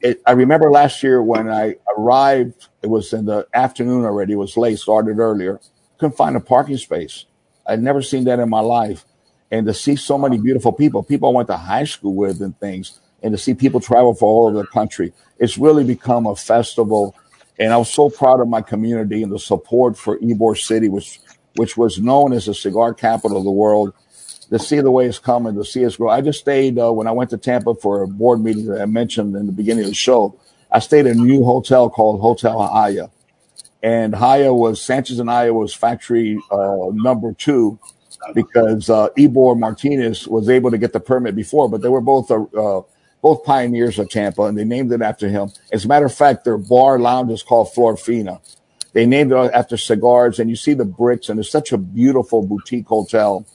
It, I remember last year when I arrived. It was in the afternoon already. It was late, started earlier. Couldn't find a parking space. I'd never seen that in my life and to see so many beautiful people, people I went to high school with and things, and to see people travel from all over the country, it's really become a festival. And I was so proud of my community and the support for Ybor City, which which was known as the cigar capital of the world. To see the way it's coming, to see us grow. I just stayed uh, when I went to Tampa for a board meeting that I mentioned in the beginning of the show. I stayed in a new hotel called Hotel Haya, and Haya was Sanchez and Haya was factory uh, number two because uh, Ybor Martinez was able to get the permit before, but they were both uh, uh, both pioneers of Tampa, and they named it after him. As a matter of fact, their bar lounge is called Florfina. They named it after cigars, and you see the bricks, and it's such a beautiful boutique hotel.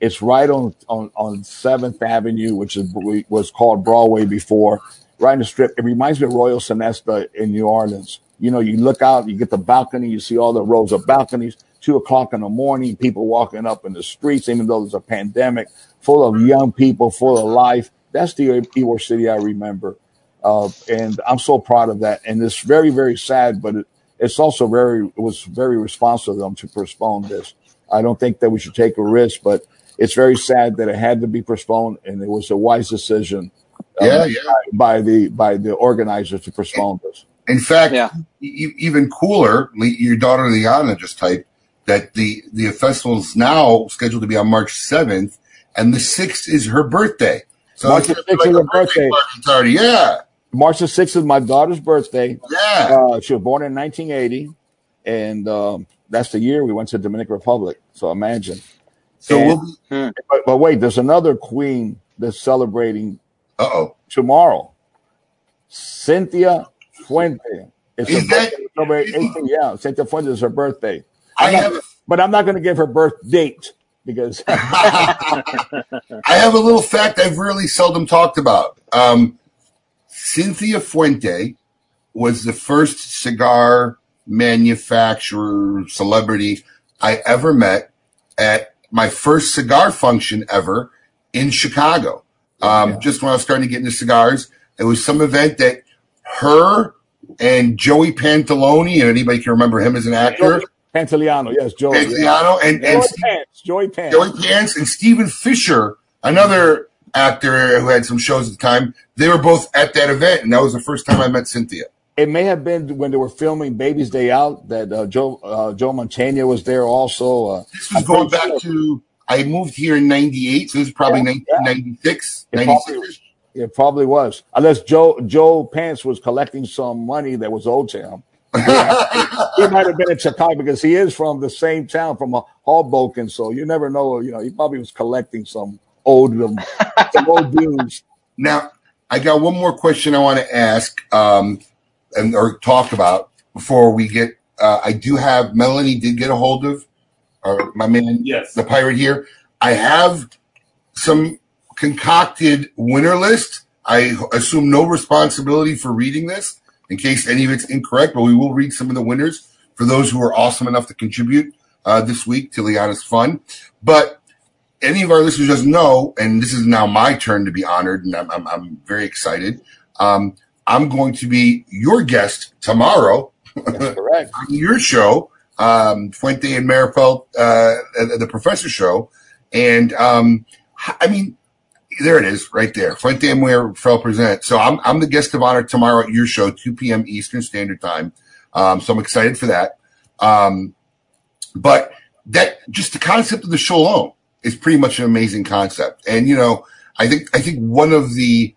It's right on on on Seventh Avenue, which is was called Broadway before, right in the strip. It reminds me of Royal Sonesta in New Orleans. You know, you look out, you get the balcony, you see all the rows of balconies two o'clock in the morning, people walking up in the streets, even though there's a pandemic, full of young people, full of life. That's the Ybor City I remember. Uh, and I'm so proud of that. And it's very, very sad, but it, it's also very, it was very responsible of them to postpone this. I don't think that we should take a risk, but it's very sad that it had to be postponed and it was a wise decision. uh, Yeah, yeah. By, by the, by the organizers to postpone this. In fact, e- even cooler, your daughter Liana just typed that the the festival is now scheduled to be on March seventh, and the sixth is her birthday. So March the 6th like is her birthday. party party. Yeah, March the 6th is my daughter's birthday. Yeah. Uh, she was born in 1980. And um, that's the year we went to Dominican Republic. So imagine. So And- we'll be- but, but wait, there's another queen that's celebrating Uh-oh. tomorrow. Cynthia Fuente. It's Is that- birthday, October 18th. Yeah, Cynthia Fuente is her birthday. I I'm not- a- but I'm not going to give her birth date because <laughs> I have a little fact I've really seldom talked about. Um, Cynthia Fuente was the first cigar manufacturer celebrity I ever met at my first cigar function ever in Chicago. Um, Just when I was starting to get into cigars, it was some event that her and Joey Pantoliano, and anybody can remember him as an actor, Pantoliano. Yes, Joey. Pantoliano and- and Joey Steve- Pants. Joey Pants. Joey Pants and Stephen Fisher, another actor who had some shows at the time. They were both at that event, and that was the first time I met Cynthia. It may have been when they were filming Baby's Day Out that uh, Joe uh, Joe Mantegna was there also. Uh, This was going back to I moved here in '98, so this is probably 1996, It 96. it probably was, unless Joe Joe Pants was collecting some money that was owed to him. <laughs> he might have been in Chicago because he is from the same town, from uh, Hoboken. So you never know. You know, he probably was collecting some old um, <laughs> some old dues. Now, I got one more question I want to ask um, and or talk about before we get. Uh, I do have Melanie did get a hold of, or my man, Yes. the pirate here. I have some concocted winner list. I assume no responsibility for reading this in case any of it's incorrect, but we will read some of the winners for those who are awesome enough to contribute uh, this week to Liana's Fun. But any of our listeners doesn't know, and this is now my turn to be honored, and I'm, I'm, I'm very excited. Um, I'm going to be your guest tomorrow correct. <laughs> on your show, um, Fuente and Merifeld, uh, uh, the Professor Show. And um, I mean, there it is right there. Fuente and Merifeld present. So I'm, I'm the guest of honor tomorrow at your show, 2 p.m. Eastern Standard Time. Um, so I'm excited for that. Um, but that just the concept of the show alone is pretty much an amazing concept. And you know, I think I think one of the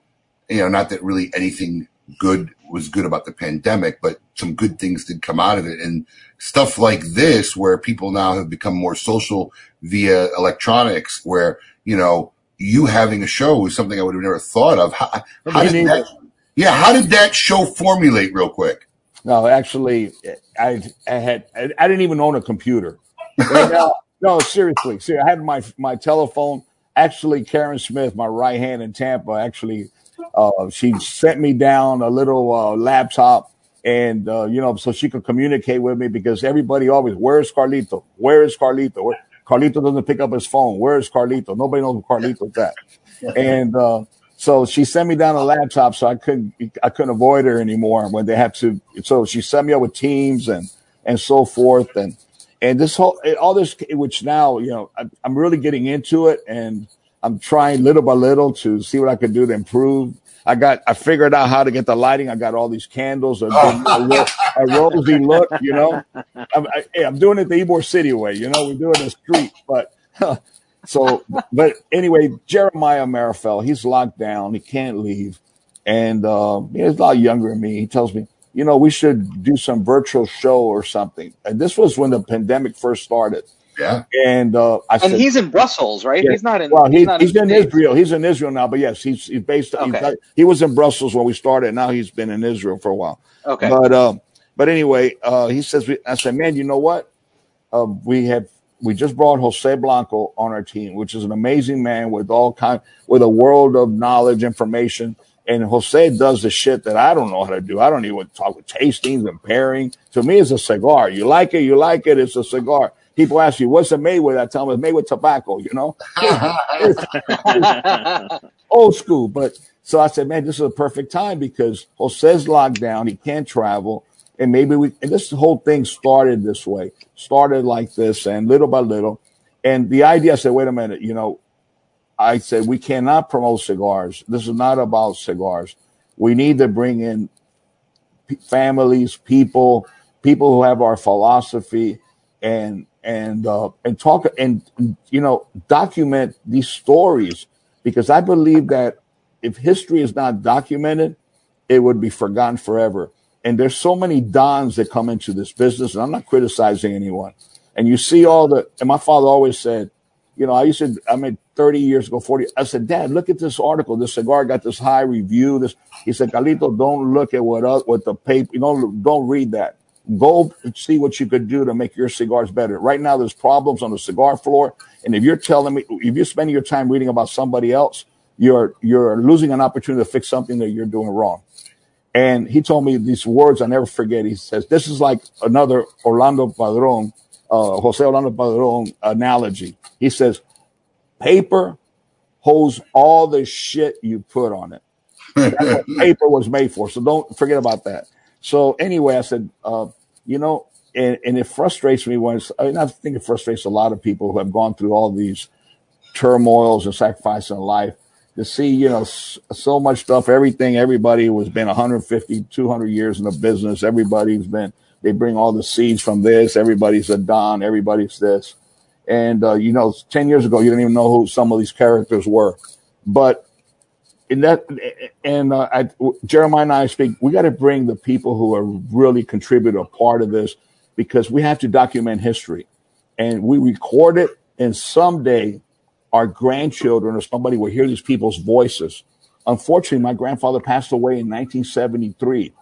you know, not that really anything good was good about the pandemic, but some good things did come out of it. And stuff like this, where people now have become more social via electronics, where, you know, you having a show was something I would have never thought of. How, how did that, yeah, how did that show formulate real quick? No, actually, I I had I, didn't even own a computer. Right now, no, seriously, see, I had my my telephone. Actually, Karen Smith, my right hand in Tampa, actually, uh, she sent me down a little uh, laptop, and uh, you know, so she could communicate with me because everybody always, where's Carlito? Where is Carlito? Where, Carlito doesn't pick up his phone. Where is Carlito? Nobody knows who Carlito's at. And uh, so she sent me down a laptop, so I couldn't I couldn't avoid her anymore when they had to. So she set me up with Teams and and so forth, and and this whole all this, which now you know I, I'm really getting into it, and I'm trying little by little to see what I can do to improve. I got I figured out how to get the lighting. I got all these candles, a, a, ro- a rosy look, you know. I'm, I, I'm doing it the Ybor City way, you know. We do it in the street, but so but anyway, Jeremiah Marifel, he's locked down. He can't leave, and uh, he's a lot younger than me. He tells me, you know, we should do some virtual show or something. And this was when the pandemic first started. Yeah. And uh, I And said, he's in Brussels, right? yeah. He's not in. Well, he's he, not he's in, in States. Israel. He's in Israel now, but yes, he's he's based. He's, Okay. he was in Brussels when we started. Now he's been in Israel for a while. Okay. But um, but anyway, uh, he says. we- I said, man, you know what? Uh, we have we just brought Jose Blanco on our team, which is an amazing man with all kind with a world of knowledge, information. And Jose does the shit that I don't know how to do. I don't even talk with tastings and pairing. To me, it's a cigar. You like it, you like it. It's a cigar. People ask you, what's it made with? I tell them it's made with tobacco, you know? <laughs> old school. But so I said, man, this is a perfect time because Jose's locked down. He can't travel. And maybe we, and this whole thing started this way, started like this and little by little. And the idea, I said, wait a minute, you know, I said, we cannot promote cigars. This is not about cigars. We need to bring in p- families, people, people who have our philosophy and, and, uh, and talk and, you know, document these stories because I believe that if history is not documented, it would be forgotten forever. And there's so many dons that come into this business, and I'm not criticizing anyone. And you see all the, and my father always said, you know, I used to, I mean, 30 years ago, 40, I said, Dad, look at this article. This cigar got this high review. This, he said, Carlito, don't look at what, oth- what the paper, you know, don't read that. Go see what you could do to make your cigars better. Right now, there's problems on the cigar floor. And if you're telling me, if you're spending your time reading about somebody else, you're, you're losing an opportunity to fix something that you're doing wrong. And he told me these words I never forget. He says, This is like another Orlando Padron, uh, Jose Orlando Padron analogy. He says, Paper holds all the shit you put on it. That's what <laughs> paper was made for. So don't forget about that. So anyway, I said, uh, you know, and, and it frustrates me when it's, I, mean, I think it frustrates a lot of people who have gone through all these turmoils and sacrifices in life to see, you know, so much stuff, everything, everybody who's been 150, 200 years in the business. Everybody's been, they bring all the seeds from this. Everybody's a Don. Everybody's this. And, uh, you know, 10 years ago, you didn't even know who some of these characters were. But in that, and uh, I, Jeremiah and I speak, we got to bring the people who are really contributed a part of this because we have to document history and we record it. And someday our grandchildren or somebody will hear these people's voices. Unfortunately, my grandfather passed away in 1973.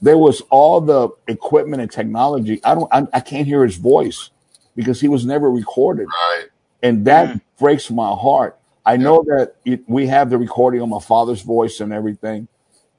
There was all the equipment and technology. I don't, I, I can't hear his voice because he was never recorded. Right. And that hmm. breaks my heart. I know that it, we have the recording of my father's voice and everything,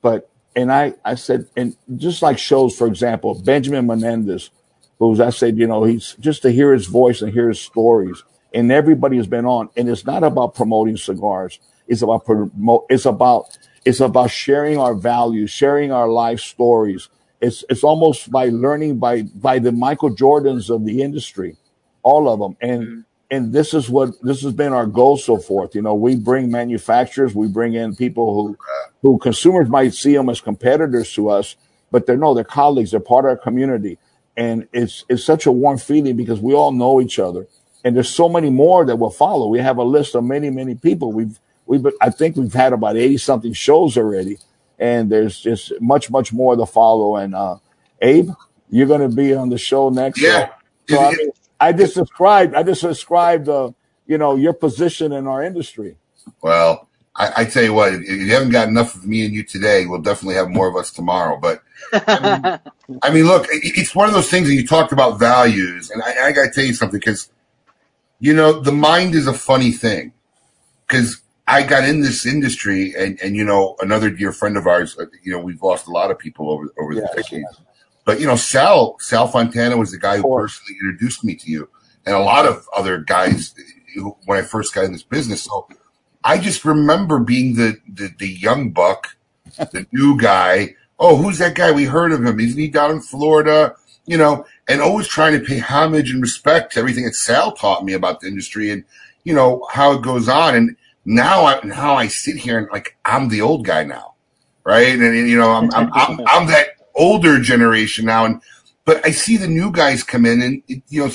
but, and I, I said, and just like shows, for example, Benjamin Menendez, who's, I said, you know, he's just to hear his voice and hear his stories and everybody has been on. And it's not about promoting cigars. It's about promote. It's about it's about sharing our values, sharing our life stories. It's it's almost by learning by by the Michael Jordans of the industry, all of them. And mm-hmm. and this is what this has been our goal so forth. You know, we bring manufacturers, we bring in people who who consumers might see them as competitors to us, but they're no, they're colleagues. They're part of our community, and it's it's such a warm feeling because we all know each other and there's so many more that will follow. We have a list of many, many people. We've, we've, I think we've had about 80 something shows already. And there's just much, much more to follow. And, uh, Abe, you're going to be on the show next. Yeah. So, I mean, I just described, I just described, uh, you know, your position in our industry. Well, I, I tell you what, if you haven't got enough of me and you today, we'll definitely have more of us tomorrow. But I mean, <laughs> look, it- it's one of those things that you talked about values, and I, I got to tell you something because, you know, the mind is a funny thing. Because I got in this industry, and and you know, another dear friend of ours, you know, we've lost a lot of people over over the Yes, decades. But you know, Sal Sal Fontana was the guy who personally introduced me to you, and a lot of other guys who, when I first got in this business. So I just remember being the the, the young buck, the new guy. Oh, who's that guy? We heard of him. Isn't he down in Florida? You know, and always trying to pay homage and respect to everything that Sal taught me about the industry and you know how it goes on. And now I now I sit here and like I'm the old guy now, right? And, and, you know I'm I'm, I'm I'm that older generation now, and but I see the new guys come in, and it, you know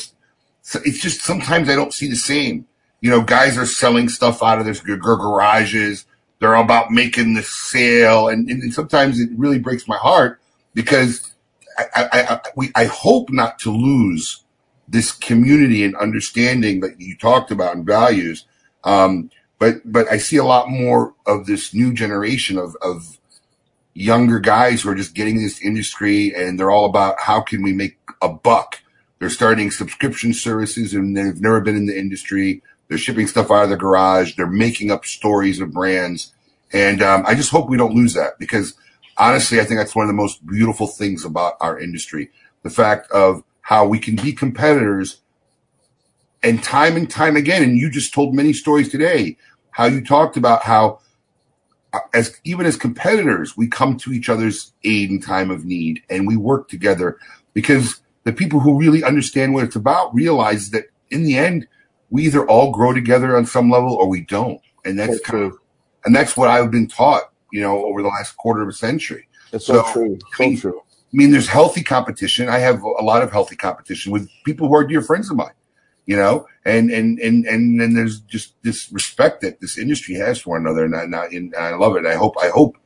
it's just sometimes I don't see the same. You know, guys are selling stuff out of their gar- gar- garages. They're about making the sale, and, and sometimes it really breaks my heart because I, I, I, we, I hope not to lose this community and understanding that you talked about and values. Um, but but I see a lot more of this new generation of of younger guys who are just getting in this industry and they're all about how can we make a buck. They're starting subscription services and they've never been in the industry. They're shipping stuff out of their garage. They're making up stories of brands. And um, I just hope we don't lose that because honestly, I think that's one of the most beautiful things about our industry. The fact of how we can be competitors and time and time again. And you just told many stories today, how you talked about how uh, as even as competitors, we come to each other's aid in time of need and we work together because the people who really understand what it's about realize that in the end, we either all grow together on some level or we don't. And that's kind of, and that's what I've been taught, you know, over the last quarter of a century. It's so true. I mean, true. I mean, there's healthy competition. I have a lot of healthy competition with people who are dear friends of mine, you know, and and and and then there's just this respect that this industry has for one another, and I, and I, and I love it. I hope, I hope,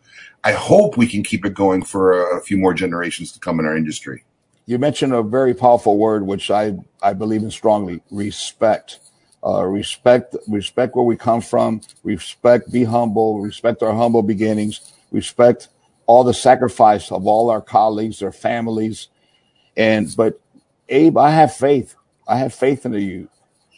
I hope we can keep it going for a, a few more generations to come in our industry. You mentioned a very powerful word, which I, I believe in strongly respect. Uh, respect, respect where we come from. Respect, be humble. Respect our humble beginnings. Respect all the sacrifice of all our colleagues, their families. And, but Abe, I have faith. I have faith in you.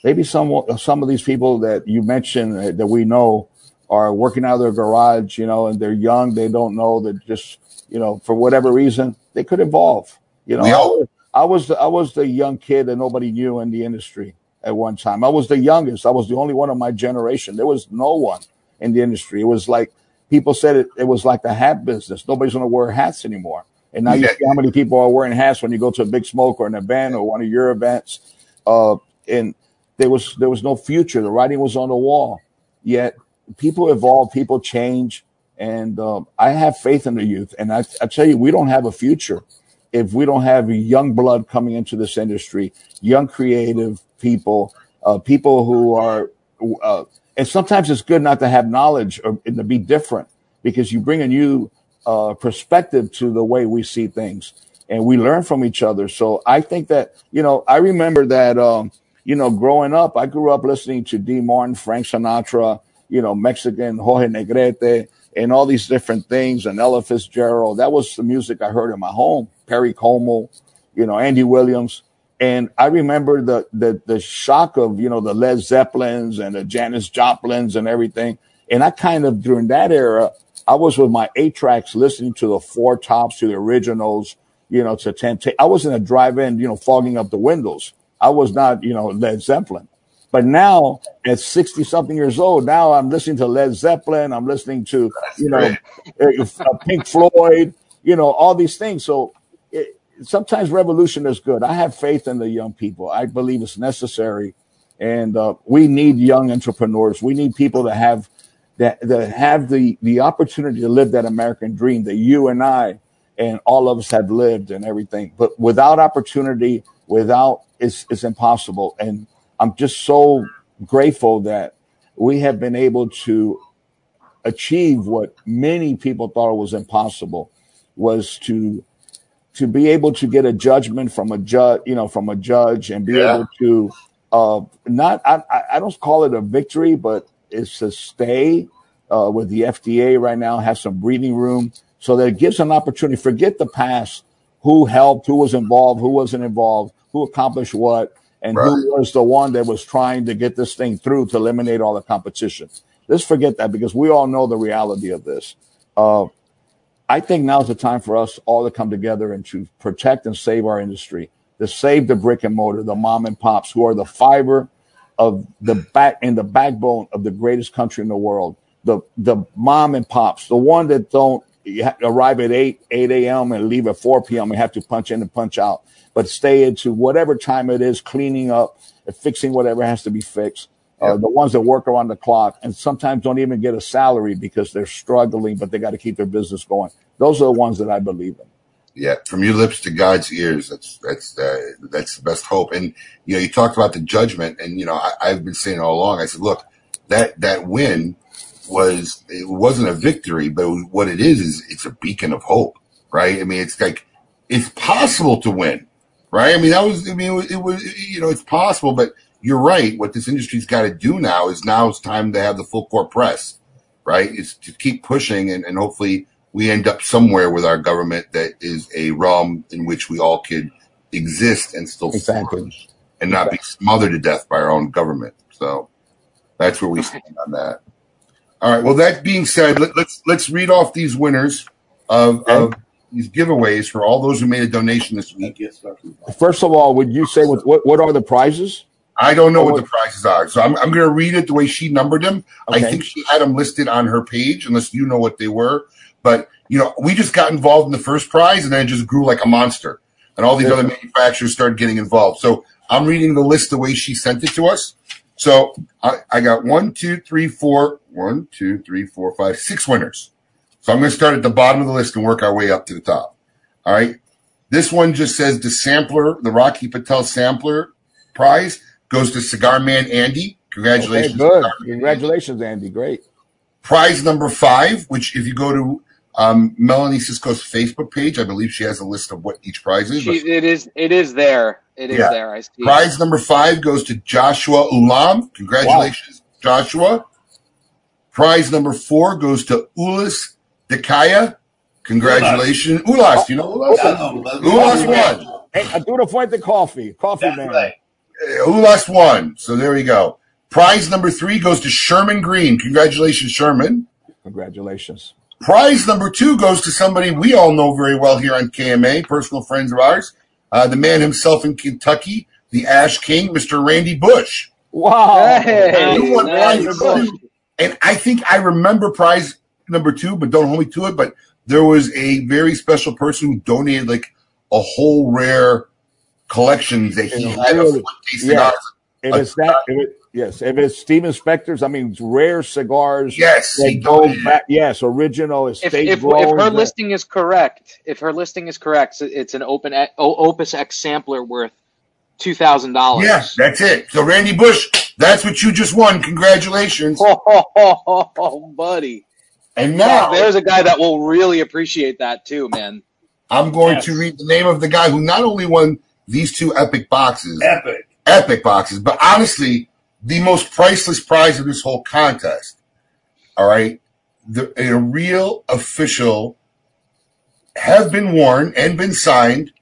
Maybe some, some of these people that you mentioned that we know are working out of their garage, you know, and they're young. They don't know that just, you know, for whatever reason, they could evolve. You know, I was, I was the, I was the young kid that nobody knew in the industry at one time. I was the youngest. I was the only one of my generation. There was no one in the industry. It was like people said it, it was like the hat business. Nobody's going to wear hats anymore. And now you see how many people are wearing hats when you go to a big smoke or an event or one of your events. Uh, and there was there was no future. The writing was on the wall. Yet people evolve, people change, and um, I have faith in the youth. And I, I tell you, we don't have a future if we don't have young blood coming into this industry, young creative people, uh, people who are, uh, and sometimes it's good not to have knowledge or and to be different because you bring a new uh, perspective to the way we see things and we learn from each other. So I think that, you know, I remember that, um, you know, growing up, I grew up listening to Dean Martin, Frank Sinatra, you know, Mexican Jorge Negrete, and all these different things, and Ella Fitzgerald. That was the music I heard in my home. Perry Como, you know, Andy Williams. And I remember the, the, the shock of, you know, the Led Zeppelins and the Janis Joplins and everything. And I kind of, during that era, I was with my eight tracks listening to the four tops, to the originals, you know, to 10. I was in a drive in, you know, fogging up the windows. I was not, you know, Led Zeppelin. But now at 60 something years old, now I'm listening to Led Zeppelin. I'm listening to, you know, uh, Pink Floyd, you know, all these things. So sometimes revolution is good. I have faith in the young people. I believe it's necessary. And uh, we need young entrepreneurs. We need people that have that, that have the, the opportunity to live that American dream that you and I and all of us have lived and everything. But without opportunity, without it's it's impossible. And I'm just so grateful that we have been able to achieve what many people thought was impossible was to to be able to get a judgment from a judge, you know, from a judge and be Yeah. able to uh not I I- don't call it a victory, but it's to stay uh, with the FDA right now, have some breathing room, so that it gives an opportunity. Forget the past, who helped, who was involved, who wasn't involved, who accomplished what, and Right. who was the one that was trying to get this thing through to eliminate all the competition. Let's forget that because we all know the reality of this. Uh, I think now's the time for us all to come together and to protect and save our industry, to save the brick and mortar, the mom and pops who are the fiber of the back and the backbone of the greatest country in the world. The the mom and pops, the one that don't arrive at eight eight a.m. and leave at four p.m. and have to punch in and punch out, but stay into whatever time it is, cleaning up and fixing whatever has to be fixed. Uh, the ones that work around the clock and sometimes don't even get a salary because they're struggling, but they got to keep their business going. Those are the ones that I believe in. Yeah, from your lips to God's ears. That's that's uh, that's the best hope. And you know, you talked about the judgment, and you know, I, I've been saying all along. I said, look, that that win was it wasn't a victory, but what it is is it's a beacon of hope, right? I mean, it's like it's possible to win, right? I mean, that was I mean, it was, it was you know, it's possible, but you're right. What this industry's got to do now is now it's time to have the full court press, right? It's to keep pushing, and, and hopefully we end up somewhere with our government that is a realm in which we all could exist and still Exactly. flourish and not be smothered to death by our own government. So that's where we stand on that. All right. Well, that being said, let, let's let's read off these winners of, of these giveaways for all those who made a donation this week. First of all, would you say what what, what are the prizes? I don't know what the prizes are, so I'm, I'm going to read it the way she numbered them. I think she had them listed on her page, unless you know what they were. But you know, we just got involved in the first prize, and then it just grew like a monster, and all these Yeah. other manufacturers started getting involved. So I'm reading the list the way she sent it to us. So I, I got one, two, three, four, one, two, three, four, five, six winners. So I'm going to start at the bottom of the list and work our way up to the top. All right. This one just says the sampler, the Rocky Patel sampler prize goes to Cigar Man Andy. Congratulations. Okay, good. Congratulations, Andy. Great. Prize number five, which if you go to um, Melanie Cisco's Facebook page, I believe she has a list of what each prize is. She, but- it is. It is there. It is Yeah. there. I see. it. Prize number five goes to Joshua Ulam. Congratulations, Joshua. Prize number four goes to Ulis Dekaya. Congratulations. Ulas, you know Ulas? Ulas won. Hey, I do the Fuente coffee. Coffee man. Uh, lost one? So there we go. Prize number three goes to Sherman Green. Congratulations, Sherman. Congratulations. Prize number two goes to somebody we all know very well here on KMA, personal friends of ours, uh, the man himself in Kentucky, the Ash King, Mr. Randy Bush. Wow. Hey, You won prize number two. And I think I remember prize number two, but don't hold me to it. But there was a very special person who donated like a whole rare collection that he Yeah, had of really. Fuente Yeah. If it's that, if it, yes, if it's Steven Spector's, I mean, rare cigars. Yes, that go back. Yes, original If, estate if, if grown. her that- listing is correct, if her listing is correct, it's an open Opus X sampler worth two thousand dollars. Yeah, that's it. So Randy Bush, that's what you just won. Congratulations. <laughs> Oh, buddy. And now there's a guy that will really appreciate that too, man. I'm going to read the name of the guy who not only won these two epic boxes, Epic. epic boxes, but honestly, the most priceless prize of this whole contest. All right. The, a real official have been worn and been signed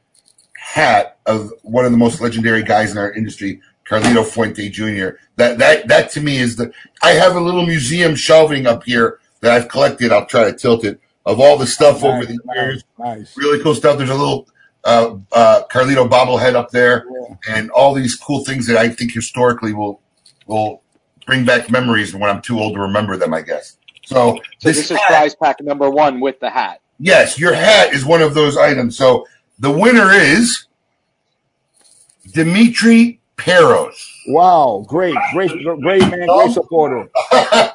hat of one of the most legendary guys in our industry, Carlito Fuente Jr. That that that to me is the I have a little museum shelving up here that I've collected. I'll try to tilt it of all the stuff over Nice, the nice, years. nice. Really cool stuff. There's a little uh, uh, Carlito bobblehead up there, and all these cool things that I think historically will will bring back memories when I'm too old to remember them. I guess. So So this, this is hat- prize pack number one with the hat. yes, your hat is one of those items. So the winner is Dimitri Peros. Wow, great, great, great man, great supporter. <laughs>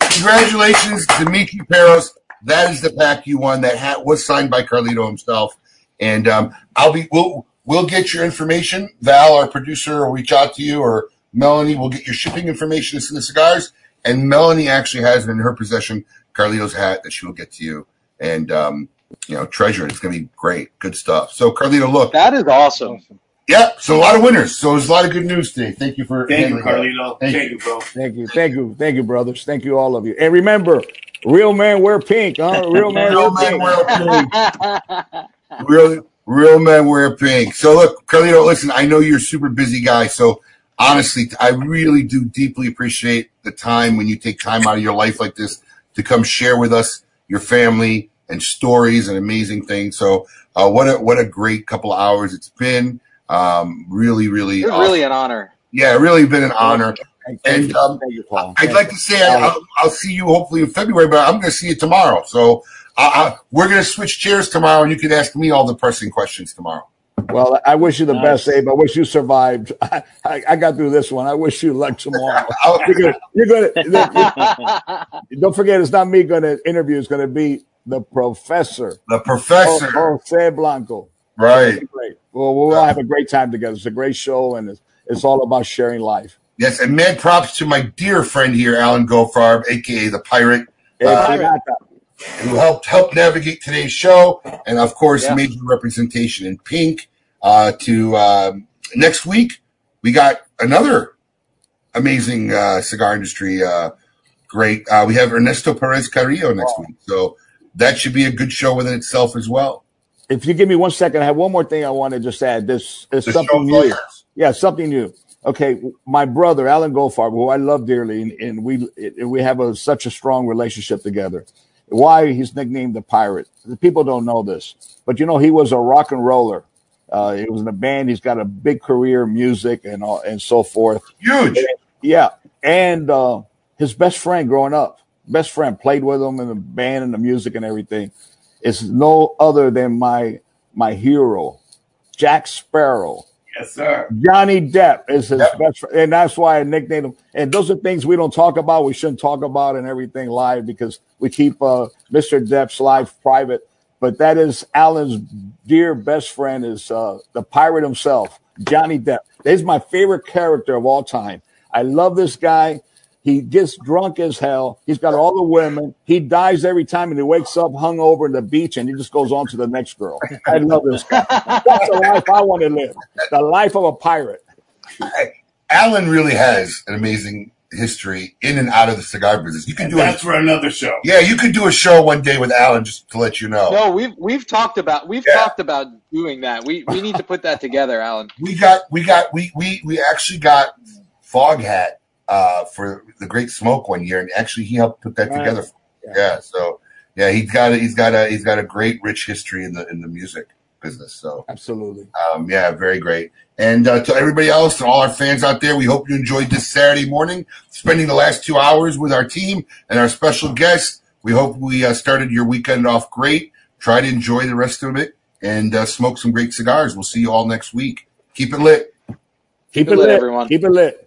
Congratulations, Dimitri Peros. That is the pack you won. That hat was signed by Carlito himself. And um, I'll be we'll we'll get your information. Val, our producer, will reach out to you, or Melanie will get your shipping information to the cigars. And Melanie actually has in her possession Carlito's hat that she will get to you. And um, you know, treasure it. It's gonna be great, good stuff. So Carlito, look, That is awesome. Yeah, so a lot of winners. So there's a lot of good news today. Thank you for Thank you. Carlito. Thank Thank you. you, bro. Thank you, thank you, thank you, brothers. Thank you, all of you. And remember, real men wear pink, huh? Real <laughs> men Real men wear pink. <laughs> Real, real men wear pink. So look, Carlito, listen, I know you're a super busy guy. So honestly, I really do deeply appreciate the time when you take time out of your life like this to come share with us your family and stories and amazing things. So uh, what a what a great couple of hours it's been. Um, really, really, It's awesome. really an honor. yeah, really been an honor. Thank And um, you, I'd like to say I'll, I'll see you hopefully in February, but I'm going to see you tomorrow. So I, I, we're going to switch chairs tomorrow, and you can ask me all the pressing questions tomorrow. Well, I wish you the Nice. best, Abe. I wish you survived. <laughs> I, I, I got through this one. I wish you luck tomorrow. <laughs> You're gonna, you're gonna <laughs> don't forget, it's not me going to interview. It's going to be the professor, The professor. Jose Blanco. Right. Well, we'll all have a great time together. It's a great show, and it's, it's all about sharing life. Yes, and mad props to my dear friend here, Alan Goldfarb, aka the Pirate, Hey, uh, Pirata. who helped help navigate today's show, and of course, Yeah. major representation in pink. Uh, to um, next week, we got another amazing uh, cigar industry. Uh, great. Uh, we have Ernesto Perez Carrillo next week, so that should be a good show within itself as well. If you give me one second, I have one more thing I want to just add. This is The something new. Yeah, something new. Okay, my brother Alan Goldfarb, who I love dearly, and, and we and we have a, such a strong relationship together. Why he's nicknamed the Pirate? The People don't know this, but you know he was a rock and roller. Uh, he was in a band. He's got a big career in music and all, and so forth. Huge. Yeah, and uh, his best friend growing up, best friend played with him in the band and the music and everything. Is no other than my my hero, Jack Sparrow. Yes, sir. Johnny Depp is his best friend, and that's why I nicknamed him. And those are things we don't talk about. We shouldn't talk about and everything live because we keep uh, Mr. Depp's life private. But that is Alan's dear best friend is uh, the pirate himself, Johnny Depp. He's my favorite character of all time. I love this guy. He gets drunk as hell. He's got all the women. He dies every time, and he wakes up hungover in the beach, and he just goes on to the next girl. I love this guy. That's the life I want to live. The life of a pirate. Alan really has an amazing history in and out of the cigar business. You can do That's it. for another show. Yeah, you could do a show one day with Alan just to let you know. No, we've we've talked about we've Yeah. talked about doing that. We we need to put that together, Alan. We got, we got, we we we actually got Foghat uh, for the Great Smoke one year, and actually he helped put that Right. together. Yeah. so yeah, he's got a, he's got a he's got a great rich history in the in the music business. So Absolutely. um, yeah, very great. And uh, to everybody else and all our fans out there, we hope you enjoyed this Saturday morning, spending the last two hours with our team and our special guests. We hope we uh, started your weekend off great. Try to enjoy the rest of it and uh, smoke some great cigars. We'll see you all next week. Keep it lit. Keep Good it luck, lit, everyone. Keep it lit.